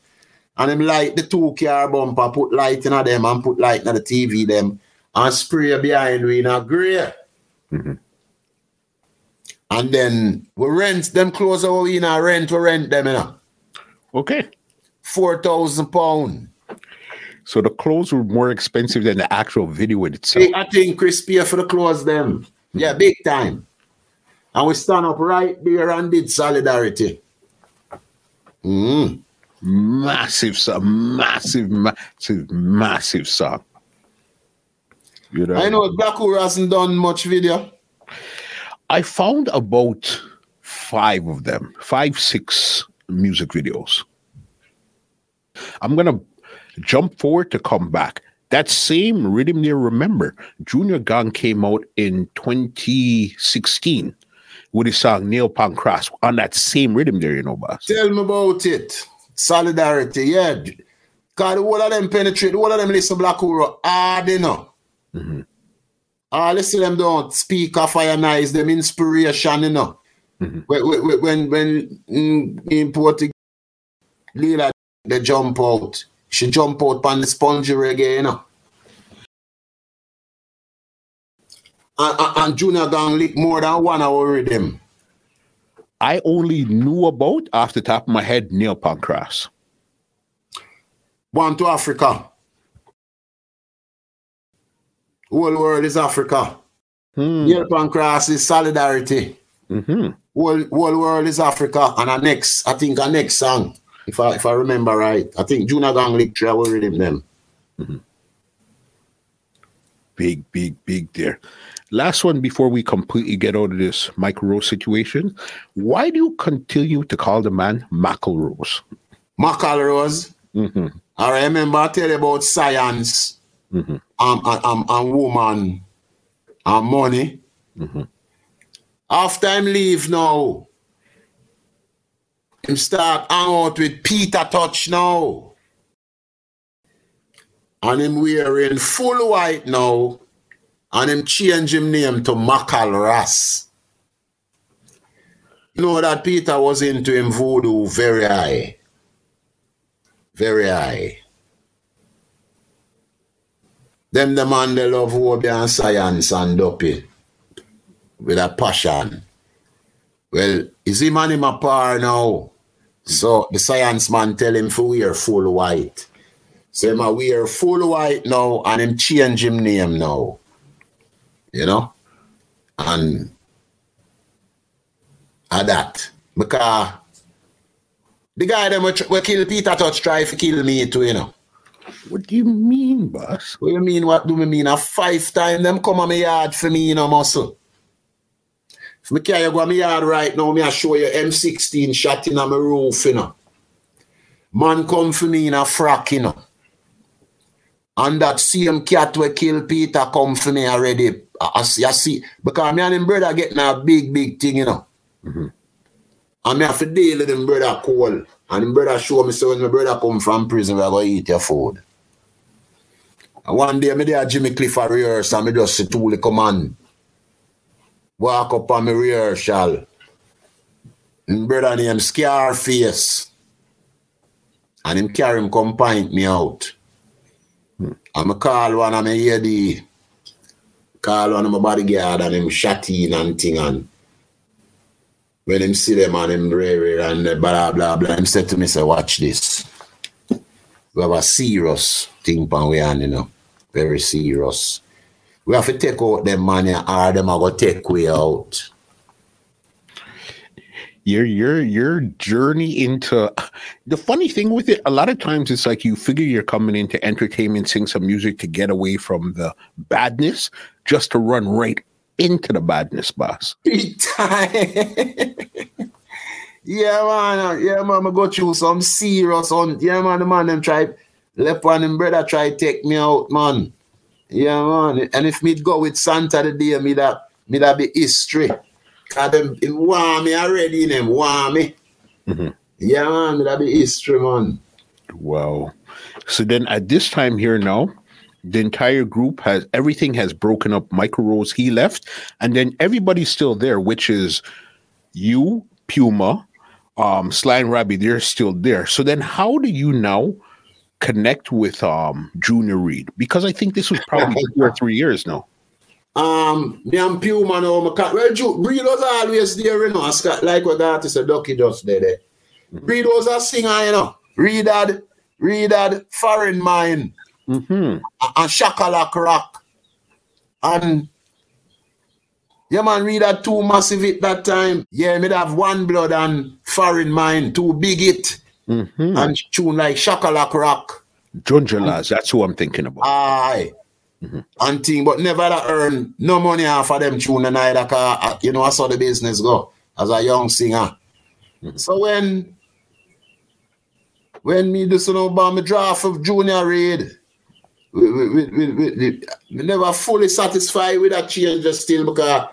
and him light the two car bumper, put light in a them and put light in the TV them, and spray behind we in a grey. And then we rent them clothes over in a rent, we rent them, you know. Okay. Four thousand pound. So the clothes were more expensive than the actual video in itself. I think Chris pay for the clothes them. Yeah, big time. And we stand up right there and did solidarity. Mm. Massive song, massive, massive, massive song. You know, I know Black hasn't done much video. I found about five of them, five, six music videos. I'm gonna jump forward to come back. That same rhythm there, remember, Junior Gong came out in 2016 with his song Nail Pan Cross on that same rhythm there, you know, boss. Tell me about it. Solidarity, yeah. God, all of them penetrate, all of them listen Black Hole hard, ah, you know. All listen them don't speak of fire nice, them inspiration, you know. Mm-hmm. When, when, when, when mm, in Portugal, Lila, they jump out. She jump out on the Sponji Reggae, you know. And, and, and Junior Gong lick more than one hour with rhythm. I only knew about off the top of my head Nail Pan Cross. One to Africa. Whole world is Africa. Hmm. Nail Pan Cross is solidarity. hmm Whole, whole world is Africa. And our next, I think our next song, if I if I remember right, I think Junior Gong lick travel rhythm them. Big, big, big there. Last one before we completely get out of this Michael Rose situation. Why do you continue to call the man Michael Rose? Macal Rose. hmm I remember I tell you about science Mhm. and, and, and, woman and money. Mhm. After him leave now, him start hang out with Peter Tosh now. And him wearing full white now. And him change him name to Macal Ras. You know that Peter was into him voodoo very high. Very high. Them the man they love hobby and science and dopey with a passion. Well, is him and him a par now? So the science man tell him for wear full white. So him a wear full white now and him change him name now. You know? And at that. Because the guy them we, we kill Peter Tosh try to kill me too, you know. What do you mean, boss? What do you mean? What do me mean? A five time them come on my yard for me, you know, muscle. If me carry go on my yard right now, me I show you M16 shot in on my roof, you know. Man come for me in a frack, you know. And that same cat we kill Peter come for me already. I, I see, I see. Because me and him brother getting a big, big thing, you know. Mm-hmm. And me have to deal with him brother cool. And brother show me so when my brother come from prison, we are going to eat your food. And one day, me there Jimmy Cliff a rehearse and me just see Tuli come on. Walk up on me rehearsal. Him brother named Scarface. And him carry him come pint me out. And me call one of my AD. Call one of my bodyguard and him shot in and thing and when him see them and him rare and blah blah blah, him said to me, say, watch this. We have a serious thing pan we on, you know. Very serious. We have to take out them money or them are gonna take we out. your your your journey into the funny thing with it a lot of times it's like you figure you're coming into entertainment sing some music to get away from the badness just to run right into the badness boss Big time. yeah, man. Yeah, man. I go through some serious on. Yeah, man. The man them try left one him brother try take me out, man. Yeah, man. And if me go with Santa today, me that me that be history. Cause them him want me already, them want me. Mhm. Yeah, man. Me that be history, man. wow so then at this time here now the entire group has everything has broken up michael rose he left and then everybody's still there which is you puma um sly and Robbie, they're still there so then how do you now connect with um junior reid because i think this was probably two or three years now Um, me and Puma now, my cat. Well, Ju- Breed was always there, you know. Scott, like what the artist said, Ducky just there. there. Breed was a singer, you know. Reid had, Reid had Foreign Mind mm-hmm. and Shakalak Rock. And yeah, man, Reid had two massive hit that time. Yeah, me have one blood and Foreign Mind, two big it. Mm-hmm. And tune like Shakalak Rock. Junjalaz, that's who i'm thinking about Aye. And thing, but never that earn no money off of them tune and either car, uh, you know, I saw the business go as a young singer. So when when me do some about me draft of Junior Reid, we, we, we, we, never fully satisfied with that change just still because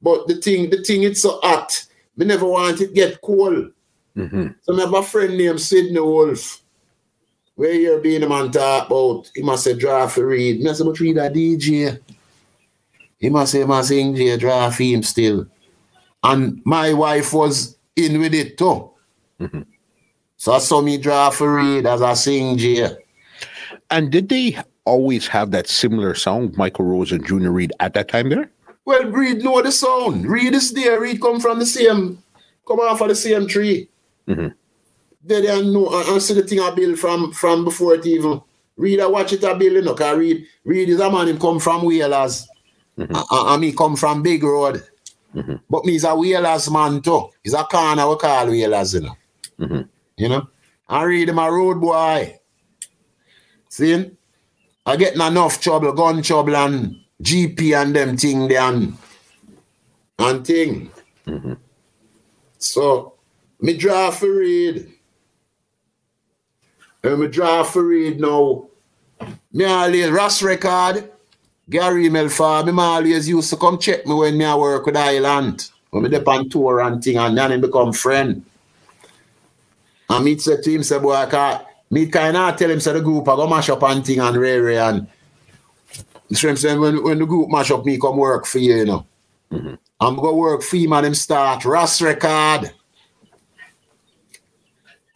but the thing the thing it's so hot. We never want it get cold. hmm So I have a friend named Sidney Wolf. Where you're being a man talk about, he must say draft for Reid. Me say, but Reid a DJ. He must say, must sing J draft him still. And my wife was in with it too. So I saw me draft for Reid as I sing J. And did they always have that similar sound, Michael Rose and Junior Reid, at that time there? Well, Reid know the sound. Reid is there. Reid come from the same, come off of the same tree. Mhm. They don't know and and see the thing I build from from before it even. Reid I watch it I build, you know, cause Reid, Reid is a man him come from Whalers. And, and me come from Big Road. But me is a Whalers man too. He's a corner we call Whalers, you know. Mhm. You know? I read him a road boy. See? I getting enough trouble, gun trouble and GP and them thing there and, and thing. Mm-hmm. So me draw for Reid. And me draw for Reid now. Me always RAS record. Gary Himelfarb, me always used to come check me when me a work with Island. When me dep on tour and thing and then him become friend. And me say to him, say, boy, I can't, me kind of tell him, say, the group, I go mash up and thing and Ray Ray and so him when, when the group mash up, me come work for you, you know. Mm-hmm. I'm going to work for him and him start RAS record.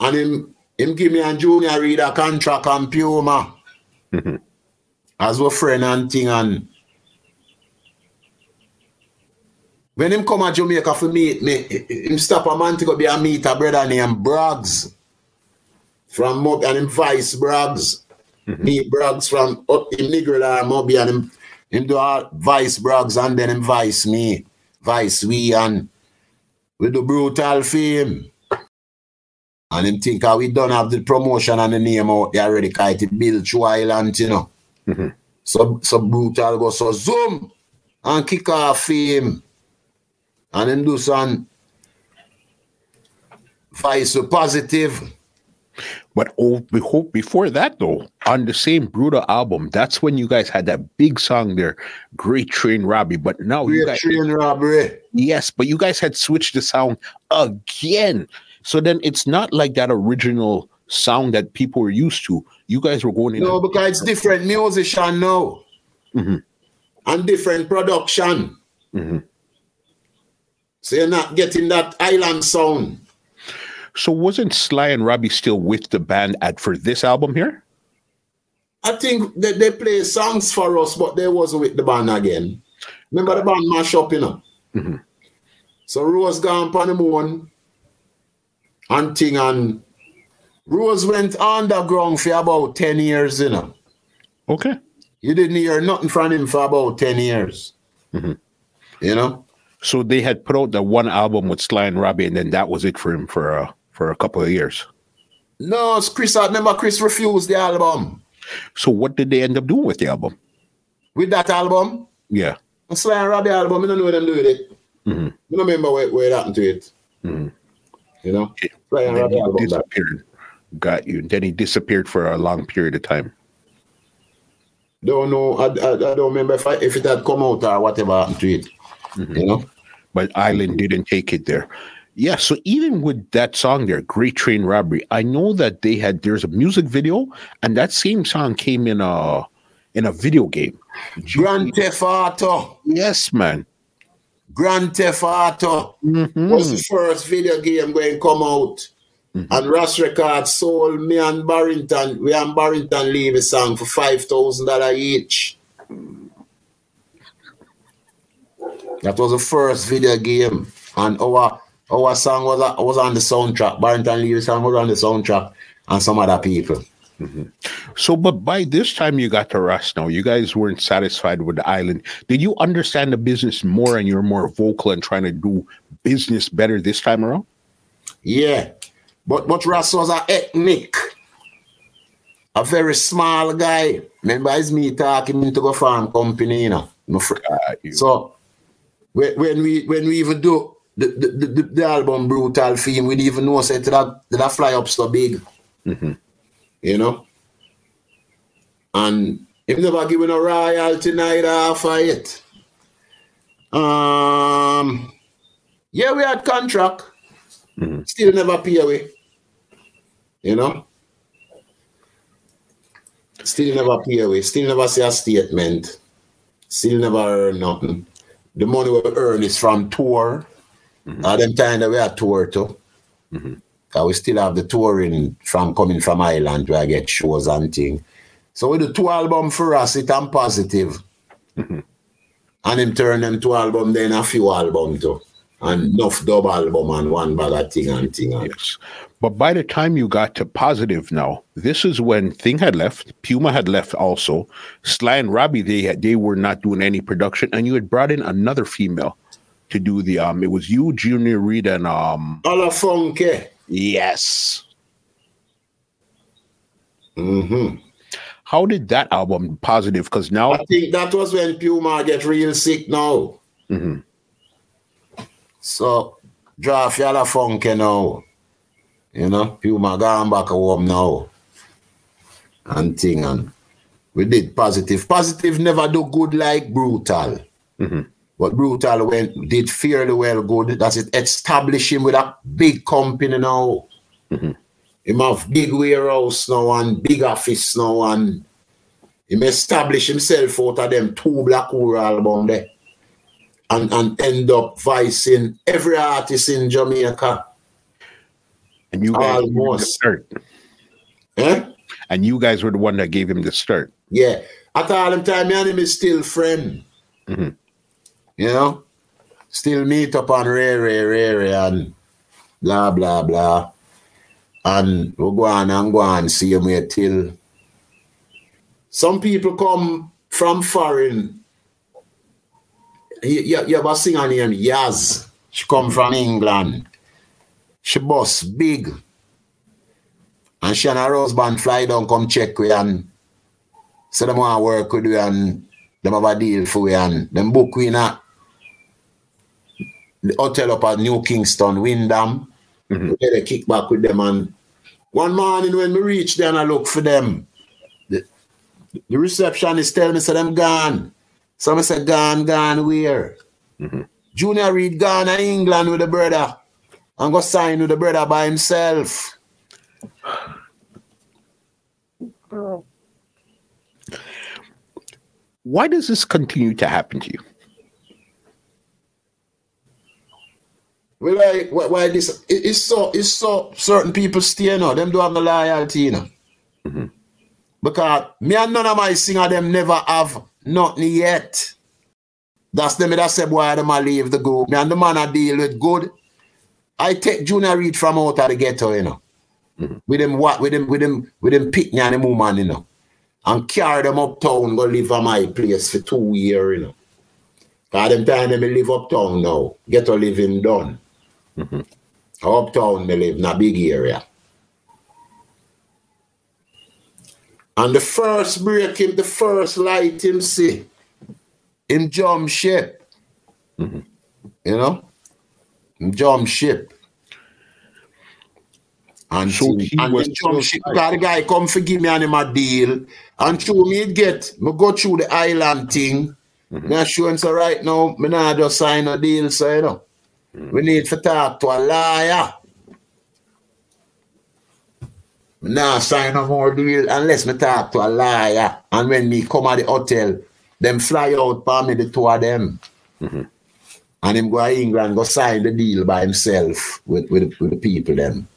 And him, him give me and Junior Reid a contract on Puma. Mm-hmm. As a friend and thing and When him come to Jamaica for meet me, him stop a man to go be a meet a brother named Braggs. From Mob and him Vice brags. Mm-hmm. Meet Braggs from up in Moby and him, him do all Vice brags and then him Vice me. Vice we and with the brutal fame. And him think how we don't have the promotion and the name out there already kite it build True Island, you know. Mm-hmm. So so brutal go so zoom and kick off fame. And him do some vice positive. But oh, before that though, on the same Brutal album, that's when you guys had that big song there, Great Train Robbery. But now Great you guys Train Robbery. Yes, but you guys had switched the sound again. So then it's not like that original sound that people were used to. You guys were going in. No, because it's different musician now. Mm-hmm. And different production. Mm-hmm. So you're not getting that island sound. So wasn't Sly and Robbie still with the band at for this album here? I think that they play songs for us, but they wasn't with the band again. Remember the band mash up, you know? Mm-hmm. So Rose gone on the moon and thing and Rose went underground for about 10 years, you know. Okay. You didn't hear nothing from him for about 10 years. Mm-hmm. You know? So they had put out the one album with Sly and Robbie, and then that was it for him for uh, for a couple of years. No, it's Chris. I remember Chris refused the album. So what did they end up doing with the album? With that album? Yeah. Sly and Robbie album. I don't know what them do with it. Mm-hmm. I don't remember where, where it happened to it. Mm-hmm. You know, Sly and Robbie album disappeared. Got you. Then he disappeared for a long period of time. Don't know. I, I, I don't remember if I, if it had come out or whatever happened to it. Mm-hmm. You know, but Island didn't take it there. Yeah, so even with that song there, Great Train Robbery, I know that they had there's a music video, and that same song came in a in a video game. Grand Theft Auto. Yes, man. Grand Theft Auto mm-hmm. was the first video game going to come out. Mm-hmm. And RAS Records sold me and Barrington, we and Barrington leave a song for $5,000 each. That was the first video game. And our our song was was on the soundtrack. Barrington Levy song was on the soundtrack, and some other people. Mm-hmm. So, but by this time you got to RAS now. You guys weren't satisfied with the island. Did you understand the business more and you're more vocal and trying to do business better this time around? Yeah. But but RAS was a ethnic. A very small guy. Remember, it's me talking into the farm company, you know. You. So when we when we even do the, the, the, the album Brutal Theme, we didn't even know say that that fly up so big. Mm-hmm. You know? And if never given a royalty neither half of it. Um yeah, we had contract. Mm-hmm. Still never pay away. You know? Still never pay away. Still never see a statement. Still never earn nothing. The money we earn is from tour Mm-hmm. At them time that we had tour too. Mm-hmm. we still have the touring from coming from Ireland where I get shows and things. So with the two album for us, it am positive. Mm-hmm. And him turn them two album, then a few album too. And enough dub album and one bag of thing and thing. Yes. But by the time you got to positive now, this is when Thing had left, Puma had left also, Sly and Robbie, they had, they were not doing any production, and you had brought in another female to do the um it was you, Junior Reid, and um Funky. Yes. Mm-hmm. How did that album positive? Because now I think that was when Puma get real sick now. Mm-hmm. So draft Funky now. You know, Puma gone back home now. And thing and we did positive. Positive never do good like brutal. Mm-hmm. But Brutal went did fairly well good. That's it establish him with a big company now. Mm-hmm. Him have big warehouse now and big office now and him establish himself out of them two Black Hole album there. And and end up vicing every artist in Jamaica. And you guys almost the start. Eh? And you guys were the one that gave him the start. Yeah. At all them time, me and him is still friend. Mm-hmm. You know? still meet up on rare, rare, rare, and blah blah blah. And we go on and go on, see him here till some people come from foreign. You, you, you have a singer named Yaz. She come from England. She boss big. And she and her husband fly down come check we and so them want work with we and them have a deal for we and them book we in hotel up at New Kingston, Wyndham. Mhm. We get a kick back with them and one morning when we reach there and I look for them, the, the receptionist tell me say them gone. Some say gone, gone where? Junior Reid gone to England with the brother and go sign with the brother by himself. Why does this continue to happen to you? Well, like, why, why this? It, it's so, it's so. Certain people stay now. Them do have no loyalty, you know. Mm-hmm. Because me and none of my singer them never have nothing yet. That's them that say boy them I leave the group. Me and the man I deal with good. I take Junior Reid from out of the ghetto, you know. Mm-hmm. With them what with them with them with them picnic and them woman, you know. And carry them uptown, go live at my place for two years, you know. Cause them time them live uptown now. Ghetto living done. Uptown me live in a big area. And the first break him, the first light him see, him jump ship. You know? Him jump ship. And So so he and was jump ship, got the guy come forgive me and him a deal. And show me it get, me go through the island thing. Me a show him so right now, me not just sign a deal, so you know. Mm-hmm. We need to talk to a. Me Nah, sign no more deal unless me talk to a lawyer. And when me come at the hotel, them fly out for me, the two of them. Mm-hmm. And him go to England, and go sign the deal by himself with, with, with the people them.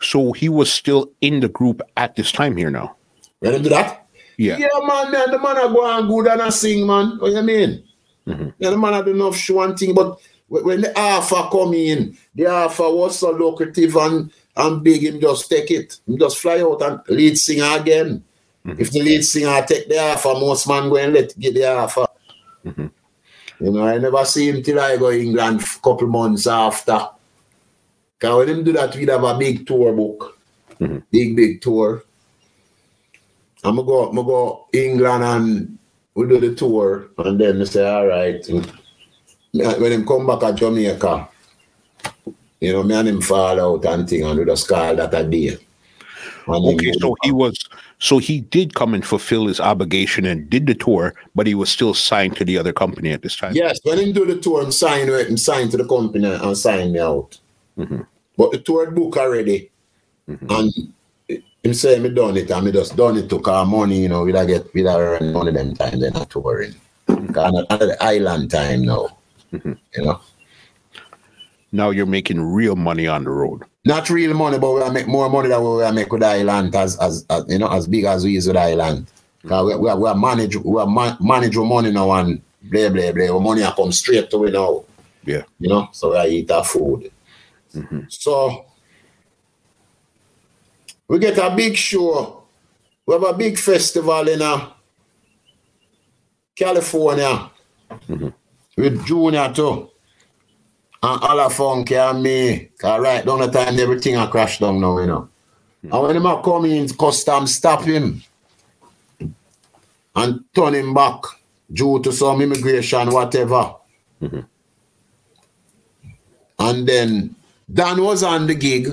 So he was still in the group at this time here now. Let him do that? Yeah. Yeah, man, man, the man a go on good and a sing, man. What you mean? Mm-hmm. Yeah, the man a do enough show and thing, but when the offer come in, the offer was so lucrative and, and big, him just take it. Him just fly out and lead singer again. Mm-hmm. If the lead singer take the offer, most man go and let get the offer. Mm-hmm. You know, I never see him till I go England f- couple months after. Because when him do that, we'd have a big tour book. Mm-hmm. Big, big tour. I'm gonna go, I'm gonna go England and we do the tour, and then they say, all right. When him come back at Jamaica, you know, me and him fall out and thing, and we just call that a day. And Okay, so back. he was so he did come and fulfill his obligation and did the tour, but he was still signed to the other company at this time. Yes, when him do the tour, him sign with him sign to the company and sign me out. Mm-hmm. But the tour book already, mm-hmm. and him say me done it, and me just done it to cause money, you know, we da get we da earn money them time then a touring. Mm-hmm. The island time now, Mm-hmm. you know. Now you're making real money on the road. Not real money, but we will make more money than we make with island as, as, as you know as big as we is with island. Mm-hmm. Cause we, we, are- we are manage we are man, manage our money now and blah blah blah. Our money come straight to we now. Yeah. You know, so we eat our food. Mm-hmm. So we get a big show. We have a big festival in uh, California with Junior too. And all of funky and me. Cause right down the time everything I crash down now, you know. And when him a come in, custom stop him and turn him back due to some immigration, whatever. Mm-hmm. And then Dan was on the gig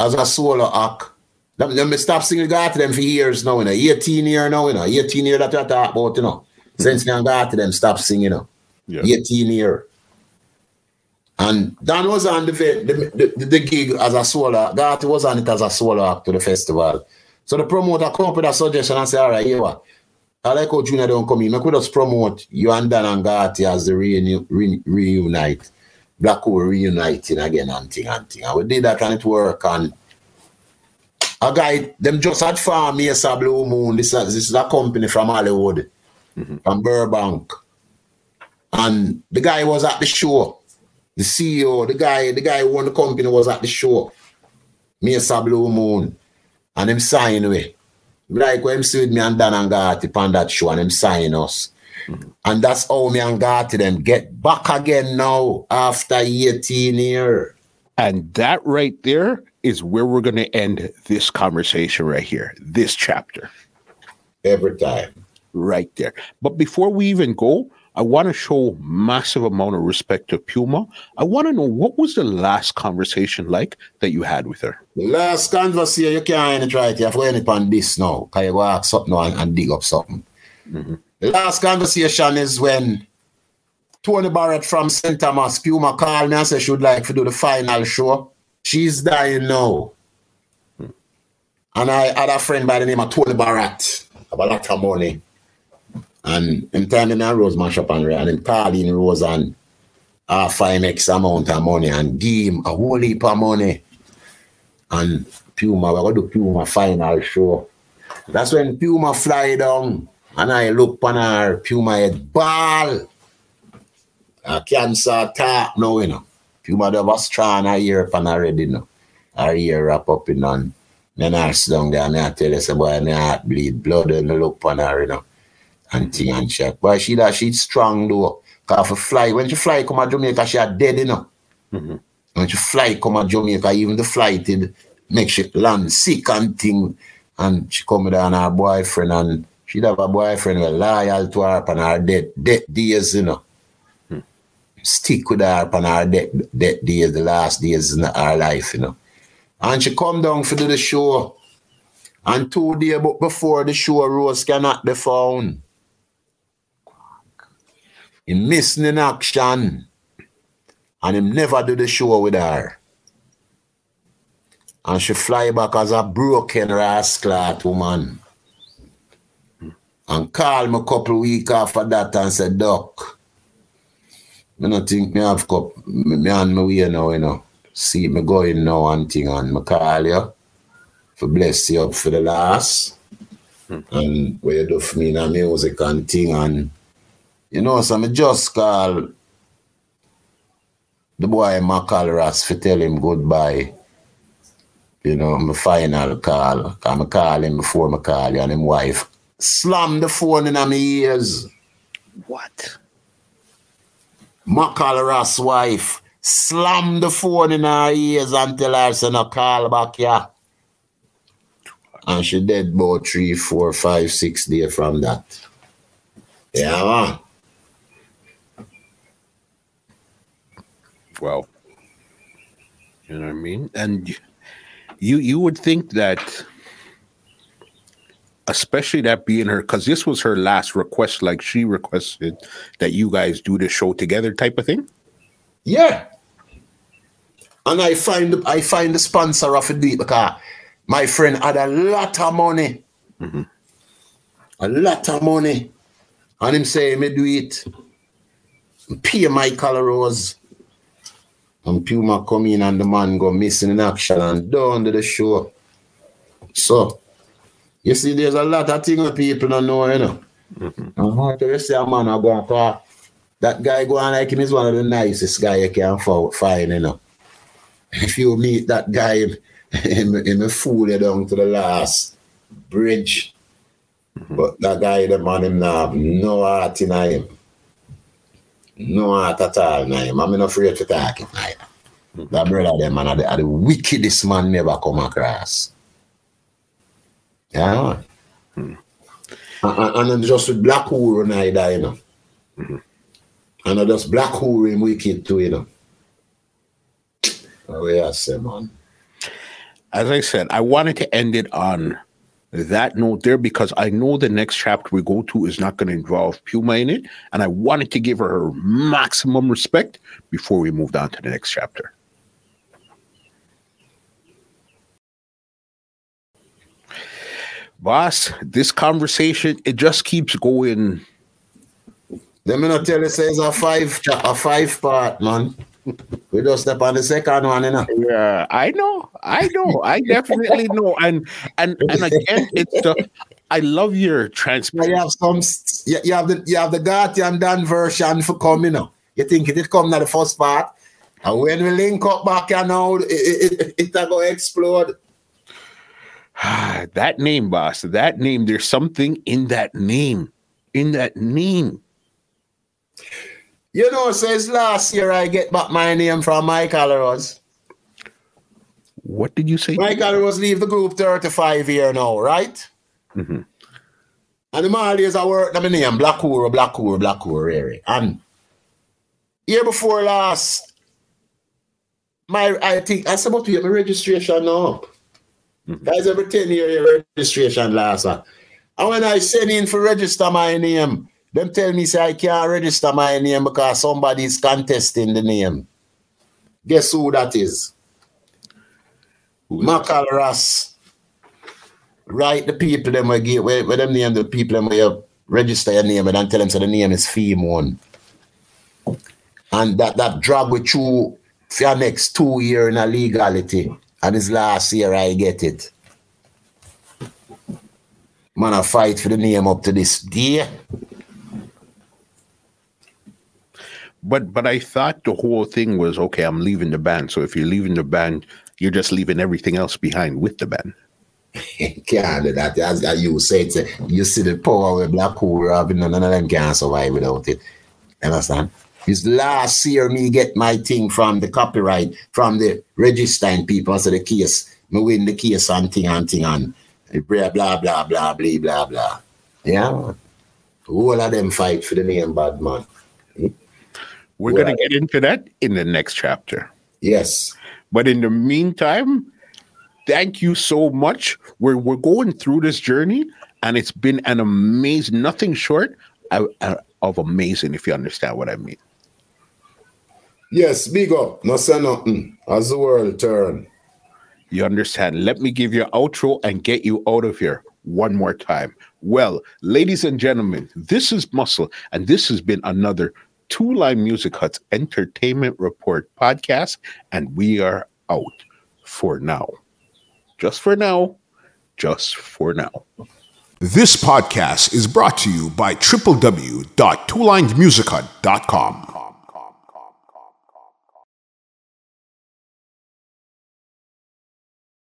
as a solo act. Them me stop singing got to them for years now, you know. 18 year now, you know. 18 year that I talk about, you know. Mm-hmm. Since me and got to them stop singing, you know. Yeah. 18 year. And Dan was on the, the, the, the gig as a solo. Got was on it as a solo act to the festival. So the promoter come up with a suggestion and say, all right, here what? I like how Junior don't come in. I could just promote you and Dan and Gatti as the reuni- re- reunite. Black Uhuru reuniting again and thing and thing. And we did that and it work. And a guy, them just had farm Mesa Blue Moon. This, is- this is a company from Hollywood, mm-hmm. from Burbank. And the guy was at the show. the CEO, the guy, the guy who owned the company was at the show. Mesa Blue Moon. And him sign away. Like when him see with me and Dan and Gatti on that show and him sign us. Mm-hmm. And that's how me and Gatti them get back again now after 18 years. And that right there is where we're going to end this conversation right here, this chapter. Every time. Right there. But before we even go, I want to show massive amount of respect to Puma. I want to know what was the last conversation like that you had with her? The last conversation, you can't try it. You have to end it on this now. Can you go ask something and, and dig up something? Mm-hmm. The last conversation is when Tony Barrett from St. Thomas, Puma called me and said she would like to do the final show. She's dying now. Hmm. And I had a friend by the name of Tony Barrett. Have a lot of money. And him time in a Rose mash up and, and him calling Rose and uh, five X amount of money and him a whole heap of money. And Puma, we're going to Puma final show. That's when Puma fly down and I look on her, Puma head ball. A cancer talk now, you know. Puma have a strong a year upon already, you know. Her ear wrap up in on. Then I sit down there and I tell her, boy, my heart bleed blood and I look on her, you know and and check. But she that she's strong though. Cause for fly, when she fly come to Jamaica, she are dead, you know. Mm-hmm. When she fly come to Jamaica, even the flight did make she land sick and thing. And she come down her boyfriend and she'd have a boyfriend who loyal to her upon her dead, dead days, you know. Hmm. Stick with her upon her dead, dead days, the last days in her life, you know. And she come down for do the show. And two days before the show, Rose cannot be found. He missing in action. And him never do the show with her. And she fly back as a broken rascal woman. And call me a couple week after that and said, Doc, I don't think me have cup me on my way now, you know. See me going now and thing and me call you for bless you up for the last. Hmm. And what you do for me in music and thing and you know, so I just call the boy Macal Ross to tell him goodbye. You know, my final call. I call him before I call you and him wife. Slam the phone in my ears. What? Macal Ross wife slam the phone in her ears until her to no call back yeah. And she dead about three, four, five, six days from that. Yeah, man. Well. You know what I mean? And you you would think that especially that being her because this was her last request like she requested that you guys do the show together type of thing yeah and i find i find the sponsor of it because my friend had a lot of money mm-hmm. a lot of money and him say me do it pay my color rose and Puma come in and the man go missing in action and down to the show. So, you see, there's a lot of things people don't know, you know. Mm-hmm. Uh-huh. You see a man go and that guy go on like him is one of the nicest guy you can find, you know. If you meet that guy, him, him, him fool you down to the last bridge. Mm-hmm. But that guy, the man, him now have no heart in him. No heart at all, man. I'm not afraid to talk it, man. That brother, them man, are the, are the wickedest man never come across. Yeah, man. Mm-hmm. And, and, just with Black Uhuru and I die, you know. Mm-hmm. And I just Black Uhuru him wicked too, you know. Oh, yeah, say, man. As I said, I wanted to end it on that note there because I know the next chapter we go to is not going to involve Puma in it. And I wanted to give her maximum respect before we moved on to the next chapter. Boss, this conversation, it just keeps going. Let me not tell you, say it's a five, a five part, man. We just step on the second one, you know. Yeah, I know, I know, I definitely know, and and and again, it's the I love your transparency. You have some, you have the you have the Gatti and Dan version for coming. You know, you think it did come to the first part, And when we link up back and now, it, it, it, it going to explode. that name, boss, that name, there's something in that name. In that name. You know, says last year I get back my name from Macal Ross. What did you say? Macal Ross leave the group 35 year now, right? Mm-hmm. And the more days I work, my name Black Uhuru, Blackura, Black Uhuru, Area. And year before last, my I think I supposed to get my registration now. Mm-hmm. Guys, every 10 year registration last. And when I send in for register my name, them tell me say I can't register my name because somebody is contesting the name. Guess who that is? Macal Ross. Right, the people them will get where, where them name the people them will register your name and then tell them so the name is One. And that that drag with you for your next two year in a legality. And this last year I get it. Man, I fight for the name up to this day. But but I thought the whole thing was okay. I'm leaving the band. So if you're leaving the band, you're just leaving everything else behind with the band. can't do that. As, you said, you see the power with Black Uhuru, none of them can survive without it. Understand? It's last year me get my thing from the copyright, from the registering people, so the case, me win the case and thing and thing and blah, blah, blah, blah, blah, blah, blah. Yeah. All of them fight for the name bad man. We're well, going to get into that in the next chapter. Yes. But in the meantime, thank you so much. We're, we're going through this journey, and it's been an amazing, nothing short of, uh, of amazing, if you understand what I mean. Yes, big up. No say nothing. As the world turn. You understand? Let me give you an outro and get you out of here one more time. Well, ladies and gentlemen, this is Muscle, and this has been another Two Line Music Hut's Entertainment Report podcast, and we are out for now. Just for now. Just for now. This podcast is brought to you by www.twolinesmusichut.com.